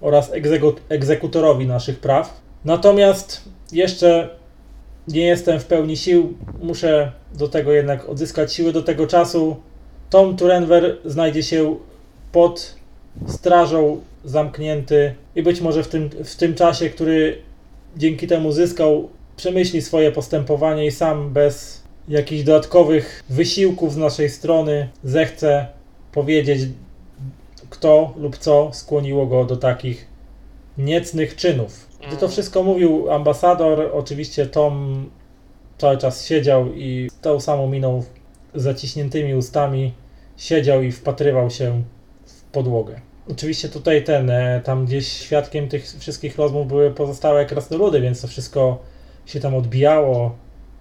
oraz egzeku- egzekutorowi naszych praw. Natomiast jeszcze nie jestem w pełni sił, muszę do tego jednak odzyskać siły do tego czasu. Tom Turenwer znajdzie się pod strażą zamknięty i być może w tym, w tym czasie, który dzięki temu zyskał, przemyśli swoje postępowanie i sam bez jakichś dodatkowych wysiłków z naszej strony zechce powiedzieć, kto lub co skłoniło go do takich niecnych czynów. Gdy to wszystko mówił ambasador, oczywiście Tom cały czas siedział i z tą samą miną zaciśniętymi ustami siedział i wpatrywał się w podłogę. Oczywiście tutaj ten, e, tam gdzieś świadkiem tych wszystkich rozmów były pozostałe krasnoludy, więc to wszystko się tam odbijało.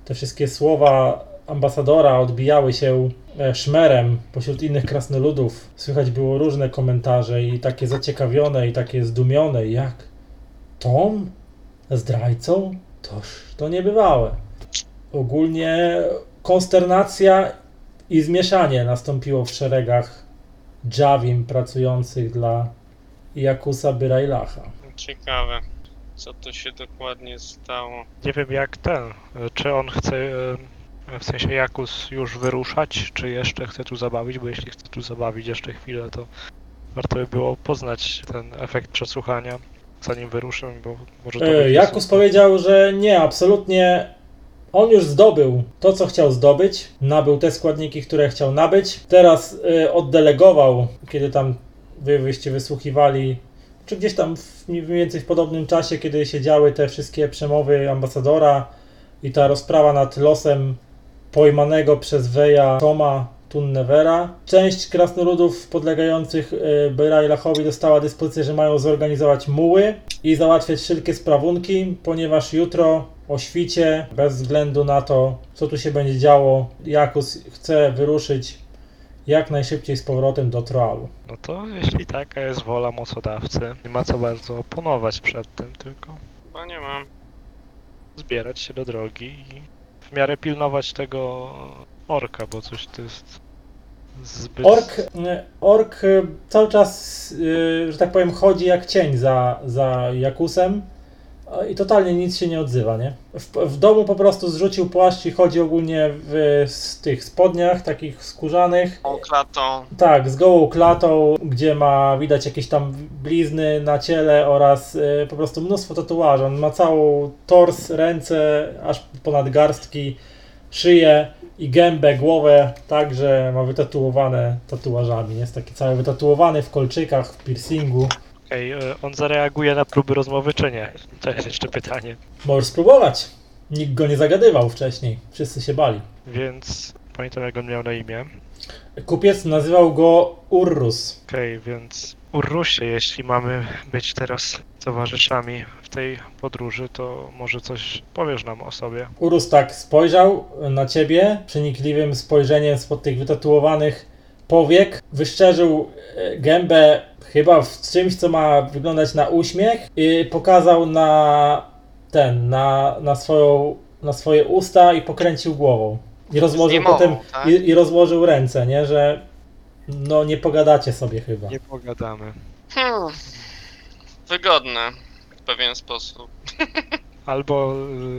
Te wszystkie słowa ambasadora odbijały się e, szmerem pośród innych krasnoludów. Słychać było różne komentarze i takie zaciekawione i takie zdumione, jak Tom zdrajcą? Toż to niebywałe. Ogólnie konsternacja i zmieszanie nastąpiło w szeregach Javim pracujących dla Jakusa Byrajlacha. Ciekawe, co to się dokładnie stało. Nie wiem jak ten, czy on chce, e, w sensie Jakus już wyruszać, czy jeszcze chce tu zabawić, bo jeśli chce tu zabawić jeszcze chwilę, to warto by było poznać ten efekt przesłuchania, zanim wyruszę, bo może to E, Jakus powiedział, że nie, absolutnie. On już zdobył to, co chciał zdobyć, nabył te składniki, które chciał nabyć. Teraz e, oddelegował, kiedy tam wy wyście wysłuchiwali, czy gdzieś tam w mniej więcej w podobnym czasie, kiedy się działy te wszystkie przemowy ambasadora i ta rozprawa nad losem pojmanego przez Weja Toma Tunnevera. Część krasnoludów podlegających e, Byrajlachowi dostała dyspozycję, że mają zorganizować muły i załatwiać wszelkie sprawunki, ponieważ jutro o świcie, bez względu na to, co tu się będzie działo, Jakus chce wyruszyć jak najszybciej z powrotem do Troalu. No to jeśli taka jest wola mocodawcy, nie ma co bardzo oponować przed tym, tylko Chyba nie mam. zbierać się do drogi i w miarę pilnować tego orka, bo coś to jest zbyt... Ork, ork e, cały czas, e, że tak powiem, chodzi jak cień za, za Jakusem i totalnie nic się nie odzywa, nie? W, w domu po prostu zrzucił płaszcz i chodzi ogólnie w z tych spodniach, takich skórzanych. Tą klatą. Tak, z gołą klatą, gdzie ma widać jakieś tam blizny na ciele oraz e, po prostu mnóstwo tatuaży. On ma całą tors, ręce, aż ponad garstki, szyję i gębę, głowę, także ma wytatuowane tatuażami. Jest taki cały wytatuowany w kolczykach, w piercingu. Ej, e, on zareaguje na próby rozmowy, czy nie? To jest jeszcze pytanie. Możesz spróbować. Nikt go nie zagadywał wcześniej. Wszyscy się bali. Więc pamiętam jak on miał na imię. Kupiec nazywał go Urrus. Okej, więc Urrusie, jeśli mamy być teraz towarzyszami w tej podróży, to może coś powiesz nam o sobie. Urus tak spojrzał na ciebie przenikliwym spojrzeniem spod tych wytatuowanych powiek, wyszczerzył e, gębę chyba w czymś, co ma wyglądać na uśmiech i pokazał na ten, na, na, swoją, na swoje usta i pokręcił głową. I rozłożył Zdejmował, potem, tak? i, i rozłożył ręce, nie, że no nie pogadacie sobie chyba. Nie pogadamy. Hmm. Wygodne w pewien sposób. Albo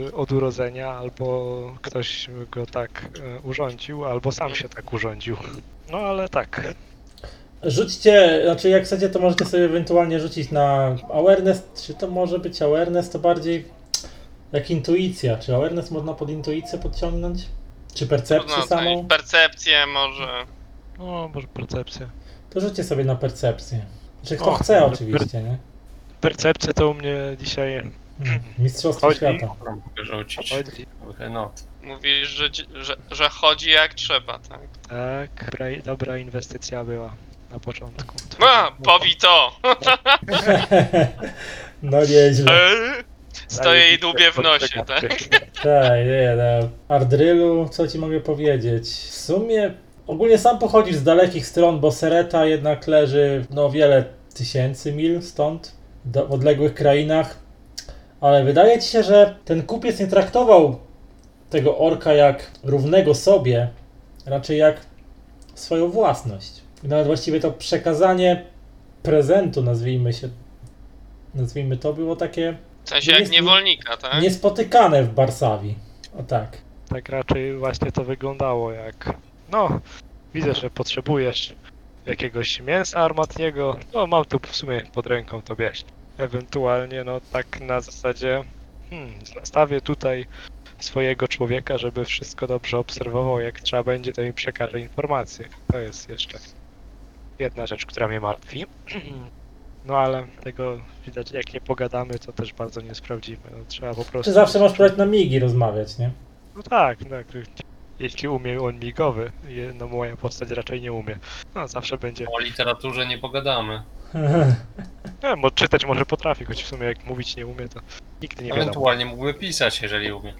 y, od urodzenia, albo ktoś go tak y, urządził, albo sam się tak urządził. No ale tak. Rzućcie, znaczy jak chcecie, to możecie sobie ewentualnie rzucić na awareness. Czy to może być awareness? To bardziej jak intuicja. Czy awareness można pod intuicję podciągnąć? Czy percepcję Trudno samą? ocenić. Percepcję może. No, może percepcja. To rzućcie sobie na percepcję. Znaczy kto O, chce oczywiście, nie? Percepcja to u mnie dzisiaj Mm, Mistrzostwo Chodzi. świata. Mogę rzucić. chodzi. Not. Mówisz, że, dzi- że, że chodzi jak trzeba, tak? Tak, dobra, dobra inwestycja była na początku. A, powi to! no nieźle. Stoję i dłubię w nosie, tak? Tak, nie, no. Ardrylu, co ci mogę powiedzieć? W sumie ogólnie sam pochodzisz z dalekich stron, bo Sereta jednak leży no wiele tysięcy mil stąd, do, w odległych krainach. Ale wydaje ci się, że ten kupiec nie traktował tego orka jak równego sobie, raczej jak swoją własność. Nawet właściwie to przekazanie prezentu, nazwijmy się, nazwijmy to, było takie W sensie jak niewolnika, tak? niespotykane w Barsawi. O tak. Tak raczej właśnie to wyglądało jak. No, widzę, że potrzebujesz jakiegoś mięsa armatniego. No, mam tu w sumie pod ręką, to bierz. Ewentualnie, no tak na zasadzie. Hmm, nastawię tutaj swojego człowieka, żeby wszystko dobrze obserwował. Jak trzeba będzie, to mi przekaże informacje. To jest jeszcze jedna rzecz, która mnie martwi. No ale tego widać, jak nie pogadamy, to też bardzo nie sprawdzimy. No, trzeba po prostu. Czy zawsze masz próbować na migi rozmawiać, nie? No tak, tak. Jeśli umie on migowy, je- no moja postać raczej nie umie. No zawsze będzie. O literaturze nie pogadamy. Nie, bo czytać może potrafi, choć w sumie jak mówić nie umie, to nigdy nie wiadomo. Ewentualnie mógłby pisać, jeżeli umie.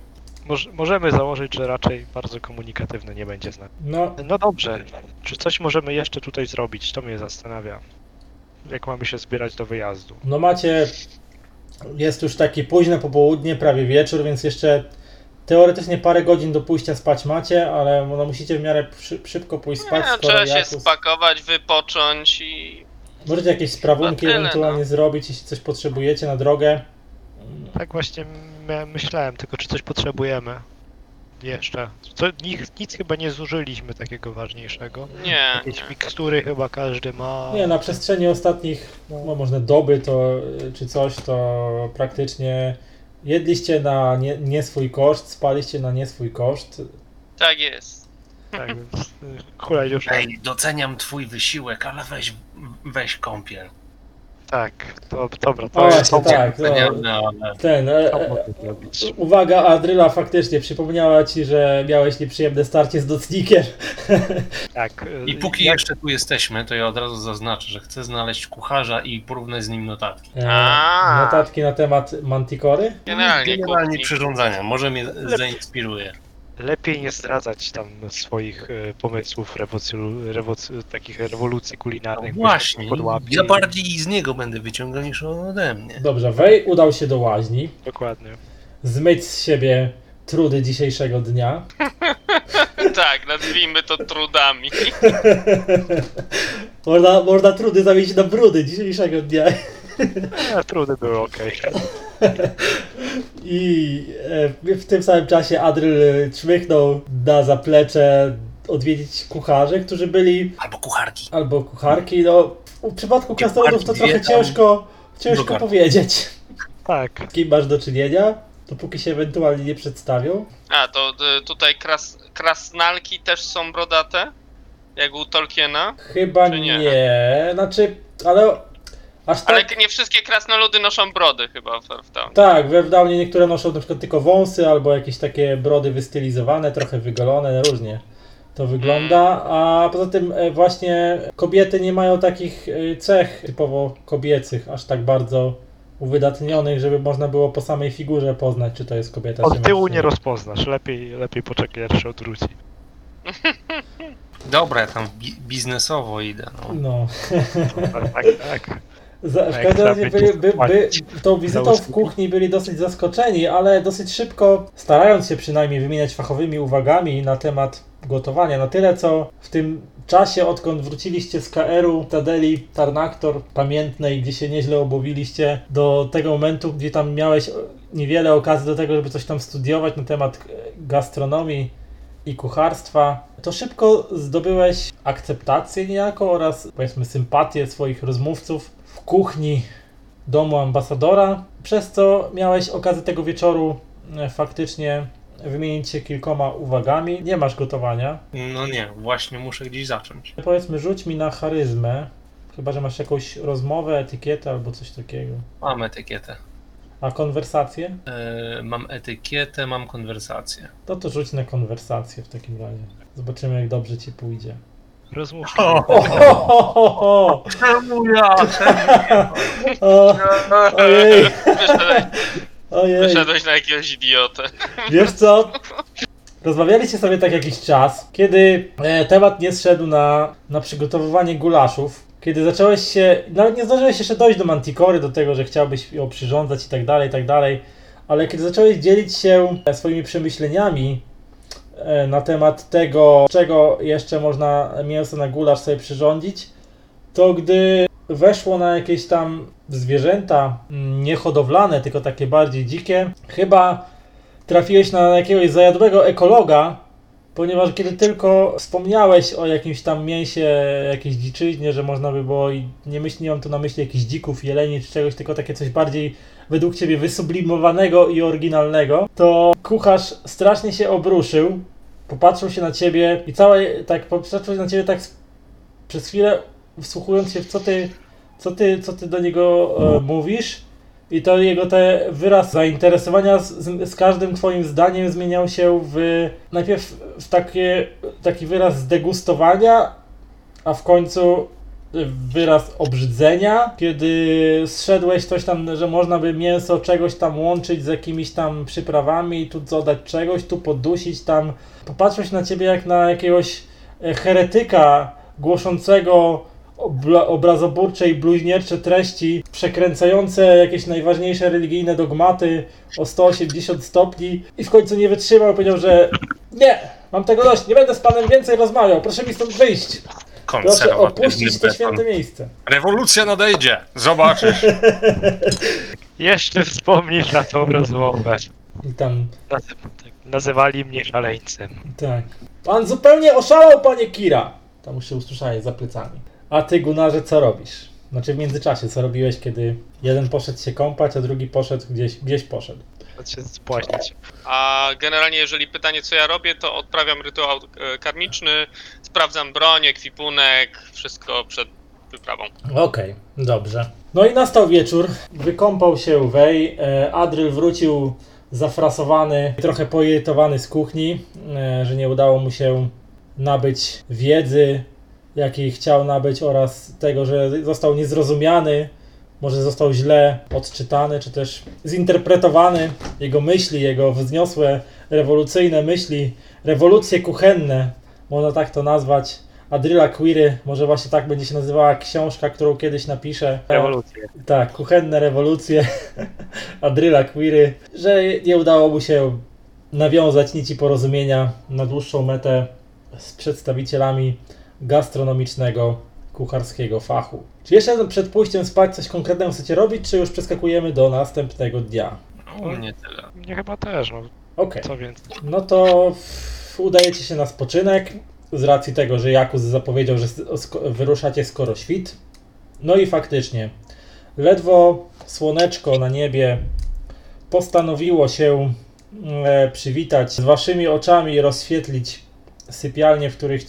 Moż, możemy założyć, że raczej bardzo komunikatywny nie będzie z nami. No, No dobrze, czy coś możemy jeszcze tutaj zrobić? To mnie zastanawia. Jak mamy się zbierać do wyjazdu? no macie. Jest już takie późne popołudnie, prawie wieczór, więc jeszcze teoretycznie parę godzin do pójścia spać macie, ale no, musicie w miarę szy- szybko pójść spać. Nie, skoro trzeba się Jakus- spakować, wypocząć i... Możecie jakieś sprawunki No tyle, ewentualnie no. zrobić, jeśli coś potrzebujecie na drogę. Tak właśnie mia- myślałem, tylko czy coś potrzebujemy? Jeszcze. Co, nic, nic chyba nie zużyliśmy takiego ważniejszego. Nie, Jakieś nie. mikstury chyba każdy ma. Nie, na przestrzeni ostatnich, no może doby to, czy coś, to praktycznie jedliście na nie, nie swój koszt, spaliście na nie swój koszt. Tak jest. Tak, więc y, hulaj już. Ej, doceniam twój wysiłek, ale weź, weź kąpiel. Tak, to, dobra, to O, jest właśnie tak. No, ten, e, to e. Uwaga, Adryla faktycznie przypomniała ci, że miałeś nieprzyjemne starcie z nocnikiem. Tak. I póki jak- jeszcze tu jesteśmy, to ja od razu zaznaczę, że chcę znaleźć kucharza i porównać z nim notatki. E, A. Notatki na temat Mantikory? Generalnie Generalnie kuchni. przyrządzania, może mnie zainspiruje. Lepiej nie zdradzać tam swoich y, pomysłów, rewolucji, takich rewolucji kulinarnych. bo się No Właśnie, podłapie ja i- bardziej z niego będę wyciągał niż on ode mnie. Dobrze, Wej udał się do łaźni, Dokładnie. zmyć z siebie trudy dzisiejszego dnia. Tak, nazwijmy to trudami. Można, można trudy zamienić na brudy dzisiejszego dnia. E, trudy były ok. I e, w tym samym czasie Adryl czmychnął na zaplecze odwiedzić kucharzy, którzy byli Albo kucharki. albo kucharki. No, w przypadku krasnoludów to trochę ciężko, ciężko powiedzieć. Tak. Z kim masz do czynienia, dopóki się ewentualnie nie przedstawią. A, to y, tutaj kras, krasnalki też są brodate? Jak u Tolkiena? Chyba Czy nie. nie? Znaczy, ale aż tak. Ale nie wszystkie krasnoludy noszą brody chyba w, w tam. Tak, we Wdownie niektóre noszą na przykład tylko wąsy albo jakieś takie brody wystylizowane, trochę wygolone, różnie to wygląda. A poza tym e, właśnie kobiety nie mają takich e, cech typowo kobiecych, aż tak bardzo uwydatnionych, żeby można było po samej figurze poznać, czy to jest kobieta, czy Od tyłu nie rozpoznasz. Lepiej, lepiej poczekaj, aż się odwróci. Dobra, ja tam bi- biznesowo idę. No. No. Tak, tak. Za, w każdym razie byli, by, by, tą wizytą w kuchni byli dosyć zaskoczeni, ale dosyć szybko, starając się przynajmniej wymieniać fachowymi uwagami na temat gotowania, na tyle co w tym czasie, odkąd wróciliście z KR-u, Tadeli, Tarnaktor, pamiętnej, gdzie się nieźle obłowiliście, do tego momentu, gdzie tam miałeś niewiele okazji do tego, żeby coś tam studiować na temat gastronomii i kucharstwa, to szybko zdobyłeś akceptację niejako oraz powiedzmy sympatię swoich rozmówców w kuchni domu ambasadora, przez co miałeś okazję tego wieczoru e, faktycznie wymienić się kilkoma uwagami. Nie masz gotowania. no nie, właśnie muszę gdzieś zacząć. Powiedzmy, rzuć mi na charyzmę, chyba że masz jakąś rozmowę, etykietę albo coś takiego. Mam etykietę. A konwersację? E, mam etykietę, mam konwersację. To to rzuć na konwersację w takim razie. Zobaczymy, jak dobrze ci pójdzie. Rozmów. O, ho, ho, ho, ho. Czemu ja? O, ojej. Ale Ojej. Wyszedłeś na jakiegoś idiotę. Wiesz co? Rozmawialiście sobie tak jakiś czas, kiedy e, temat nie zszedł na, na przygotowywanie gulaszów, kiedy zacząłeś się, nawet nie zdążyłeś jeszcze dojść do Mantikory, do tego, że chciałbyś ją przyrządzać i tak dalej, i tak dalej, ale kiedy zacząłeś dzielić się e, swoimi przemyśleniami na temat tego, czego jeszcze można mięso na gulasz sobie przyrządzić, to gdy weszło na jakieś tam zwierzęta mm, niehodowlane, tylko takie bardziej dzikie, chyba trafiłeś na jakiegoś zajadłego ekologa, ponieważ kiedy tylko wspomniałeś o jakimś tam mięsie, jakiejś dziczyźnie, że można by było, i nie, myśl, mam tu na myśli jakichś dzików, jeleni czy czegoś, tylko takie coś bardziej według ciebie wysublimowanego i oryginalnego, to kucharz strasznie się obruszył, popatrzył się na ciebie i całe, tak, popatrzył się na ciebie tak przez chwilę wsłuchując się w co ty, co ty, co ty do niego e, mówisz. I to jego te wyraz zainteresowania z, z, z każdym twoim zdaniem zmieniał się w najpierw w takie, taki wyraz zdegustowania, a w końcu wyraz obrzydzenia, kiedy zszedłeś coś tam, że można by mięso czegoś tam łączyć z jakimiś tam przyprawami, tu dodać czegoś, tu podusić tam. Popatrzyłeś na ciebie jak na jakiegoś e, heretyka głoszącego obrazoburcze i bluźniercze treści, przekręcające jakieś najważniejsze religijne dogmaty o 180 stopni i w końcu nie wytrzymał, powiedział, że nie, mam tego dość, nie będę z panem więcej rozmawiał, proszę mi stąd wyjść, proszę Konserwatywny opuścić to beton. święte miejsce. Rewolucja nadejdzie! Zobaczysz! Jeszcze wspomnisz na tą rozmowę. I tam, Naz- Nazywali mnie szaleńcem. tak. Pan zupełnie oszalał, panie Kira! Tam już się usłyszałeś za plecami. A ty, Gunarze, co robisz? Znaczy w międzyczasie, co robiłeś, kiedy jeden poszedł się kąpać, a drugi poszedł gdzieś, gdzieś poszedł. Się spłaśnić. A generalnie, jeżeli pytanie, co ja robię, to odprawiam rytuał e, karmiczny, sprawdzam broń, ekwipunek, wszystko przed wyprawą. Okej, dobrze. No i nastał wieczór. Wykąpał się Wej. E, Adryl wrócił zafrasowany, trochę poirytowany z kuchni, e, że nie udało mu się nabyć wiedzy, jakiej chciał nabyć, oraz tego, że został niezrozumiany. Może został źle odczytany, czy też zinterpretowany. Jego myśli, jego wzniosłe, rewolucyjne myśli, rewolucje kuchenne, można tak to nazwać. Adryla Quiry, może właśnie tak będzie się nazywała książka, którą kiedyś napiszę. Rewolucję. Tak, kuchenne rewolucje Adryla Quiry, że nie udało mu się nawiązać nici porozumienia na dłuższą metę z przedstawicielami gastronomicznego, kucharskiego fachu. Czy jeszcze przed pójściem spać coś konkretnego chcecie robić, czy już przeskakujemy do następnego dnia? U mnie tyle. Mnie chyba też, no Okej. co więcej. No to w- udajecie się na spoczynek z racji tego, że Jakuz zapowiedział, że s- sk- wyruszacie skoro świt. No i faktycznie, ledwo słoneczko na niebie postanowiło się e, przywitać z waszymi oczami i rozświetlić sypialnie, w których,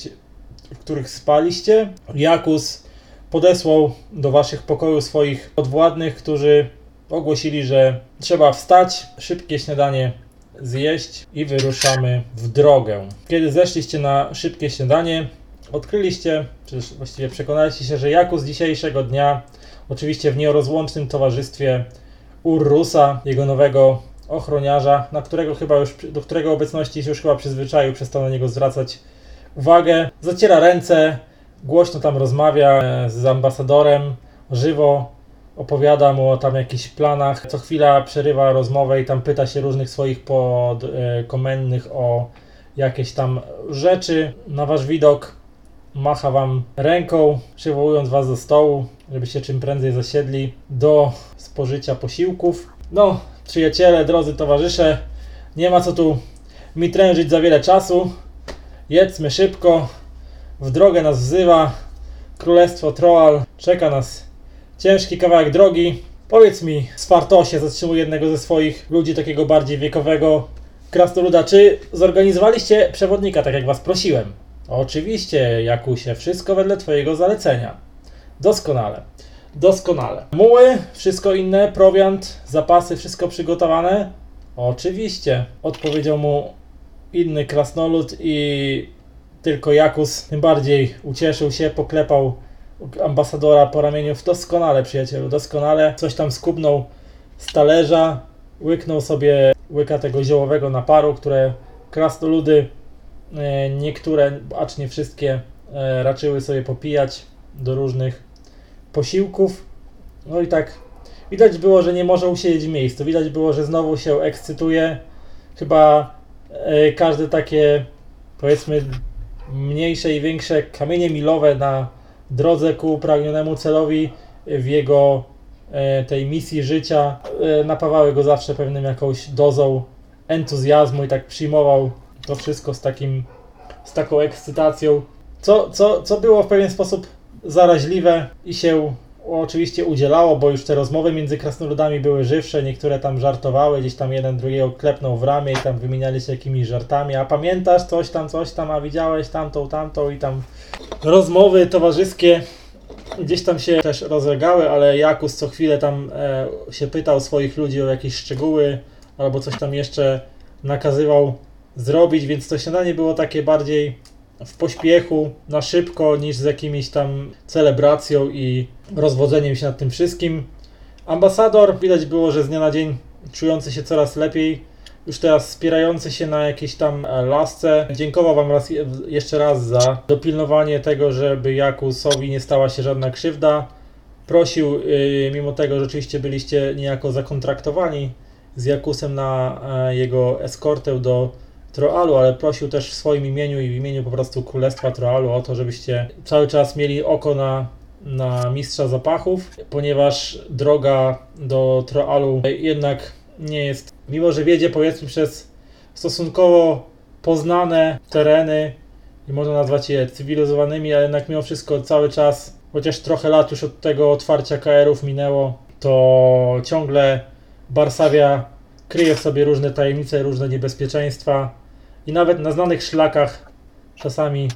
których spaliście. Jakuz podesłał do waszych pokojów swoich podwładnych, którzy ogłosili, że trzeba wstać, szybkie śniadanie zjeść i wyruszamy w drogę. Kiedy zeszliście na szybkie śniadanie, odkryliście, czy właściwie przekonaliście się, że Jakuz dzisiejszego dnia, oczywiście w nierozłącznym towarzystwie Urrusa, jego nowego ochroniarza, na którego chyba już, do którego obecności się już chyba przyzwyczaił, przestał na niego zwracać uwagę, zaciera ręce, głośno tam rozmawia e, z ambasadorem, żywo opowiada mu o tam jakichś planach. Co chwila przerywa rozmowę i tam pyta się różnych swoich podkomendnych o jakieś tam rzeczy. Na wasz widok macha wam ręką, przywołując was do stołu, żebyście czym prędzej zasiedli do spożycia posiłków. No, przyjaciele, drodzy towarzysze, nie ma co tu mi trężyć za wiele czasu. Jedzmy szybko. W drogę nas wzywa Królestwo Troal. Czeka nas ciężki kawałek drogi. Powiedz mi, Spartosie, zatrzymuj jednego ze swoich ludzi, takiego bardziej wiekowego krasnoluda, czy zorganizowaliście przewodnika, tak jak was prosiłem? Oczywiście, Jakusie, wszystko wedle twojego zalecenia. Doskonale. Doskonale. Muły, wszystko inne, prowiant, zapasy, wszystko przygotowane? Oczywiście, odpowiedział mu inny krasnolud i tylko Jakus tym bardziej ucieszył się, poklepał ambasadora po ramieniu. Doskonale, przyjacielu, doskonale. Coś tam skubnął z talerza, łyknął sobie łyka tego ziołowego naparu, które krasnoludy, e, niektóre, acz nie wszystkie, e, raczyły sobie popijać do różnych posiłków. No i tak widać było, że nie może usiedzieć w miejscu. Widać było, że znowu się ekscytuje. Chyba każde takie, powiedzmy, mniejsze i większe kamienie milowe na drodze ku upragnionemu celowi w jego e, tej misji życia e, napawały go zawsze pewnym jakąś dozą entuzjazmu i tak przyjmował to wszystko z takim z taką ekscytacją. Co, co, co było w pewien sposób zaraźliwe i się oczywiście udzielało, bo już te rozmowy między krasnoludami były żywsze, niektóre tam żartowały, gdzieś tam jeden drugiego klepnął w ramię i tam wymieniali się jakimiś żartami, a pamiętasz coś tam, coś tam, a widziałeś tamtą, tamtą i tam rozmowy towarzyskie gdzieś tam się też rozlegały, ale Jakus co chwilę tam e, się pytał swoich ludzi o jakieś szczegóły albo coś tam jeszcze nakazywał zrobić, więc to śniadanie było takie bardziej w pośpiechu, na szybko, niż z jakimiś tam celebracją i rozwodzeniem się nad tym wszystkim. Ambasador widać było, że z dnia na dzień czujący się coraz lepiej, już teraz spierający się na jakiejś tam e, lasce. Dziękował Wam raz, jeszcze raz za dopilnowanie tego, żeby Jakusowi nie stała się żadna krzywda. Prosił, yy, mimo tego, że rzeczywiście byliście niejako zakontraktowani z Jakusem na e, jego eskortę do Troalu, ale prosił też w swoim imieniu i w imieniu po prostu Królestwa Troalu o to, żebyście cały czas mieli oko na, na mistrza zapachów, ponieważ droga do Troalu jednak nie jest, mimo że wiedzie powiedzmy przez stosunkowo poznane tereny i można nazwać je cywilizowanymi, ale jednak mimo wszystko cały czas, chociaż trochę lat już od tego otwarcia KR-ów minęło, to ciągle Barsawia kryje w sobie różne tajemnice, różne niebezpieczeństwa i nawet na znanych szlakach czasami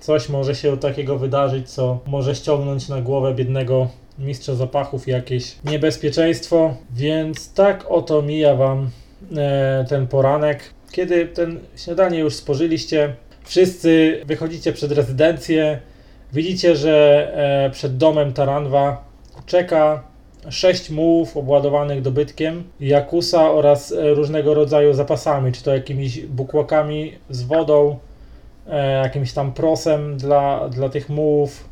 coś może się takiego wydarzyć, co może ściągnąć na głowę biednego mistrza zapachów jakieś niebezpieczeństwo, więc tak oto mija Wam e, ten poranek. Kiedy ten śniadanie już spożyliście, wszyscy wychodzicie przed rezydencję, widzicie, że e, przed domem Taranwa czeka sześć mułów obładowanych dobytkiem, jakusa oraz różnego rodzaju zapasami, czy to jakimiś bukłakami z wodą, jakimś tam prosem dla, dla tych mułów,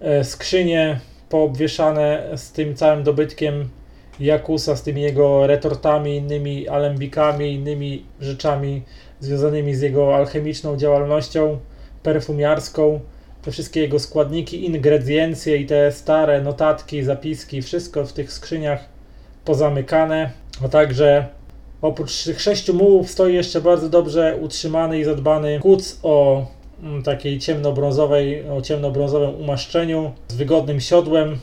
e, skrzynie poobwieszane z tym całym dobytkiem Jakusa, z tymi jego retortami, innymi alembikami, innymi rzeczami związanymi z jego alchemiczną działalnością perfumiarską. Te wszystkie jego składniki, ingrediencje i te stare notatki, zapiski, wszystko w tych skrzyniach pozamykane. A także oprócz tych sześciu mułów stoi jeszcze bardzo dobrze utrzymany i zadbany kuc o mm, takiej ciemnobrązowej, o ciemnobrązowym umaszczeniu z wygodnym siodłem.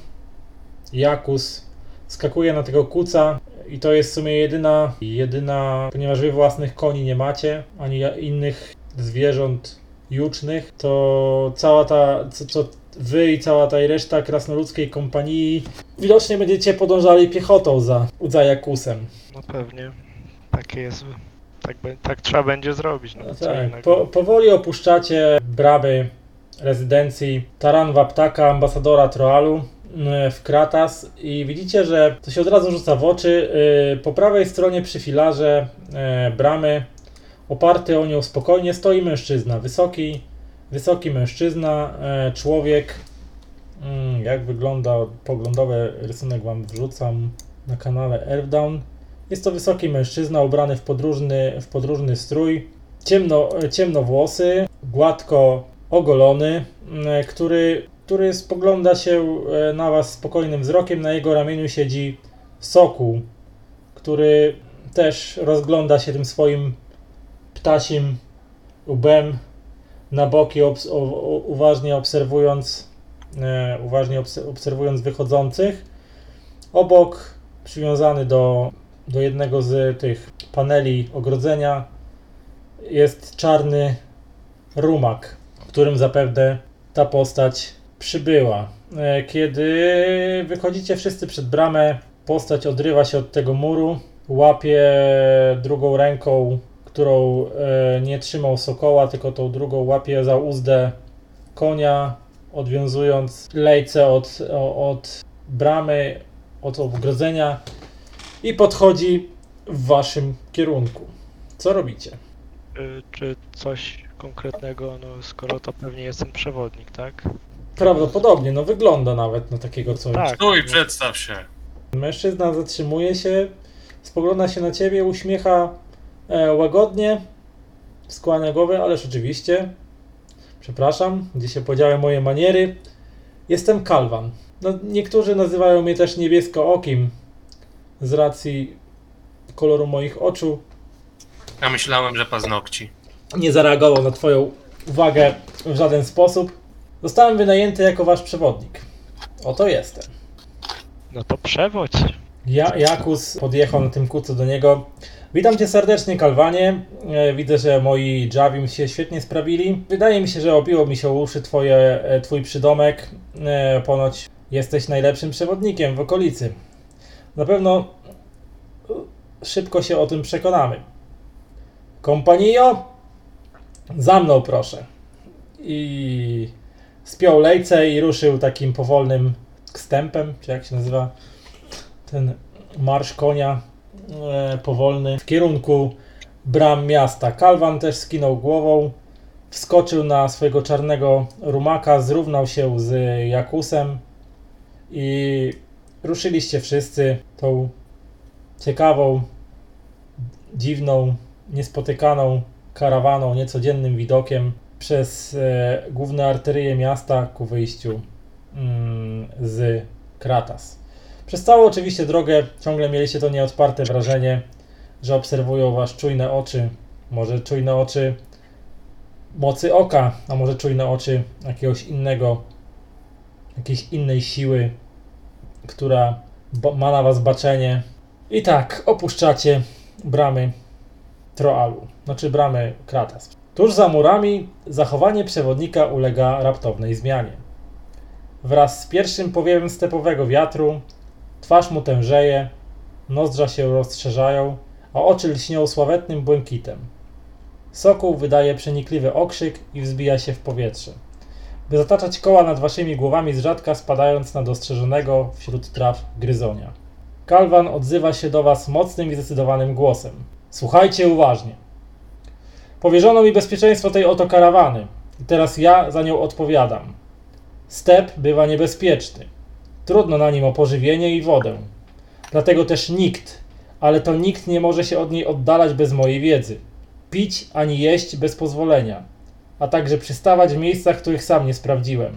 Jakus skakuje na tego kuca i to jest w sumie jedyna, jedyna, ponieważ wy własnych koni nie macie, ani innych zwierząt jucznych, to cała ta, co, co wy i cała ta reszta krasnoludzkiej kompanii widocznie będziecie podążali piechotą za, za Jakusem. No pewnie. Takie jest. Tak, tak trzeba będzie zrobić. No, No tak, po, powoli opuszczacie bramy rezydencji Taranwa Ptaka, ambasadora Troalu mm, w Kratas i widzicie, że to się od razu rzuca w oczy. yy, Po prawej stronie przy filarze yy, bramy oparty o nią spokojnie stoi mężczyzna, wysoki, wysoki mężczyzna, człowiek. Mm, Jak wygląda poglądowy rysunek wam wrzucam na kanale Earthdown. Jest to wysoki mężczyzna ubrany w podróżny, w podróżny strój, ciemno, ciemnowłosy, gładko ogolony, m, który, który spogląda się e, na was spokojnym wzrokiem. Na jego ramieniu siedzi sokół, który też rozgląda się tym swoim ptasim łbem na boki, obs- uważnie obserwując, e, uważnie obs- obserwując wychodzących. Obok, przywiązany do do jednego z tych paneli ogrodzenia jest czarny rumak, którym zapewne ta postać przybyła. E, Kiedy wychodzicie wszyscy przed bramę, postać odrywa się od tego muru, łapie drugą ręką, którą e, nie trzymał sokoła, tylko tą drugą łapie za uzdę konia, odwiązując lejce od, od bramy, od ogrodzenia i podchodzi w waszym kierunku. Co robicie? Y, Czy coś konkretnego, no skoro to pewnie jest ten przewodnik, tak? Prawdopodobnie, no wygląda nawet na takiego coś. Tak. Stój, przedstaw się. Mężczyzna zatrzymuje się, spogląda się na ciebie, uśmiecha e, łagodnie, skłania głowę, ależ oczywiście. Przepraszam, gdzie się podziały moje maniery. Jestem Kalwan. No, niektórzy nazywają mnie też niebieskookim z racji koloru moich oczu. Ja myślałem, że paznokci. Nie zareagował na twoją uwagę w żaden sposób. Zostałem wynajęty jako wasz przewodnik. Oto jestem. No to przewodź. Ja, Jakus podjechał na tym kucu do niego. Witam cię serdecznie, Kalwanie. E, Widzę, że moi Javim się świetnie sprawili. Wydaje mi się, że obiło mi się o uszy twoje, e, twój przydomek. E, Ponoć jesteś najlepszym przewodnikiem w okolicy. Na pewno szybko się o tym przekonamy. Kompanio, za mną proszę. I spiął lejce i ruszył takim powolnym wstępem, czy jak się nazywa ten marsz konia e, powolny w kierunku bram miasta. Kalwan też skinął głową, wskoczył na swojego czarnego rumaka, zrównał się z Jakusem i ruszyliście wszyscy tą ciekawą, dziwną, niespotykaną karawaną, niecodziennym widokiem przez e, główne arterie miasta ku wyjściu mm, z Kratas. Przez całą oczywiście drogę ciągle mieliście to nieodparte wrażenie, że obserwują was czujne oczy, może czujne oczy mocy oka, a może czujne oczy jakiegoś innego, jakiejś innej siły, która ma na was baczenie. I tak, opuszczacie bramy Troalu, znaczy bramy Kratas. Tuż za murami zachowanie przewodnika ulega raptownej zmianie. Wraz z pierwszym powiewem stepowego wiatru Twarz mu tężeje, nozdrza się rozszerzają, a oczy lśnią sławetnym błękitem. Sokół wydaje przenikliwy okrzyk i wzbija się w powietrze, by zataczać koła nad waszymi głowami z rzadka spadając na dostrzeżonego wśród traw gryzonia. Kalwan odzywa się do was mocnym i zdecydowanym głosem. Słuchajcie uważnie. Powierzono mi bezpieczeństwo tej oto karawany i teraz ja za nią odpowiadam. Step bywa niebezpieczny. Trudno na nim o pożywienie i wodę. Dlatego też nikt, ale to nikt nie może się od niej oddalać bez mojej wiedzy. Pić ani jeść bez pozwolenia, a także przystawać w miejscach, których sam nie sprawdziłem.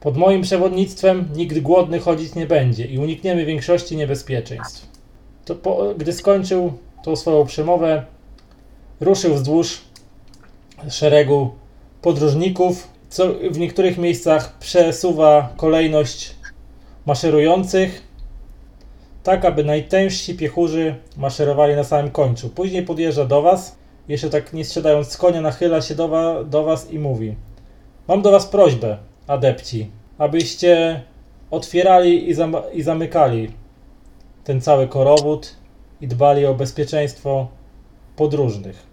Pod moim przewodnictwem nikt głodny chodzić nie będzie i unikniemy większości niebezpieczeństw. To po, gdy skończył tą swoją przemowę, ruszył wzdłuż szeregu podróżników, co w niektórych miejscach przesuwa kolejność maszerujących, tak aby najtężsi piechurzy maszerowali na samym końcu. Później podjeżdża do was, jeszcze tak nie strzedając z konia, nachyla się do, wa- do was i mówi: Mam do was prośbę, adepci, abyście otwierali i, zam- i zamykali ten cały korowód i dbali o bezpieczeństwo podróżnych.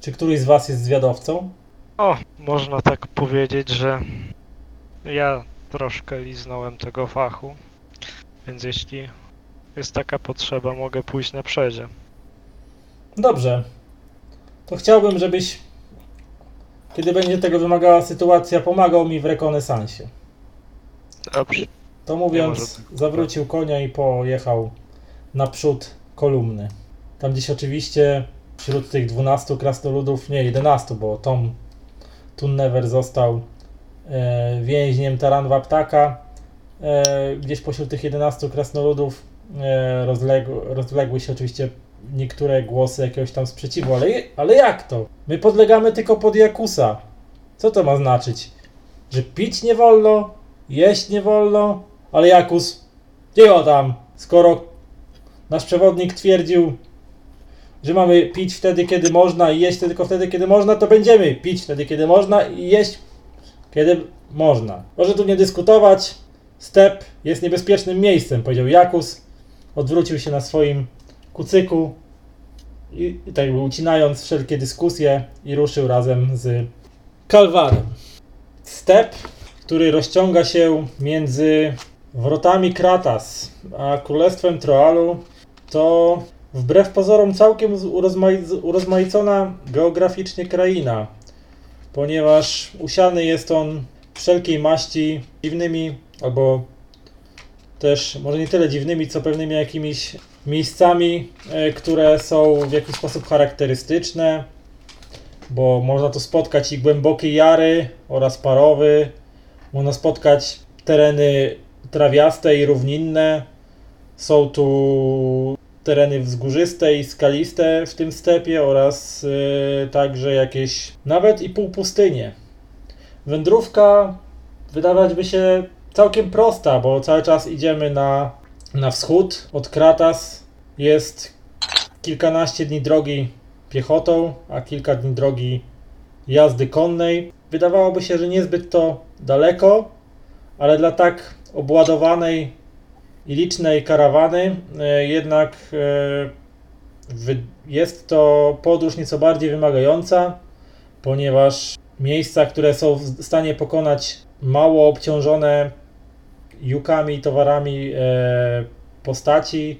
Czy któryś z was jest zwiadowcą? O, można tak powiedzieć, że ja troszkę liznąłem tego fachu, więc jeśli jest taka potrzeba, mogę pójść na przedzie. Dobrze. To chciałbym, żebyś, kiedy będzie tego wymagała sytuacja, pomagał mi w rekonesansie. Dobrze. To mówiąc, zawrócił konia i pojechał naprzód kolumny. Tam gdzieś oczywiście wśród tych 12 krasnoludów, nie 11, bo Tom Tunnever został e, więźniem Taranwa Ptaka. E, gdzieś pośród tych 11 krasnoludów e, rozległ, rozległy się oczywiście niektóre głosy jakiegoś tam sprzeciwu, ale, ale jak to? My podlegamy tylko pod Jakusa. Co to ma znaczyć? Że pić nie wolno, jeść nie wolno, ale Jakus, dzieło tam, skoro nasz przewodnik twierdził, że mamy pić wtedy, kiedy można i jeść tylko wtedy, kiedy można, to będziemy pić wtedy, kiedy można i jeść, kiedy można. Proszę tu nie dyskutować. Step jest niebezpiecznym miejscem, powiedział Jakus. Odwrócił się na swoim kucyku i, i tak ucinając wszelkie dyskusje i ruszył razem z Kalwarem. Step który rozciąga się między wrotami Kratas a królestwem Troalu to wbrew pozorom całkiem urozmaicona geograficznie kraina, ponieważ usiany jest on wszelkiej maści dziwnymi albo też może nie tyle dziwnymi, co pewnymi jakimiś miejscami, e, które są w jakiś sposób charakterystyczne, bo można tu spotkać i głębokie jary oraz parowy, można spotkać tereny trawiaste i równinne, są tu tereny wzgórzyste i skaliste w tym stepie oraz e, także jakieś nawet i półpustynie. Wędrówka wydawać by się całkiem prosta, bo cały czas idziemy na, na wschód od Kratas. Jest kilkanaście dni drogi piechotą, a kilka dni drogi jazdy konnej. Wydawałoby się, że niezbyt to daleko, ale dla tak obładowanej i licznej karawany e, jednak e, jest to podróż nieco bardziej wymagająca, ponieważ miejsca, które są w stanie pokonać mało obciążone jukami, towarami e, postaci,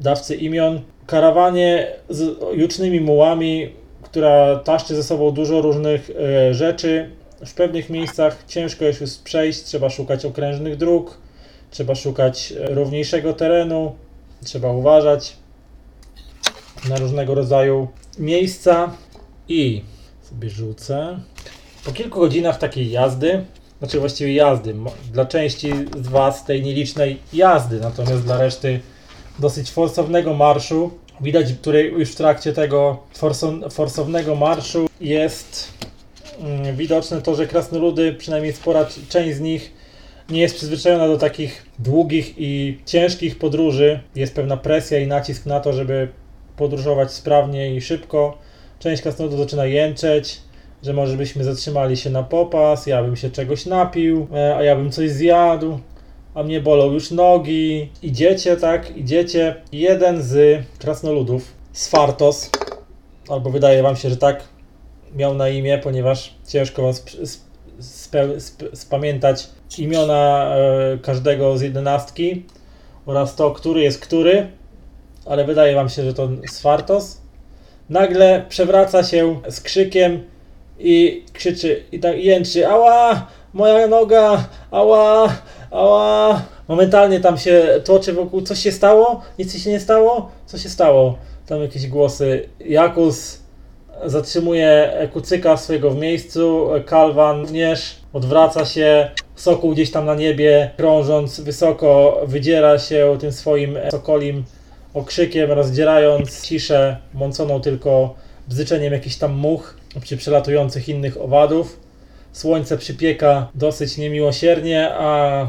dawcy imion, karawanie z jucznymi mułami, która taszczy ze sobą dużo różnych e, rzeczy. W pewnych miejscach ciężko jest już przejść, trzeba szukać okrężnych dróg, trzeba szukać e, równiejszego terenu, trzeba uważać na różnego rodzaju miejsca i sobie rzucę. Po kilku godzinach takiej jazdy, znaczy właściwie jazdy, dla części z Was tej nielicznej jazdy, natomiast dla reszty dosyć forsownego marszu, widać, który już w trakcie tego forso- forsownego marszu jest mm, widoczne to, że krasnoludy, przynajmniej spora część z nich, nie jest przyzwyczajona do takich długich i ciężkich podróży. Jest pewna presja i nacisk na to, żeby podróżować sprawnie i szybko. Część krasnoludów zaczyna jęczeć, że może byśmy zatrzymali się na popas, ja bym się czegoś napił, e, a ja bym coś zjadł, a mnie bolą już nogi. Idziecie, tak, idziecie. Jeden z krasnoludów, Sfartos, albo wydaje wam się, że tak miał na imię, ponieważ ciężko wam sp- sp- sp- spamiętać imiona e, każdego z jedenastki oraz to, który jest który, ale wydaje wam się, że to Sfartos. Nagle przewraca się z krzykiem i krzyczy i tak jęczy ała, moja noga, ała, ała. Momentalnie tam się toczy wokół, co się stało? Nic się nie stało? Co się stało? Tam jakieś głosy. Jakus zatrzymuje kucyka swojego w miejscu, Kalwan również odwraca się, sokół gdzieś tam na niebie, krążąc wysoko, wydziera się tym swoim sokolim okrzykiem, rozdzierając ciszę mąconą tylko bzyczeniem jakichś tam much czy przelatujących innych owadów. Słońce przypieka dosyć niemiłosiernie, a,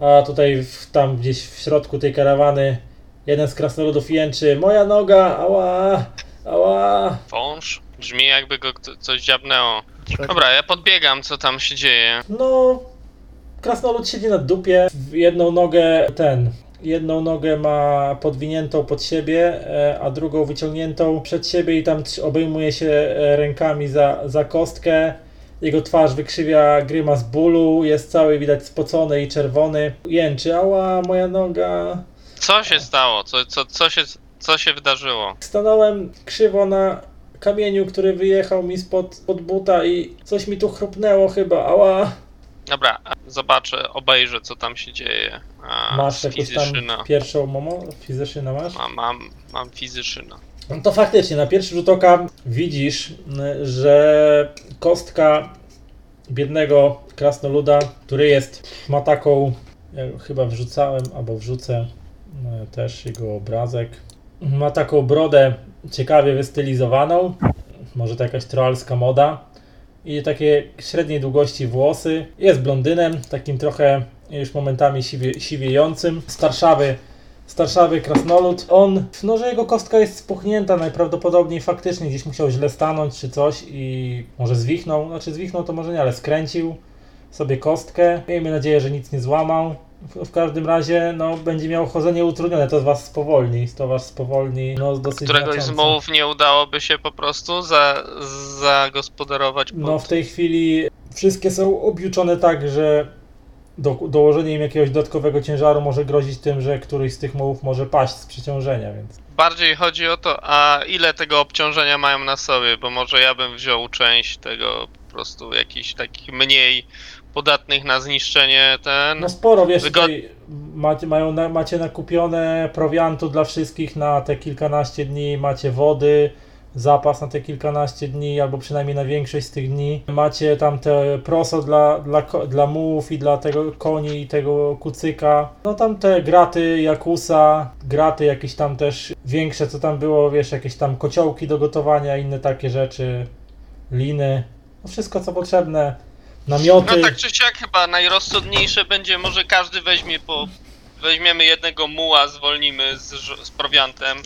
a tutaj w, tam gdzieś w środku tej karawany jeden z krasnoludów jęczy Moja noga, ała, ała. Wąż? Brzmi jakby go kto- coś dziabnęło. Tak. Dobra, ja podbiegam, co tam się dzieje. No, krasnolud siedzi na dupie, w jedną nogę ten, jedną nogę ma podwiniętą pod siebie, e, a drugą wyciągniętą przed siebie i tam obejmuje się e, rękami za, za kostkę. Jego twarz wykrzywia grymas bólu, jest cały widać spocony i czerwony. Jęczy, ała, moja noga. Co się stało? Co, co, co, się, co się wydarzyło? Stanąłem krzywo na kamieniu, który wyjechał mi spod pod buta i coś mi tu chrupnęło chyba, ała. Dobra, zobaczę, obejrzę, co tam się dzieje. A, Masz jakąś tam pierwszą momo? Fizyszyna masz? Mam, mam, mam fizyszyna. No to faktycznie, na pierwszy rzut oka widzisz, y, że kostka biednego krasnoluda, który jest, ma taką, ja chyba wrzucałem, albo wrzucę y, też jego obrazek, ma taką brodę ciekawie wystylizowaną, może to jakaś troalska moda i takie średniej długości włosy, jest blondynem, takim trochę już momentami siwie, siwiejącym, starszawy starszawy krasnolud. On, no że jego kostka jest spuchnięta, najprawdopodobniej faktycznie gdzieś musiał źle stanąć czy coś i może zwichnął, znaczy zwichnął to może nie, ale skręcił sobie kostkę. Miejmy nadzieję, że nic nie złamał. W, w każdym razie, no, będzie miał chodzenie utrudnione, to was spowolni, to was spowolni, no, dosyć Któregoś z mułów nie udałoby się po prostu za, zagospodarować pod... No w tej chwili wszystkie są objuczone tak, że do, dołożenie im jakiegoś dodatkowego ciężaru może grozić tym, że któryś z tych mułów może paść z przeciążenia, więc Bardziej chodzi o to, a ile tego obciążenia mają na sobie, bo może ja bym wziął część tego po prostu jakichś takich mniej podatnych na zniszczenie ten. No sporo, wiesz, Wygod- macie, mają, na- macie nakupione prowiantu dla wszystkich na te kilkanaście dni, macie wody, zapas na te kilkanaście dni, albo przynajmniej na większość z tych dni. Macie tam te proso dla, dla, dla mułów i dla tego koni i tego kucyka. No tam te graty Jakusa, graty jakieś tam też większe, co tam było, wiesz, jakieś tam kociołki do gotowania, inne takie rzeczy, liny, no wszystko co potrzebne. Namioty. No tak czy siak chyba najrozsądniejsze będzie, może każdy weźmie po... Weźmiemy jednego muła, zwolnimy z, z prowiantem,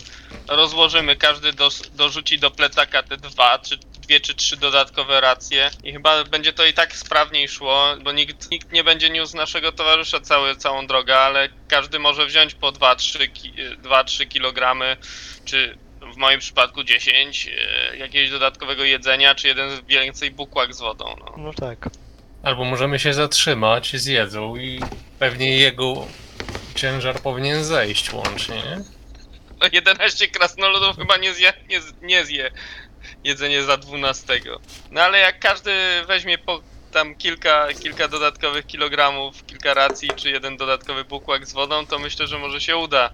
rozłożymy, każdy dos, dorzuci do plecaka te dwa, czy dwie czy trzy dodatkowe racje i chyba będzie to i tak sprawniej szło, bo nikt, nikt nie będzie niósł naszego towarzysza cały, całą drogę, ale każdy może wziąć po 2-3 ki, 2-3 kg, czy w moim przypadku 10 e, jakiegoś dodatkowego jedzenia, czy jeden więcej bukłak z wodą. No. No tak. Albo możemy się zatrzymać z jedzą i pewnie jego ciężar powinien zejść łącznie, nie? 11 krasnoludów chyba nie zje, nie, z- nie zje jedzenie za 12. No ale jak każdy weźmie po tam kilka, kilka dodatkowych kilogramów, kilka racji, czy jeden dodatkowy bukłak z wodą, to myślę, że może się uda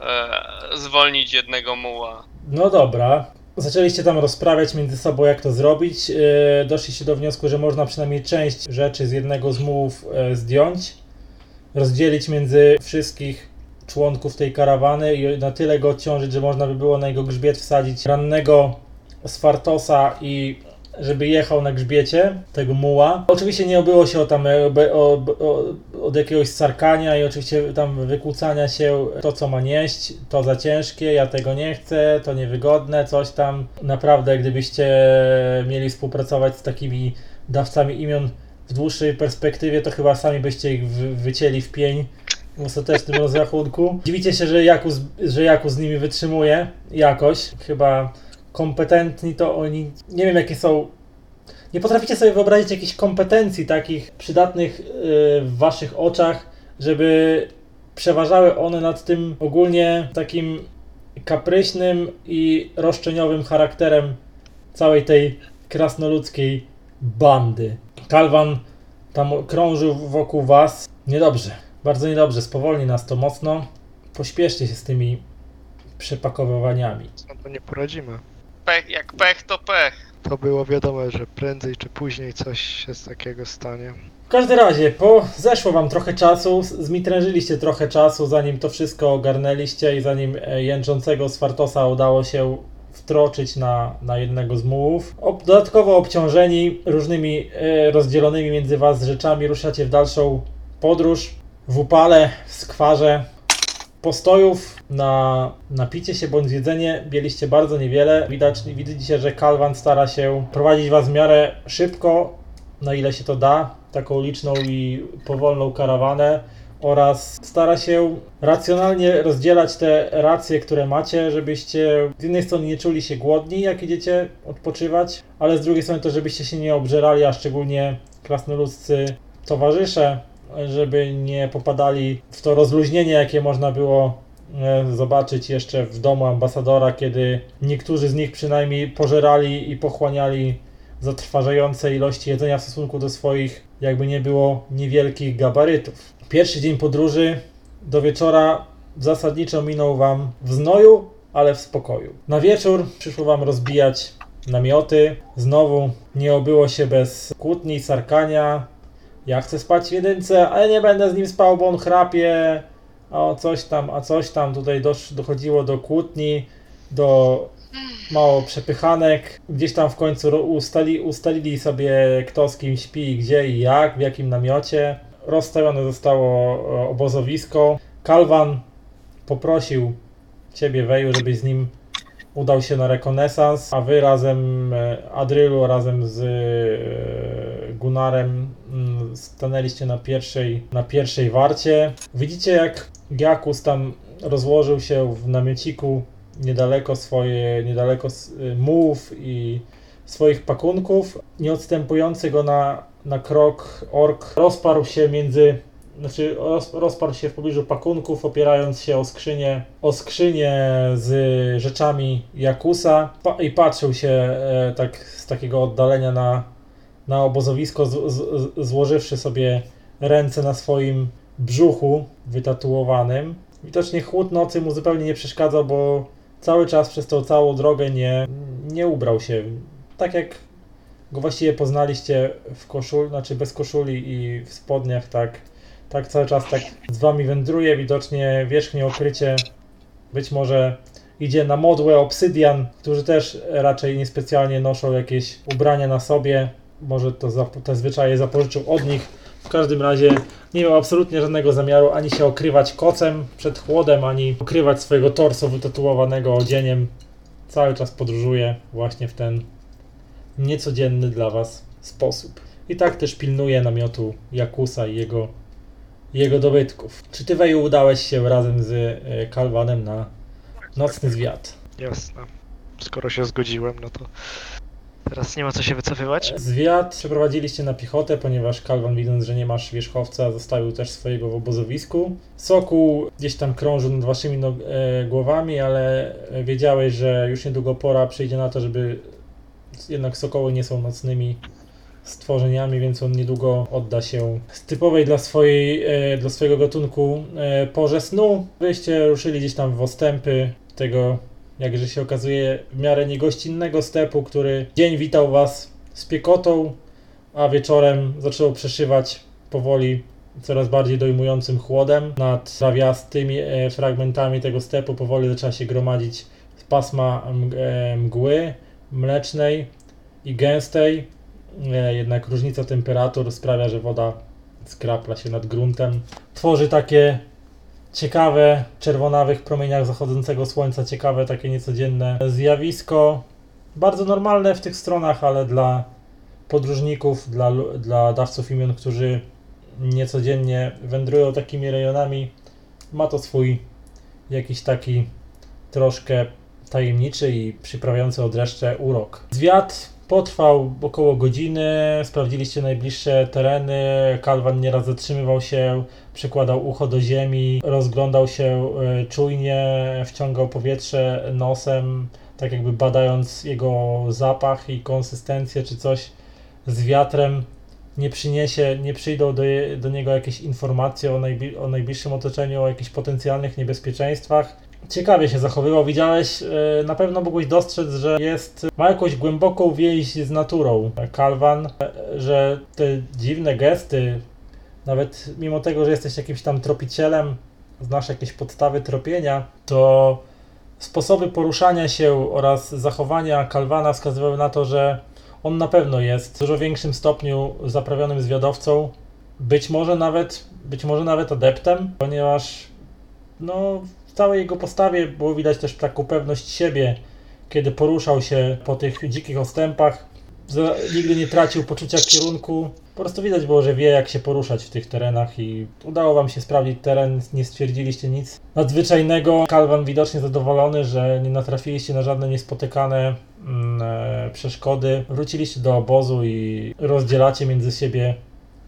e, zwolnić jednego muła. No dobra. Zaczęliście tam rozprawiać między sobą, jak to zrobić. Yy, Doszliście do wniosku, że można przynajmniej część rzeczy z jednego z mułów e, zdjąć, rozdzielić między wszystkich członków tej karawany i na tyle go odciążyć, że można by było na jego grzbiet wsadzić rannego Sfartosa i żeby jechał na grzbiecie tego muła. Oczywiście nie obyło się o e, o, o, od jakiegoś sarkania i oczywiście tam wykłócania się to co ma nieść, to za ciężkie, ja tego nie chcę, to niewygodne, coś tam. Naprawdę gdybyście mieli współpracować z takimi dawcami imion w dłuższej perspektywie, to chyba sami byście ich wy, wycięli w pień w ostatecznym rozrachunku. Dziwicie się, że Jakus, że Jakus z nimi wytrzymuje jakoś. Chyba kompetentni to oni, nie wiem jakie są nie potraficie sobie wyobrazić jakichś kompetencji takich przydatnych yy, w waszych oczach, żeby przeważały one nad tym ogólnie takim kapryśnym i roszczeniowym charakterem całej tej krasnoludzkiej bandy. Kalwan tam krążył wokół was. Niedobrze, bardzo niedobrze, spowolni nas to mocno. Pośpieszcie się z tymi przepakowywaniami. No to nie poradzimy. Pech, jak pech, to pech. To było wiadomo, że prędzej czy później coś się z takiego stanie. W każdym razie, po zeszło wam trochę czasu, zmitrężyliście trochę czasu, zanim to wszystko ogarnęliście i zanim e, jęczącego Swartosa udało się wtroczyć na, na jednego z mułów. Ob, dodatkowo obciążeni różnymi e, rozdzielonymi między was rzeczami ruszacie w dalszą podróż w upale, w skwarze. Postojów na napicie się bądź jedzenie mieliście bardzo niewiele. Widać, widzicie, że Kalwan stara się prowadzić was w miarę szybko, na ile się to da, taką liczną i powolną karawanę oraz stara się racjonalnie rozdzielać te racje, które macie, żebyście z jednej strony nie czuli się głodni, jak idziecie odpoczywać, ale z drugiej strony to, żebyście się nie obżerali, a szczególnie krasnoludzcy towarzysze, żeby nie popadali w to rozluźnienie, jakie można było e, zobaczyć jeszcze w domu ambasadora, kiedy niektórzy z nich przynajmniej pożerali i pochłaniali zatrważające ilości jedzenia w stosunku do swoich, jakby nie było, niewielkich gabarytów. Pierwszy dzień podróży do wieczora zasadniczo minął Wam w znoju, ale w spokoju. Na wieczór przyszło Wam rozbijać namioty. Znowu nie obyło się bez kłótni, sarkania. Ja chcę spać w jedynce, ale nie będę z nim spał, bo on chrapie. O, coś tam, a coś tam. Tutaj dochodziło do kłótni, do mało przepychanek. Gdzieś tam w końcu ustali, ustalili sobie, kto z kim śpi, gdzie i jak, w jakim namiocie. Rozstawione zostało e, obozowisko. Kalwan poprosił ciebie, Weju, żebyś z nim udał się na rekonesans, a wy razem, e, Adrylu razem z e, Gunarem mm, stanęliście na pierwszej, na pierwszej warcie. Widzicie, jak Giakus tam rozłożył się w namiociku niedaleko swoje, niedaleko mułów i swoich pakunków, nie odstępujący go na, na krok ork rozparł się między, znaczy roz, rozparł się w pobliżu pakunków, opierając się o skrzynię, o skrzynię z rzeczami Jakusa pa, i patrzył się e, tak z takiego oddalenia na, na obozowisko, z, z, złożywszy sobie ręce na swoim brzuchu wytatuowanym. Widocznie chłód nocy mu zupełnie nie przeszkadzał, bo cały czas przez tą całą drogę nie, nie ubrał się. Tak jak go właściwie poznaliście w koszuli, znaczy bez koszuli i w spodniach, tak, tak cały czas tak z wami wędruje. Widocznie wierzchnie okrycie być może idzie na modłę obsydian, którzy też raczej niespecjalnie noszą jakieś ubrania na sobie. Może to za, te zwyczaje zapożyczył od nich. W każdym razie nie miał absolutnie żadnego zamiaru ani się okrywać kocem przed chłodem, ani okrywać swojego torsu wytatuowanego odzieniem. Cały czas podróżuje właśnie w ten niecodzienny dla Was sposób. I tak też pilnuje namiotu Jakusa i jego, jego dobytków. Czy Ty, Weju, udałeś się razem z e, Kalwanem na nocny zwiat? Jasne. Skoro się zgodziłem, no to teraz nie ma co się wycofywać. Zwiat przeprowadziliście na piechotę, ponieważ Kalwan widząc, że nie masz wierzchowca, zostawił też swojego w obozowisku. Sokół gdzieś tam krążył nad waszymi no, e, głowami, ale wiedziałeś, że już niedługo pora przyjdzie na to, żeby jednak sokoły nie są nocnymi stworzeniami, więc on niedługo odda się z typowej dla, swojej, e, dla swojego gatunku e, porze snu. Wyście ruszyli gdzieś tam w ostępy tego jakże się okazuje, w miarę niegościnnego stepu, który dzień witał was z piekotą, a wieczorem zaczęło przeszywać powoli coraz bardziej dojmującym chłodem. Nad trawiastymi e, fragmentami tego stepu powoli zaczęła się gromadzić pasma e, mgły mlecznej i gęstej. Jednak różnica temperatur sprawia, że woda skrapla się nad gruntem. Tworzy takie ciekawe, czerwonawych promieniach zachodzącego słońca, ciekawe, takie niecodzienne zjawisko. Bardzo normalne w tych stronach, ale dla podróżników, dla, dla dawców imion, którzy niecodziennie wędrują takimi rejonami, ma to swój jakiś taki troszkę tajemniczy i przyprawiający o dreszcze urok. Zwiat potrwał około godziny, sprawdziliście najbliższe tereny, Kalwan nieraz zatrzymywał się, przykładał ucho do ziemi, rozglądał się e, czujnie, wciągał powietrze nosem, tak jakby badając jego zapach i konsystencję, czy coś z wiatrem nie przyniesie, nie przyjdą do, je, do niego jakieś informacje o, najbli, o najbliższym otoczeniu, o jakichś potencjalnych niebezpieczeństwach. Ciekawie się zachowywał, widziałeś, e, na pewno mogłeś dostrzec, że jest, ma jakąś głęboką więź z naturą. Kalwan, e, że te dziwne gesty, nawet mimo tego, że jesteś jakimś tam tropicielem, znasz jakieś podstawy tropienia, to sposoby poruszania się oraz zachowania Kalwana wskazywały na to, że on na pewno jest w dużo większym stopniu zaprawionym zwiadowcą, być może nawet, być może nawet adeptem, ponieważ no, całej jego postawie było widać też taką pewność siebie, kiedy poruszał się po tych dzikich ostępach. Nigdy nie tracił poczucia kierunku. Po prostu widać było, że wie jak się poruszać w tych terenach i udało wam się sprawdzić teren, nie stwierdziliście nic nadzwyczajnego. Kalwan widocznie zadowolony, że nie natrafiliście na żadne niespotykane mm, e, przeszkody. Wróciliście do obozu i rozdzielacie między siebie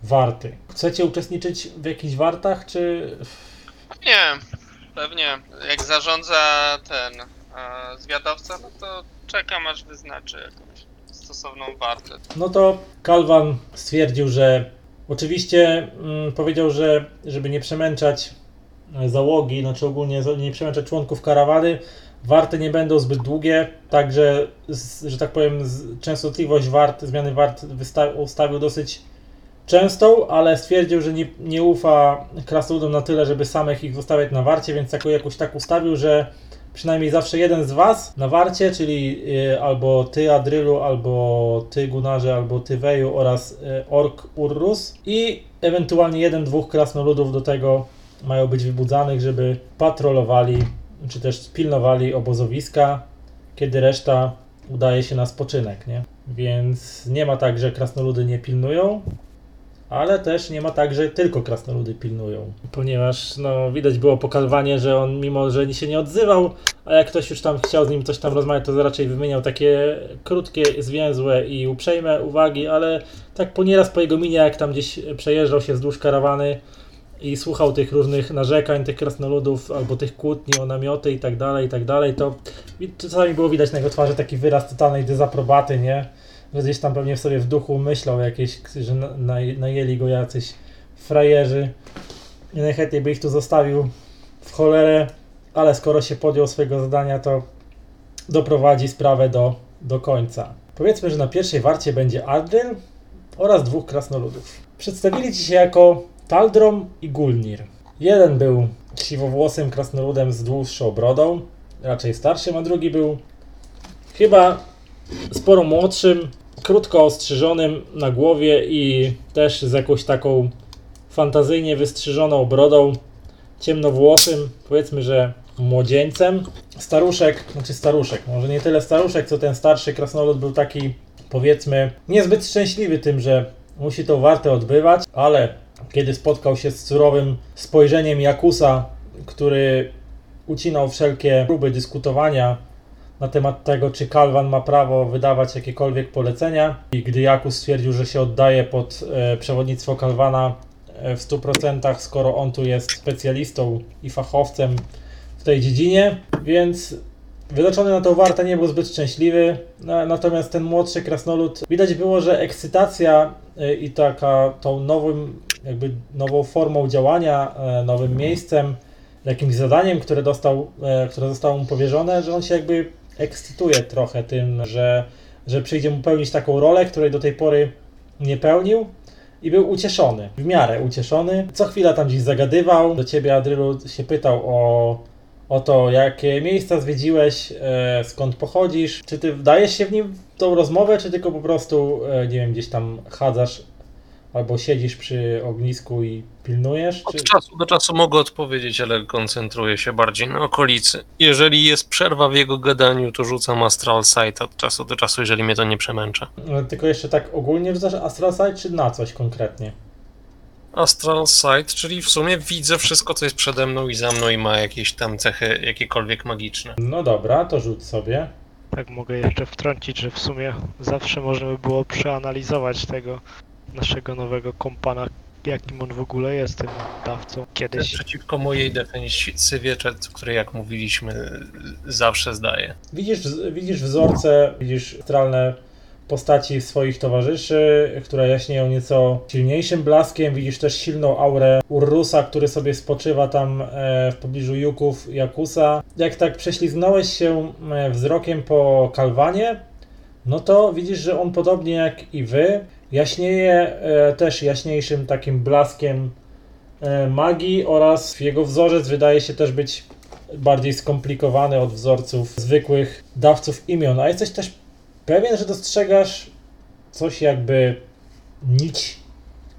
warty. Chcecie uczestniczyć w jakichś wartach, czy Nie, pewnie. Jak zarządza ten e, zwiadowca, no to czekam aż wyznaczy jakąś stosowną wartę. No to Kalwan stwierdził, że oczywiście mm, powiedział, że żeby nie przemęczać e, załogi, znaczy ogólnie nie przemęczać członków karawany, warty nie będą zbyt długie, także, z, że tak powiem, z, częstotliwość wart, zmiany wart wysta- ustawił dosyć częstą, ale stwierdził, że nie, nie ufa krasnoludom na tyle, żeby samych ich zostawiać na warcie, więc jako, jakoś tak ustawił, że przynajmniej zawsze jeden z was na warcie, czyli y, albo ty Adrylu, albo ty Gunarze, albo ty Weju oraz y, Ork Urrus i ewentualnie jeden, dwóch krasnoludów do tego mają być wybudzanych, żeby patrolowali, czy też pilnowali obozowiska, kiedy reszta udaje się na spoczynek, nie? Więc nie ma tak, że krasnoludy nie pilnują, ale też nie ma tak, że tylko krasnoludy pilnują. Ponieważ no, widać było pokazywanie, że on mimo, że się nie odzywał, a jak ktoś już tam chciał z nim coś tam rozmawiać, to raczej wymieniał takie krótkie, zwięzłe i uprzejme uwagi, ale tak po nieraz po jego minie, jak tam gdzieś przejeżdżał się wzdłuż karawany i słuchał tych różnych narzekań tych krasnoludów albo tych kłótni o namioty i tak dalej, i tak dalej, to czasami było widać na jego twarzy taki wyraz totalnej dezaprobaty, nie? Gdzieś tam pewnie w sobie w duchu myślał jakieś, że na, naj- najęli go jacyś frajerzy i najchętniej by ich tu zostawił w cholerę, ale skoro się podjął swojego zadania, to doprowadzi sprawę do, do końca. Powiedzmy, że na pierwszej warcie będzie Adriel oraz dwóch krasnoludów. Przedstawili ci się jako Taldrom i Gulnir. Jeden był siwowłosym krasnoludem z dłuższą brodą, raczej starszym, a drugi był chyba sporo młodszym, krótko ostrzyżonym na głowie i też z jakąś taką fantazyjnie wystrzyżoną brodą, ciemnowłosym, powiedzmy, że młodzieńcem. Staruszek, znaczy staruszek, może nie tyle staruszek, co ten starszy krasnolud był taki, powiedzmy, niezbyt szczęśliwy tym, że musi tą wartę odbywać, ale kiedy spotkał się z surowym spojrzeniem Jakusa, który ucinał wszelkie próby dyskutowania na temat tego, czy Kalwan ma prawo wydawać jakiekolwiek polecenia. I gdy Jakus stwierdził, że się oddaje pod e, przewodnictwo Kalwana e, w 100%, skoro on tu jest specjalistą i fachowcem w tej dziedzinie, więc wydaczony na tą wartę nie był zbyt szczęśliwy. Na- Natomiast ten młodszy krasnolud, widać było, że ekscytacja e, i taka tą nowym, jakby nową formą działania, nowym miejscem, jakimś zadaniem, które dostał, które zostało mu powierzone, że on się jakby ekscytuje trochę tym, że, że przyjdzie mu pełnić taką rolę, której do tej pory nie pełnił. I był ucieszony, w miarę ucieszony. Co chwila tam gdzieś zagadywał. Do ciebie, Adrylu, się pytał o, o to, jakie miejsca zwiedziłeś, e, skąd pochodzisz. Czy ty wdajesz się w nim w tą rozmowę, czy tylko po prostu, e, nie wiem, gdzieś tam chadzasz albo siedzisz przy ognisku i pilnujesz? Czy... Od czasu do czasu mogę odpowiedzieć, ale koncentruję się bardziej na okolicy. Jeżeli jest przerwa w jego gadaniu, to rzucam Astral Sight od czasu do czasu, jeżeli mnie to nie przemęcza. E, Tylko jeszcze tak ogólnie rzucasz Astral Sight, czy na coś konkretnie? Astral Sight, czyli w sumie widzę wszystko, co jest przede mną i za mną i ma jakieś tam cechy jakiekolwiek magiczne. No dobra, to rzuć sobie. Tak mogę jeszcze wtrącić, że w sumie zawsze można by było przeanalizować tego naszego nowego kompana, jakim on w ogóle jest tym dawcą. Kiedyś Przeciwko mojej defensywie, czy- której jak mówiliśmy, zawsze zdaje. Widzisz, widzisz wzorce, widzisz astralne postaci swoich towarzyszy, które jaśnieją nieco silniejszym blaskiem. Widzisz też silną aurę Urrusa, który sobie spoczywa tam e, w pobliżu Juków Jakusa. Jak tak prześliznąłeś się e, wzrokiem po Kalwanie, no to widzisz, że on podobnie jak i wy jaśnieje e, też jaśniejszym takim blaskiem e, magii oraz jego wzorzec wydaje się też być bardziej skomplikowany od wzorców zwykłych dawców imion. A jesteś też pewien, że dostrzegasz coś jakby nić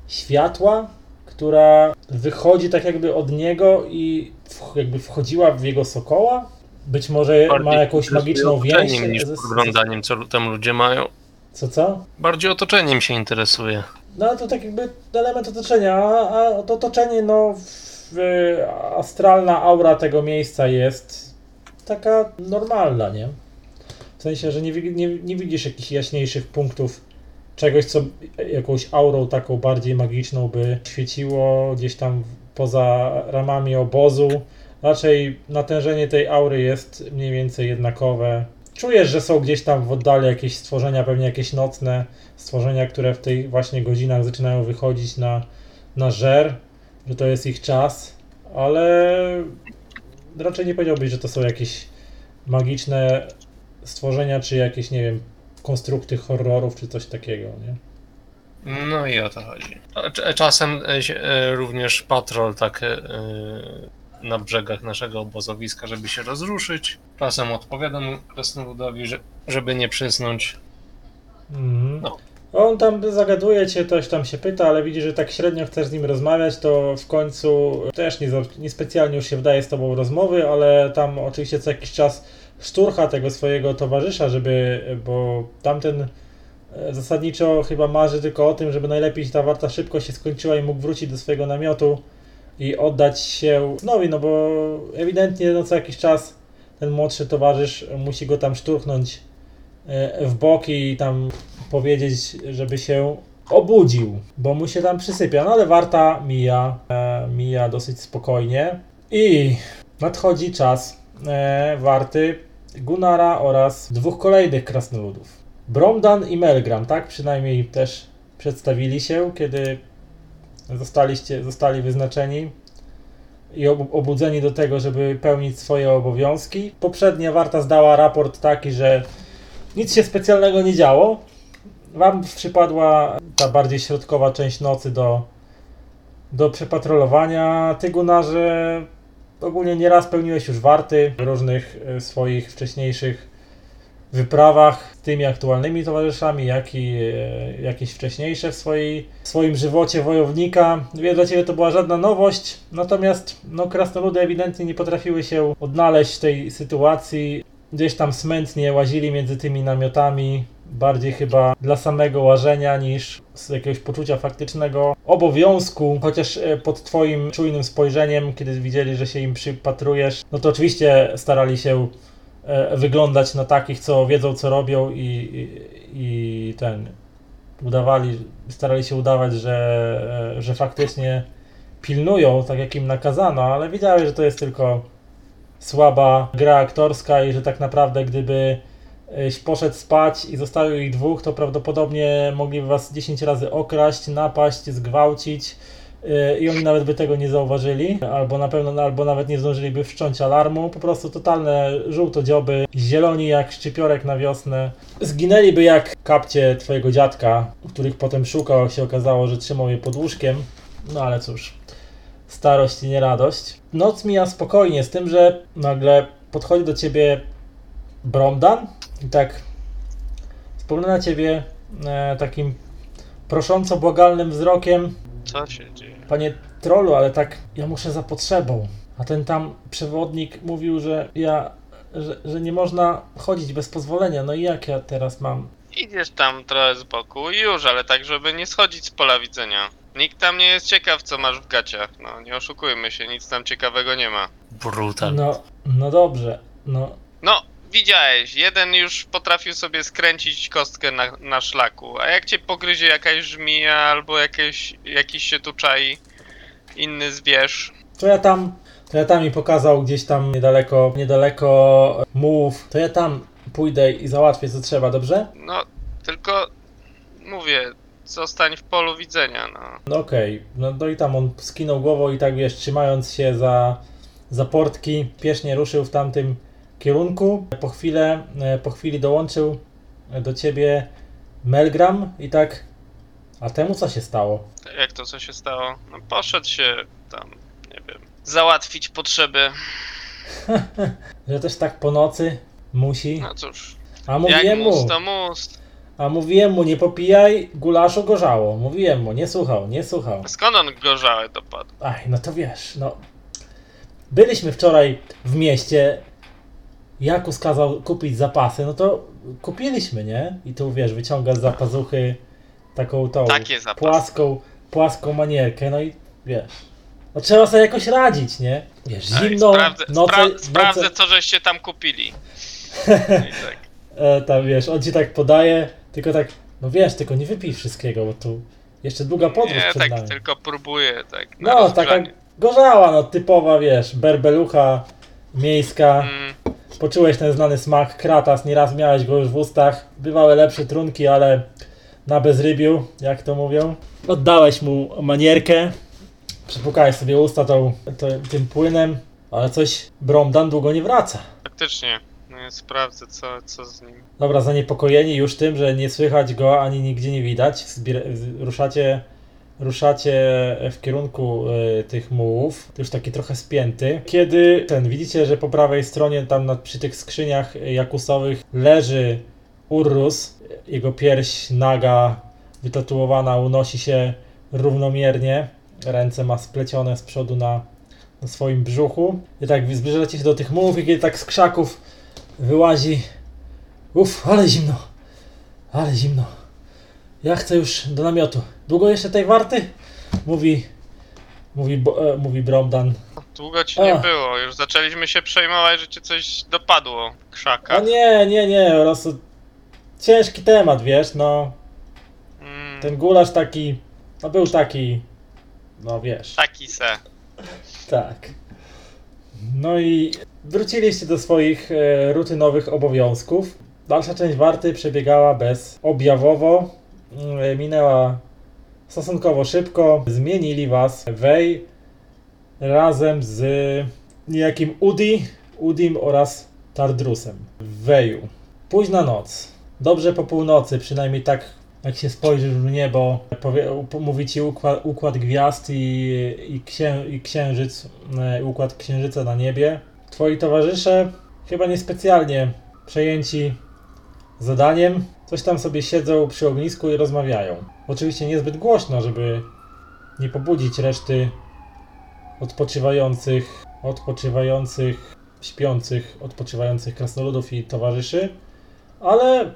światła, która wychodzi tak jakby od niego i jakby wchodziła w jego sokoła? Być może ma Bardziej jakąś interesuje magiczną więź? niż z- co tam ludzie mają. Co, co? Bardziej otoczeniem się interesuje. No to tak jakby element otoczenia, a, a to otoczenie, no w, astralna aura tego miejsca jest taka normalna, nie? W sensie, że nie, nie, nie widzisz jakichś jaśniejszych punktów, czegoś, co jakąś aurą taką bardziej magiczną by świeciło gdzieś tam poza ramami obozu. Raczej natężenie tej aury jest mniej więcej jednakowe. Czujesz, że są gdzieś tam w oddali jakieś stworzenia, pewnie jakieś nocne, stworzenia, które w tych właśnie godzinach zaczynają wychodzić na, na żer, że to jest ich czas, ale raczej nie powiedziałbyś, że to są jakieś magiczne stworzenia, czy jakieś, nie wiem, konstrukty horrorów, czy coś takiego, nie? No i o to chodzi. Czasem e, e, również patrol tak e, na brzegach naszego obozowiska, żeby się rozruszyć. Czasem odpowiadam krasnoludowi, że, żeby nie przysnąć. Mhm. No. On tam zagaduje cię, coś tam się pyta, ale widzi, że tak średnio chcesz z nim rozmawiać, to w końcu też nie, niespecjalnie już się wdaje z tobą rozmowy, ale tam oczywiście co jakiś czas szturcha tego swojego towarzysza, żeby, bo tamten e, zasadniczo chyba marzy tylko o tym, żeby najlepiej ta warta szybko się skończyła i mógł wrócić do swojego namiotu i oddać się Snowi, no bo ewidentnie no, co jakiś czas ten młodszy towarzysz musi go tam szturchnąć e, w bok i tam powiedzieć, żeby się obudził, bo mu się tam przysypia. No ale warta mija, e, mija dosyć spokojnie i nadchodzi czas e, warty Gunara oraz dwóch kolejnych krasnoludów. Bromdan i Melgram, tak? Przynajmniej też przedstawili się, kiedy zostaliście, zostali wyznaczeni i ob- obudzeni do tego, żeby pełnić swoje obowiązki. Poprzednia warta zdała raport taki, że nic się specjalnego nie działo. Wam przypadła ta bardziej środkowa część nocy do, do przepatrolowania. Ty, Gunarze, ogólnie nieraz pełniłeś już warty różnych e, swoich wcześniejszych wyprawach z tymi aktualnymi towarzyszami, jak i e, jakieś wcześniejsze w swojej, w swoim żywocie wojownika. Wie, dla Ciebie to była żadna nowość, natomiast no, krasnoludy ewidentnie nie potrafiły się odnaleźć w tej sytuacji. Gdzieś tam smętnie łazili między tymi namiotami, bardziej chyba dla samego łażenia niż z jakiegoś poczucia faktycznego obowiązku, chociaż e, pod twoim czujnym spojrzeniem, kiedy widzieli, że się im przypatrujesz, no to oczywiście starali się wyglądać na takich, co wiedzą, co robią i, i, i ten udawali, starali się udawać, że, e, że faktycznie pilnują, tak jak im nakazano, ale wiedziałeś, że to jest tylko słaba gra aktorska i że tak naprawdę gdyby y, poszedł spać i zostawił ich dwóch, to prawdopodobnie mogliby was 10 razy okraść, napaść, zgwałcić i oni nawet by tego nie zauważyli, albo na pewno, albo nawet nie zdążyliby wszcząć alarmu. Po prostu totalne żółto-dzioby, zieloni jak szczypiorek na wiosnę. Zginęliby jak kapcie twojego dziadka, których potem szukał, jak się okazało, że trzymał je pod łóżkiem. No ale cóż, starość i nie radość. Noc mija spokojnie, z tym, że nagle podchodzi do ciebie Bromdan i tak spogląda na ciebie e, takim prosząco błagalnym wzrokiem. Co się dzieje? Panie trollu, ale tak ja muszę za potrzebą. A ten tam przewodnik mówił, że ja, że, że nie można chodzić bez pozwolenia. No i jak ja teraz mam? Idziesz tam trochę z boku i już, ale tak, żeby nie schodzić z pola widzenia. Nikt tam nie jest ciekaw, co masz w gaciach. No, nie oszukujmy się, nic tam ciekawego nie ma. Brutal. No, no dobrze. No, No, widziałeś, jeden już potrafił sobie skręcić kostkę na, na szlaku, a jak cię pogryzie jakaś żmija albo jakieś, jakiś się tu czai inny zwierz, To ja tam, to ja tam mi pokazał gdzieś tam niedaleko, niedaleko mułów. To ja tam pójdę i załatwię co trzeba, dobrze? no, tylko mówię, zostań w polu widzenia, no. No okej, no, no i tam on skinął głową i tak wiesz, trzymając się za, za portki, piesznie ruszył w tamtym kierunku. Po, chwilę, e, po chwili dołączył do ciebie Melgram i tak, a temu co się stało? Jak to, co się stało? No, poszedł się tam, nie wiem, załatwić potrzeby, Że też tak po nocy musi. no cóż, A mówiłem mu, mus, to mus. a mówiłem mu, nie popijaj gulaszu gorzało. Mówiłem mu, nie słuchał, nie słuchał. Skąd on gorzałe dopadł? Aj, no to wiesz, no. Byliśmy wczoraj w mieście. Jakus kazał kupić zapasy, no to kupiliśmy, nie? I tu wiesz, wyciąga z zapazuchy taką tą Takie zapasy. płaską, płaską manierkę, no i wiesz. No trzeba sobie jakoś radzić, nie? Wiesz, Ej, zimno, sprawdzę, noce, spra- sprawdzę noce, co żeście tam kupili. I tak. e, tam wiesz, on ci tak podaje, tylko tak, no wiesz, tylko nie wypij wszystkiego, bo tu jeszcze długa podróż Nie, przed tak nami. tylko próbuję, tak. na No, taka rozgrzanie. gorzała, no typowa, wiesz, berbelucha miejska. Mm, Poczułeś ten znany smak, kratas, nieraz miałeś go już w ustach. Bywały lepsze trunki, ale na bezrybiu, jak to mówią. Oddałeś mu manierkę, przypukałeś sobie usta tą, tą, tym płynem, ale coś Bromdan długo nie wraca. faktycznie. No ja sprawdzę co, co z nim. Dobra, zaniepokojeni już tym, że nie słychać go ani nigdzie nie widać, zbier- ruszacie, ruszacie w kierunku y, tych mułów, już taki trochę spięty. Kiedy ten, widzicie, że po prawej stronie tam przy tych skrzyniach jakusowych leży Urrus, jego pierś naga, wytatuowana, unosi się równomiernie, ręce ma splecione z przodu na, na swoim brzuchu. I tak zbliżacie się do tych mułów i kiedy tak z krzaków wyłazi Uff, ale zimno. Ale zimno. Ja chcę już do namiotu. Długo jeszcze tej warty? Mówi, mówi, Bo- e, mówi Bromdan. Długo ci nie było, już zaczęliśmy się przejmować, że cię coś dopadło A krzakach. nie, nie, nie, po prostu ciężki temat, wiesz, no. Mm, Ten gulasz taki, no był taki, no wiesz. Taki se. Tak. No i wróciliście do swoich e, rutynowych obowiązków. Dalsza część warty przebiegała bez objawowo. Minęła stosunkowo szybko. Zmienili was Wej razem z niejakim Udi, Udim oraz Tardrusem w Weju. Późna noc. Dobrze po północy, przynajmniej tak jak się spojrzysz w niebo, powie, mówi ci układ, układ gwiazd i, i, księ, i księżyc, e, układ księżyca na niebie. Twoi towarzysze chyba niespecjalnie przejęci zadaniem, coś tam sobie siedzą przy ognisku i rozmawiają. Oczywiście niezbyt głośno, żeby nie pobudzić reszty odpoczywających, odpoczywających, śpiących, odpoczywających krasnoludów i towarzyszy, ale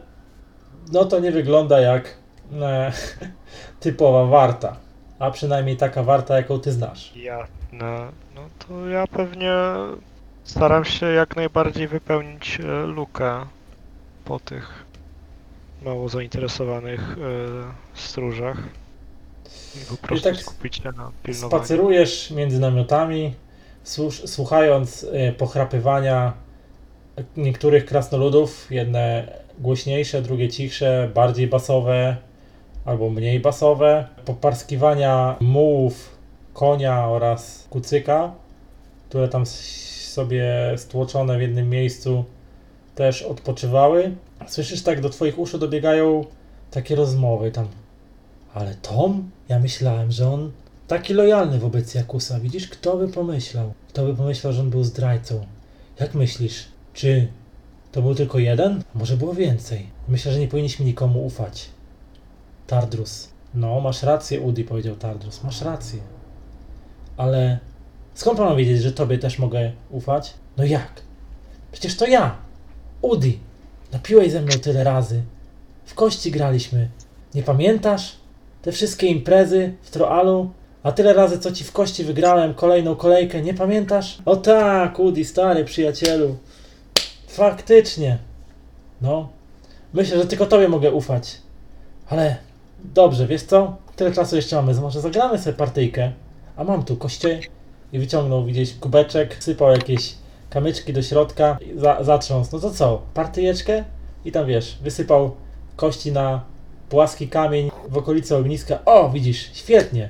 no to nie wygląda jak e, typowa warta. A przynajmniej taka warta, jaką ty znasz. Ja, no, no to ja pewnie staram się jak najbardziej wypełnić e, lukę po tych mało zainteresowanych e, stróżach i po prostu tak skupić się na pilnowaniu. Spacerujesz między namiotami, słuchając e, pochrapywania niektórych krasnoludów, jedne głośniejsze, drugie cichsze, bardziej basowe albo mniej basowe, poparskiwania mułów, konia oraz kucyka, które tam sobie stłoczone w jednym miejscu też odpoczywały. Słyszysz tak, do twoich uszu dobiegają takie rozmowy tam. Ale Tom? Ja myślałem, że on taki lojalny wobec Jakusa. Widzisz, kto by pomyślał? Kto by pomyślał, że on był zdrajcą? Jak myślisz? Czy to był tylko jeden? Może było więcej? Myślę, że nie powinniśmy nikomu ufać. Tardrus. No, masz rację, Udi, powiedział Tardrus. Masz rację. Ale skąd mam wiedzieć, że tobie też mogę ufać? No jak? Przecież to ja. Udi. Napiłeś ze mną tyle razy. W kości graliśmy. Nie pamiętasz? Te wszystkie imprezy w Troalu? A tyle razy, co ci w kości wygrałem kolejną kolejkę, nie pamiętasz? O tak, Udi, stary przyjacielu. Faktycznie. No. Myślę, że tylko tobie mogę ufać. Ale dobrze, wiesz co? Tyle czasu jeszcze mamy. Może zagramy sobie partyjkę. A mam tu koście. I wyciągnął gdzieś kubeczek, sypał jakieś kamyczki do środka, za, zatrząsł. No to co? Partyjeczkę? I tam wiesz, wysypał kości na płaski kamień w okolicy ogniska. O, widzisz, świetnie.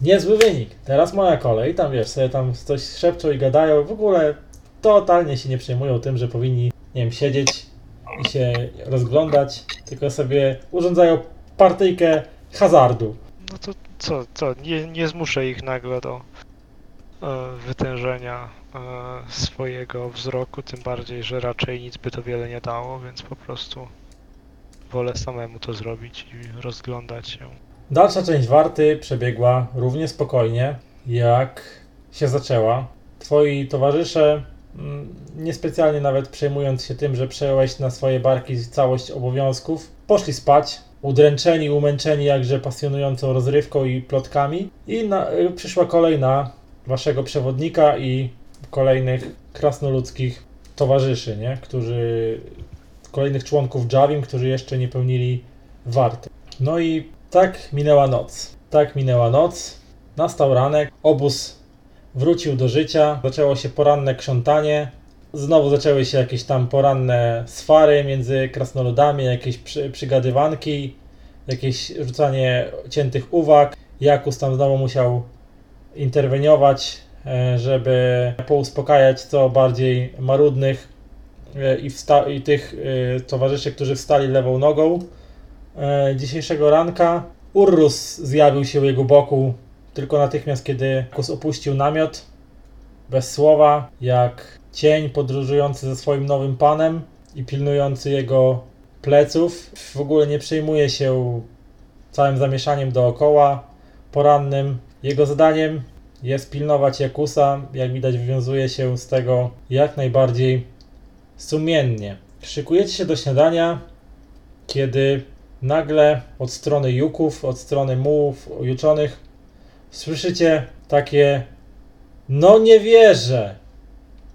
Niezły wynik. Teraz moja kolej. Tam wiesz, sobie tam coś szepczą i gadają. W ogóle totalnie się nie przejmują tym, że powinni, nie wiem, siedzieć i się rozglądać, tylko sobie urządzają partyjkę hazardu. No to co, co, nie, nie zmuszę ich nagle do e, wytężenia swojego wzroku, tym bardziej, że raczej nic by to wiele nie dało, więc po prostu wolę samemu to zrobić i rozglądać się. Dalsza część warty przebiegła równie spokojnie, jak się zaczęła. Twoi towarzysze, mm, niespecjalnie nawet przejmując się tym, że przejąłeś na swoje barki całość obowiązków, poszli spać, udręczeni, umęczeni jakże pasjonującą rozrywką i plotkami. I na, y, przyszła kolej na waszego przewodnika i kolejnych krasnoludzkich towarzyszy, nie? którzy kolejnych członków Javim, którzy jeszcze nie pełnili warty. No i tak minęła noc. Tak minęła noc. Nastał ranek. Obóz wrócił do życia. Zaczęło się poranne krzątanie. Znowu zaczęły się jakieś tam poranne swary między krasnoludami, jakieś przy, przygadywanki, jakieś rzucanie ciętych uwag. Jakus tam znowu musiał interweniować, żeby pouspokajać co bardziej marudnych e, i, i tych e, towarzyszy, którzy wstali lewą nogą e, dzisiejszego ranka. Urrus zjawił się u jego boku tylko natychmiast, kiedy Kus opuścił namiot. Bez słowa, jak cień podróżujący ze swoim nowym panem i pilnujący jego pleców. W ogóle nie przejmuje się całym zamieszaniem dookoła porannym. Jego zadaniem jest pilnować Jakusa. Jak widać, wywiązuje się z tego jak najbardziej sumiennie. Szykujecie się do śniadania, kiedy nagle od strony juków, od strony mułów juczonych słyszycie takie no nie wierzę,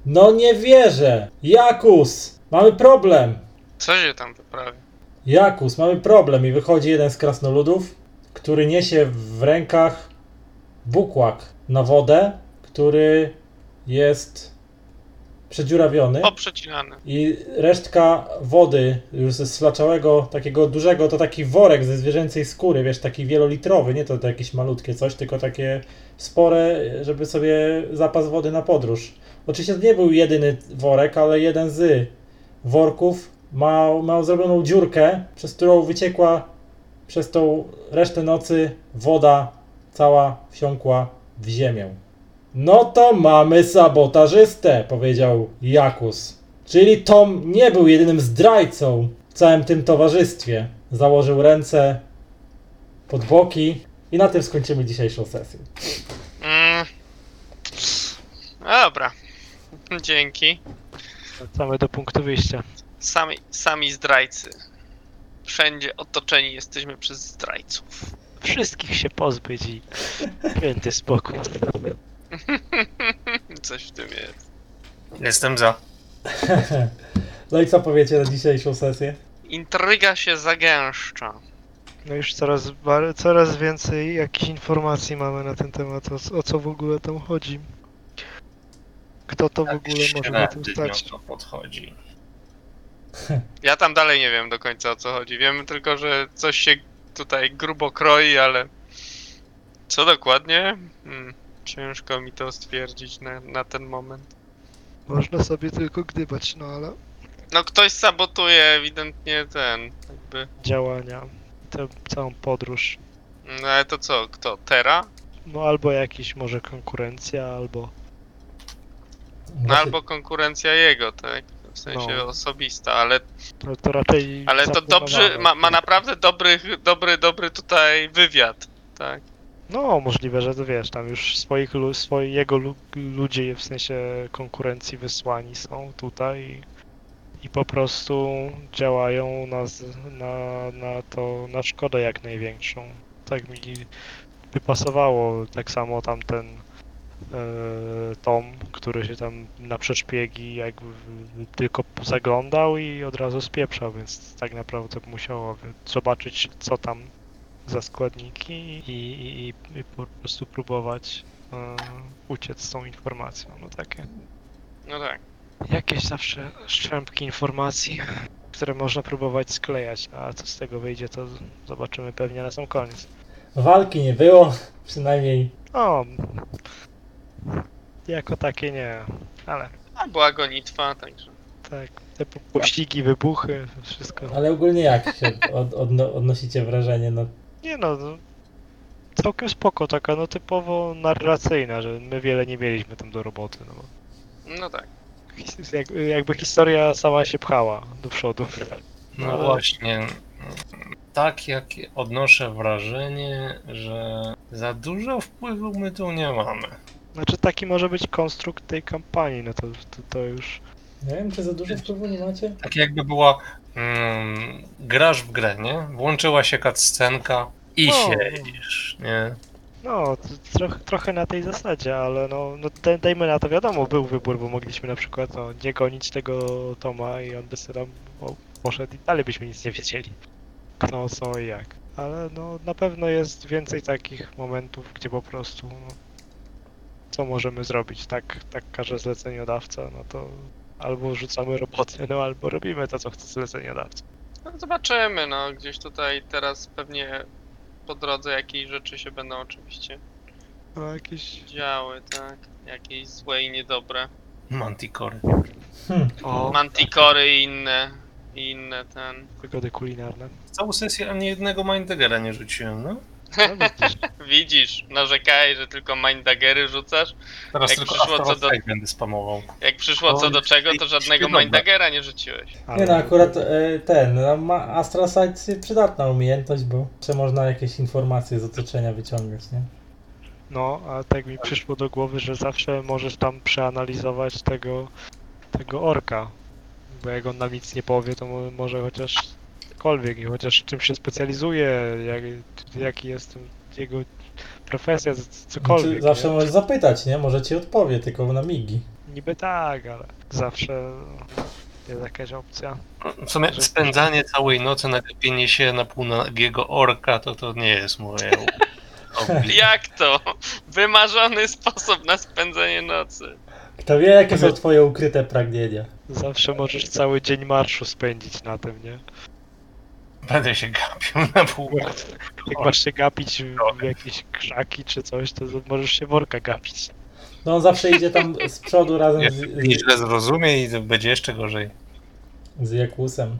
no nie wierzę, Jakus, mamy problem. Co się tam wyprawia? Jakus, mamy problem i wychodzi jeden z krasnoludów, który niesie w rękach bukłak na wodę, który jest przedziurawiony Poprzecinany. i resztka wody już ze slaczałego, takiego dużego, to taki worek ze zwierzęcej skóry, wiesz, taki wielolitrowy, nie to, to jakieś malutkie coś, tylko takie spore, żeby sobie zapas wody na podróż. Oczywiście to nie był jedyny worek, ale jeden z worków ma, ma zrobioną dziurkę, przez którą wyciekła przez tą resztę nocy woda cała wsiąkła w ziemię. No to mamy sabotażystę, powiedział Jakus. Czyli Tom nie był jedynym zdrajcą w całym tym towarzystwie. Założył ręce pod boki i na tym skończymy dzisiejszą sesję. Mm. Dobra. Dzięki. Wracamy do punktu wyjścia. Sami, sami zdrajcy. Wszędzie otoczeni jesteśmy przez zdrajców. Wszystkich się pozbyć i święty spokój. Coś w tym jest. Jestem za. No i co powiecie na dzisiejszą sesję? Intryga się zagęszcza. No już coraz, bar- coraz więcej jakichś informacji mamy na ten temat, o, co- o co w ogóle tam chodzi. Kto to w ogóle może na tym stać? to podchodzi. Ja tam dalej nie wiem do końca o co chodzi. Wiemy tylko, że coś się tutaj grubo kroi, ale co dokładnie? Hmm, ciężko mi to stwierdzić na, na ten moment. Można sobie tylko gdybać, no ale... No ktoś sabotuje ewidentnie ten, jakby. Działania, tę całą podróż. No ale to co, kto? Tera? No albo jakiś może konkurencja, albo... No albo konkurencja jego, tak? W sensie No. osobista, ale, No to raczej... ale to dobrze, zaplanowane. ma, ma naprawdę dobry, dobry, dobry tutaj wywiad, tak? No, możliwe, że to wiesz, tam już swoich, lu- swoi, jego lu- ludzie, w sensie konkurencji wysłani są tutaj i po prostu działają na, z- na, na to, na szkodę jak największą. Tak mi wypasowało, tak samo tamten Tom, który się tam na przeszpiegi jak w- tylko zaglądał i od razu spieprzał, więc tak naprawdę musiało zobaczyć co tam za składniki i, i, i, i po prostu próbować e, uciec z tą informacją. No takie. No tak. Jakieś zawsze szczępki informacji, które można próbować sklejać, a co z tego wyjdzie, to zobaczymy pewnie na sam koniec. Walki nie było, przynajmniej O, jako takie nie, ale A była gonitwa, także. tak, te po- pościgi, wybuchy, wszystko. ale ogólnie jak się od, odno, odnosicie wrażenie? No, Nie no, no, całkiem spoko, taka no typowo narracyjna, że my wiele nie mieliśmy tam do roboty, no bo No tak. his- jak, jakby historia sama się pchała do przodu. No Ale- właśnie. Tak jak odnoszę wrażenie, że za dużo wpływu my tu nie mamy. Znaczy taki może być konstrukt tej kampanii, no to, to, to już... nie wiem, czy za dużo wpływu nie macie? Tak jakby była. Mm, grasz w grę, nie? Włączyła się cutscenka i No. siedzisz, nie? No, t- trochę, trochę na tej zasadzie, ale no, no daj- dajmy na to wiadomo, był wybór, bo mogliśmy na przykład no, nie gonić tego Toma i on by sobie tam o, poszedł i dalej byśmy nic nie wiedzieli. Kto, co i jak. Ale no na pewno jest więcej takich momentów, gdzie po prostu no, co możemy zrobić, tak, tak każe zleceniodawca, no to albo rzucamy robotę, no albo robimy to, co chce zleceniodawca. No, zobaczymy, no. Gdzieś tutaj teraz pewnie po drodze jakieś rzeczy się będą oczywiście No jakieś... działy, tak? Jakieś złe i niedobre. Manticore. Hm. O, Mantikory i inne, i inne ten. wygody kulinarne. Całą sesję ani jednego Minddaggera nie rzuciłem, no. No, widzisz. Widzisz, narzekałeś, że tylko minddagery rzucasz. Teraz Jak tylko przyszło co Astral do- będę spamował. Jak przyszło co do czego, to żadnego Dobra. minddagera nie rzuciłeś. Nie no, akurat e, ten, no, ma Astral Sight jest przydatna umiejętność, bo jeszcze można jakieś informacje z otoczenia wyciągać, nie? No, a tak mi przyszło do głowy, że zawsze możesz tam przeanalizować tego, tego orka. Bo jak on nam nic nie powie, to mo- może chociaż cokolwiek i chociaż czym się specjalizuje, jak, jaki jest jego profesja, cokolwiek. Znaczy, zawsze nie? możesz zapytać, nie? Może ci odpowie, tylko na migi. Niby tak, ale zawsze jest jakaś opcja. W sumie spędzanie całej nocy na gapienie się na półnagiego orka, to to nie jest moje. Jak to? Wymarzony sposób na spędzenie nocy. Kto wie, jakie są twoje ukryte pragnienia. Zawsze możesz cały dzień marszu spędzić na tym, nie? Będę się gapił na pół. Jak masz się gapić w jakieś krzaki czy coś, to możesz się worka gapić. No on zawsze idzie tam z przodu razem z, nie źle zrozumie i to będzie jeszcze gorzej. z, z Jakusem.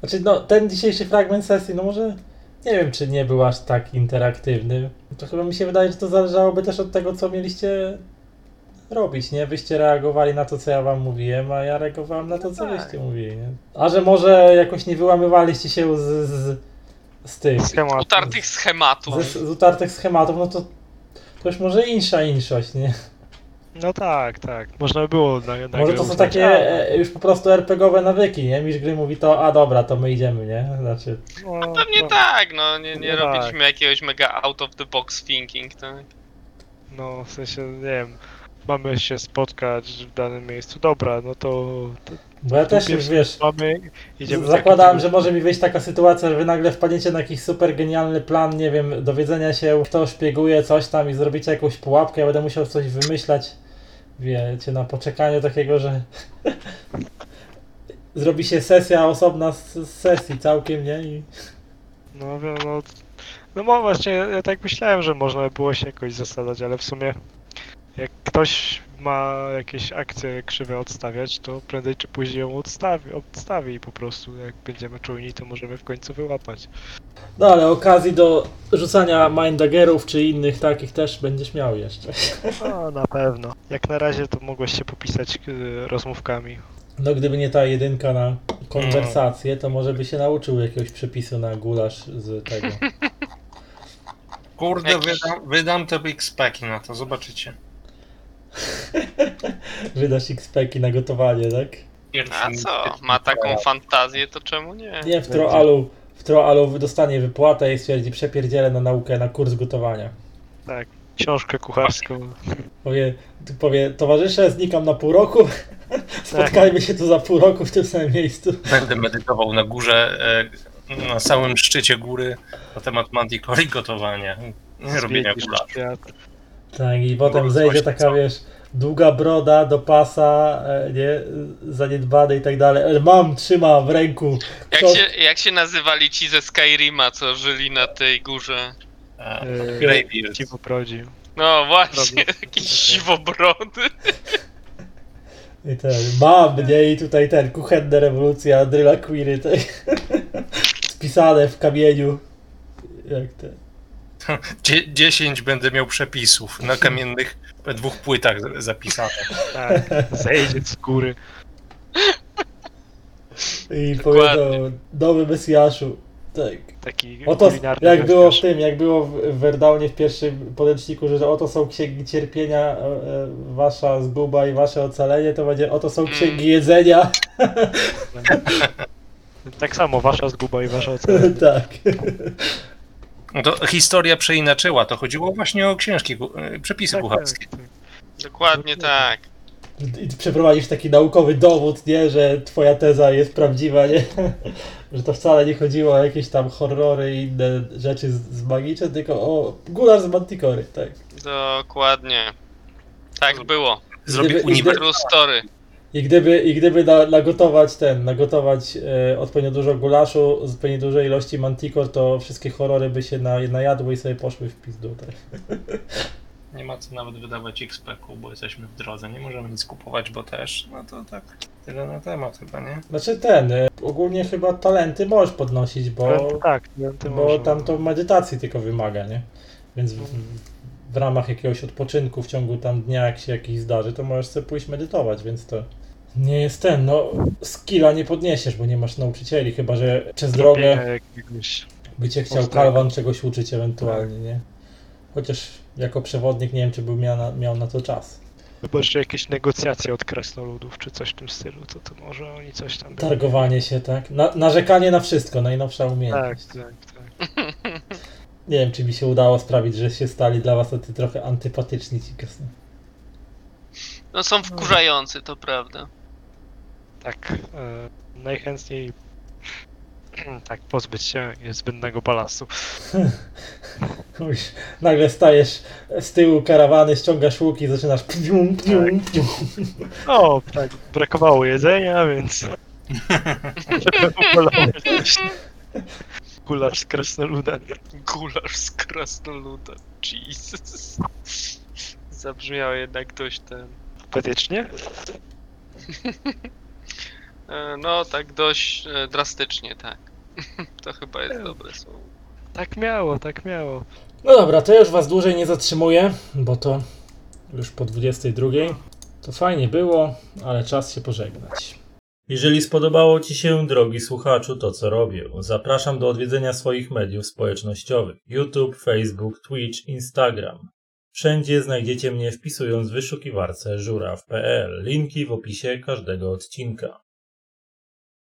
Znaczy, no, ten dzisiejszy fragment sesji, no może nie wiem, czy nie był aż tak interaktywny. To chyba mi się wydaje, że to zależałoby też od tego, co mieliście robić, nie? Wyście reagowali na to, co ja wam mówiłem, a ja reagowałem na to, co tak. wyście mówili, nie? A że może jakoś nie wyłamywaliście się z, z, z tych, Schemat. Utartych schematów. z, z utartych schematów, no to to już może insza inszość, nie? No tak, tak. Można by było na, na Może to są uznać, takie ale- e, już po prostu RPGowe nawyki, nie? Mistrz gry mówi to, a dobra, to my idziemy, nie? Znaczy, No, Pewnie no, tak, no nie, nie No tak. robiliśmy jakiegoś mega out of the box thinking, tak? No, w sensie, nie wiem, mamy się spotkać w danym miejscu. Dobra, no to, to bo ja też już, wiesz, mamy, idziemy w zakładałem, takim- że może mi wyjść taka sytuacja, że wy nagle wpadniecie na jakiś super genialny plan, nie wiem, dowiedzenia się, kto szpieguje coś tam i zrobicie jakąś pułapkę, ja będę musiał coś wymyślać, wiecie, na poczekaniu takiego, że zrobi się sesja osobna z, z sesji całkiem, nie? I... No, wiem, no, no mo- właśnie, ja tak myślałem, że można by było się jakoś zasadać, ale w sumie jak ktoś ma jakieś akcje krzywe odstawiać, to prędzej czy później ją odstawi, odstawi i po prostu jak będziemy czujni, to możemy w końcu wyłapać. No ale okazji do rzucania mindagerów czy innych takich też będziesz miał jeszcze. No, na pewno. Jak na razie to mogłeś się popisać y, rozmówkami. No gdyby nie ta jedynka na konwersację, to może by się nauczył jakiegoś przepisu na gulasz z tego. Kurde, Jakiś- wydam, wydam te big speki na to, zobaczycie. Wydasz XP-ki na gotowanie, tak? A co? Ma taką fantazję, to czemu nie? Nie, w Troalu, w Troalu dostanie wypłatę i stwierdzi przepierdzielę na naukę, na kurs gotowania. Tak, książkę kucharską. Powie, powie towarzysze, znikam na pół roku, spotkajmy się tu za pół roku w tym samym miejscu. Będę medytował na górze, e, na samym szczycie góry na temat manticore i gotowania. Robienia świat. Tak, i potem Było zejdzie taka, co? wiesz, długa broda do pasa, e, nie, zaniedbany i tak dalej. Mam, trzymam w ręku. Jak się, jak się nazywali ci ze Skyrima, co żyli na tej górze? E, Greybeard. Ci poprowadził. No właśnie, jakieś siwobrody. I ten, mam, nie? I tutaj ten, kuchenne rewolucja, Dryla Queery, te, spisane w kamieniu. Jak ten. Dzie- 10 będę miał przepisów na kamiennych dwóch płytach zapisane. Tak, zejdzie z góry. I Dokładnie. powiedzą, nowy Mesjaszu. Tak. Taki Oto, kulinarny jak było w tym, jak było w w Werdaunie w pierwszym podręczniku, że oto są księgi cierpienia, e, e, wasza zguba i wasze ocalenie, to będzie oto są księgi jedzenia. Tak samo, wasza zguba i wasza ocena. tak. No to historia przeinaczyła, to chodziło właśnie o książki, e, przepisy Tak, kucharskie. tak, tak. Dokładnie tak. I przeprowadzisz taki naukowy dowód, nie, że twoja teza jest prawdziwa, nie? że to wcale nie chodziło o jakieś tam horrory i inne rzeczy z, z magiczne, tylko o gulasz z Manticory, tak. Dokładnie. Tak było. Zrobię uniwersum. Story. I gdyby, i gdyby na, nagotować ten, nagotować e, odpowiednio dużo gulaszu z odpowiednio dużej ilości manticore, to wszystkie horrory by się na, najadły i sobie poszły w pizdu, tak. Nie ma co nawet wydawać XP-ku, bo jesteśmy w drodze, nie możemy nic kupować, bo też, no to tak, tyle na temat chyba, nie? Znaczy ten, e, ogólnie chyba talenty możesz podnosić, bo, tak, talenty bo można. tam to medytacji tylko wymaga, nie? Więc w, w ramach jakiegoś odpoczynku w ciągu tam dnia, jak się jakiś zdarzy, to możesz sobie pójść medytować, więc to nie jest ten, no skilla nie podniesiesz, bo nie masz nauczycieli, chyba że przez drogę jakiegoś... by cię chciał Ostrego. Kalwan czegoś uczyć ewentualnie, nie? Chociaż jako przewodnik nie wiem, czy by miał na, miał na to czas. Chyba, że jakieś negocjacje od krasnoludów, czy coś w tym stylu, to, to może oni coś tam... Targowanie się, tak? Na, narzekanie na wszystko, najnowsza Tak, umiejętność. tak, tak. Nie wiem, czy mi się udało sprawić, że się stali dla was tacy trochę antypatyczni ci krasno. No są wkurzający, to prawda. Tak, e, najchętniej tak pozbyć się zbędnego balastu. Nagle stajesz z tyłu karawany, ściągasz łuki, zaczynasz pnium, pnium, pnium. O, tak, brakowało jedzenia, więc... Gulasz z krasnoludem. Gulasz z krasnoludem. Jesus. Zabrzmiało jednak dość ten. Patetycznie? e, No, tak dość e, drastycznie, tak. To chyba jest dobre słowo. Tak miało, tak miało. No dobra, to ja już was dłużej nie zatrzymuję, bo to już po 22. To fajnie było, ale czas się pożegnać. Jeżeli spodobało Ci się, drogi słuchaczu, to co robię, zapraszam do odwiedzenia swoich mediów społecznościowych: YouTube, Facebook, Twitch, Instagram. Wszędzie znajdziecie mnie wpisując w wyszukiwarce żuraw.pl. Linki w opisie każdego odcinka.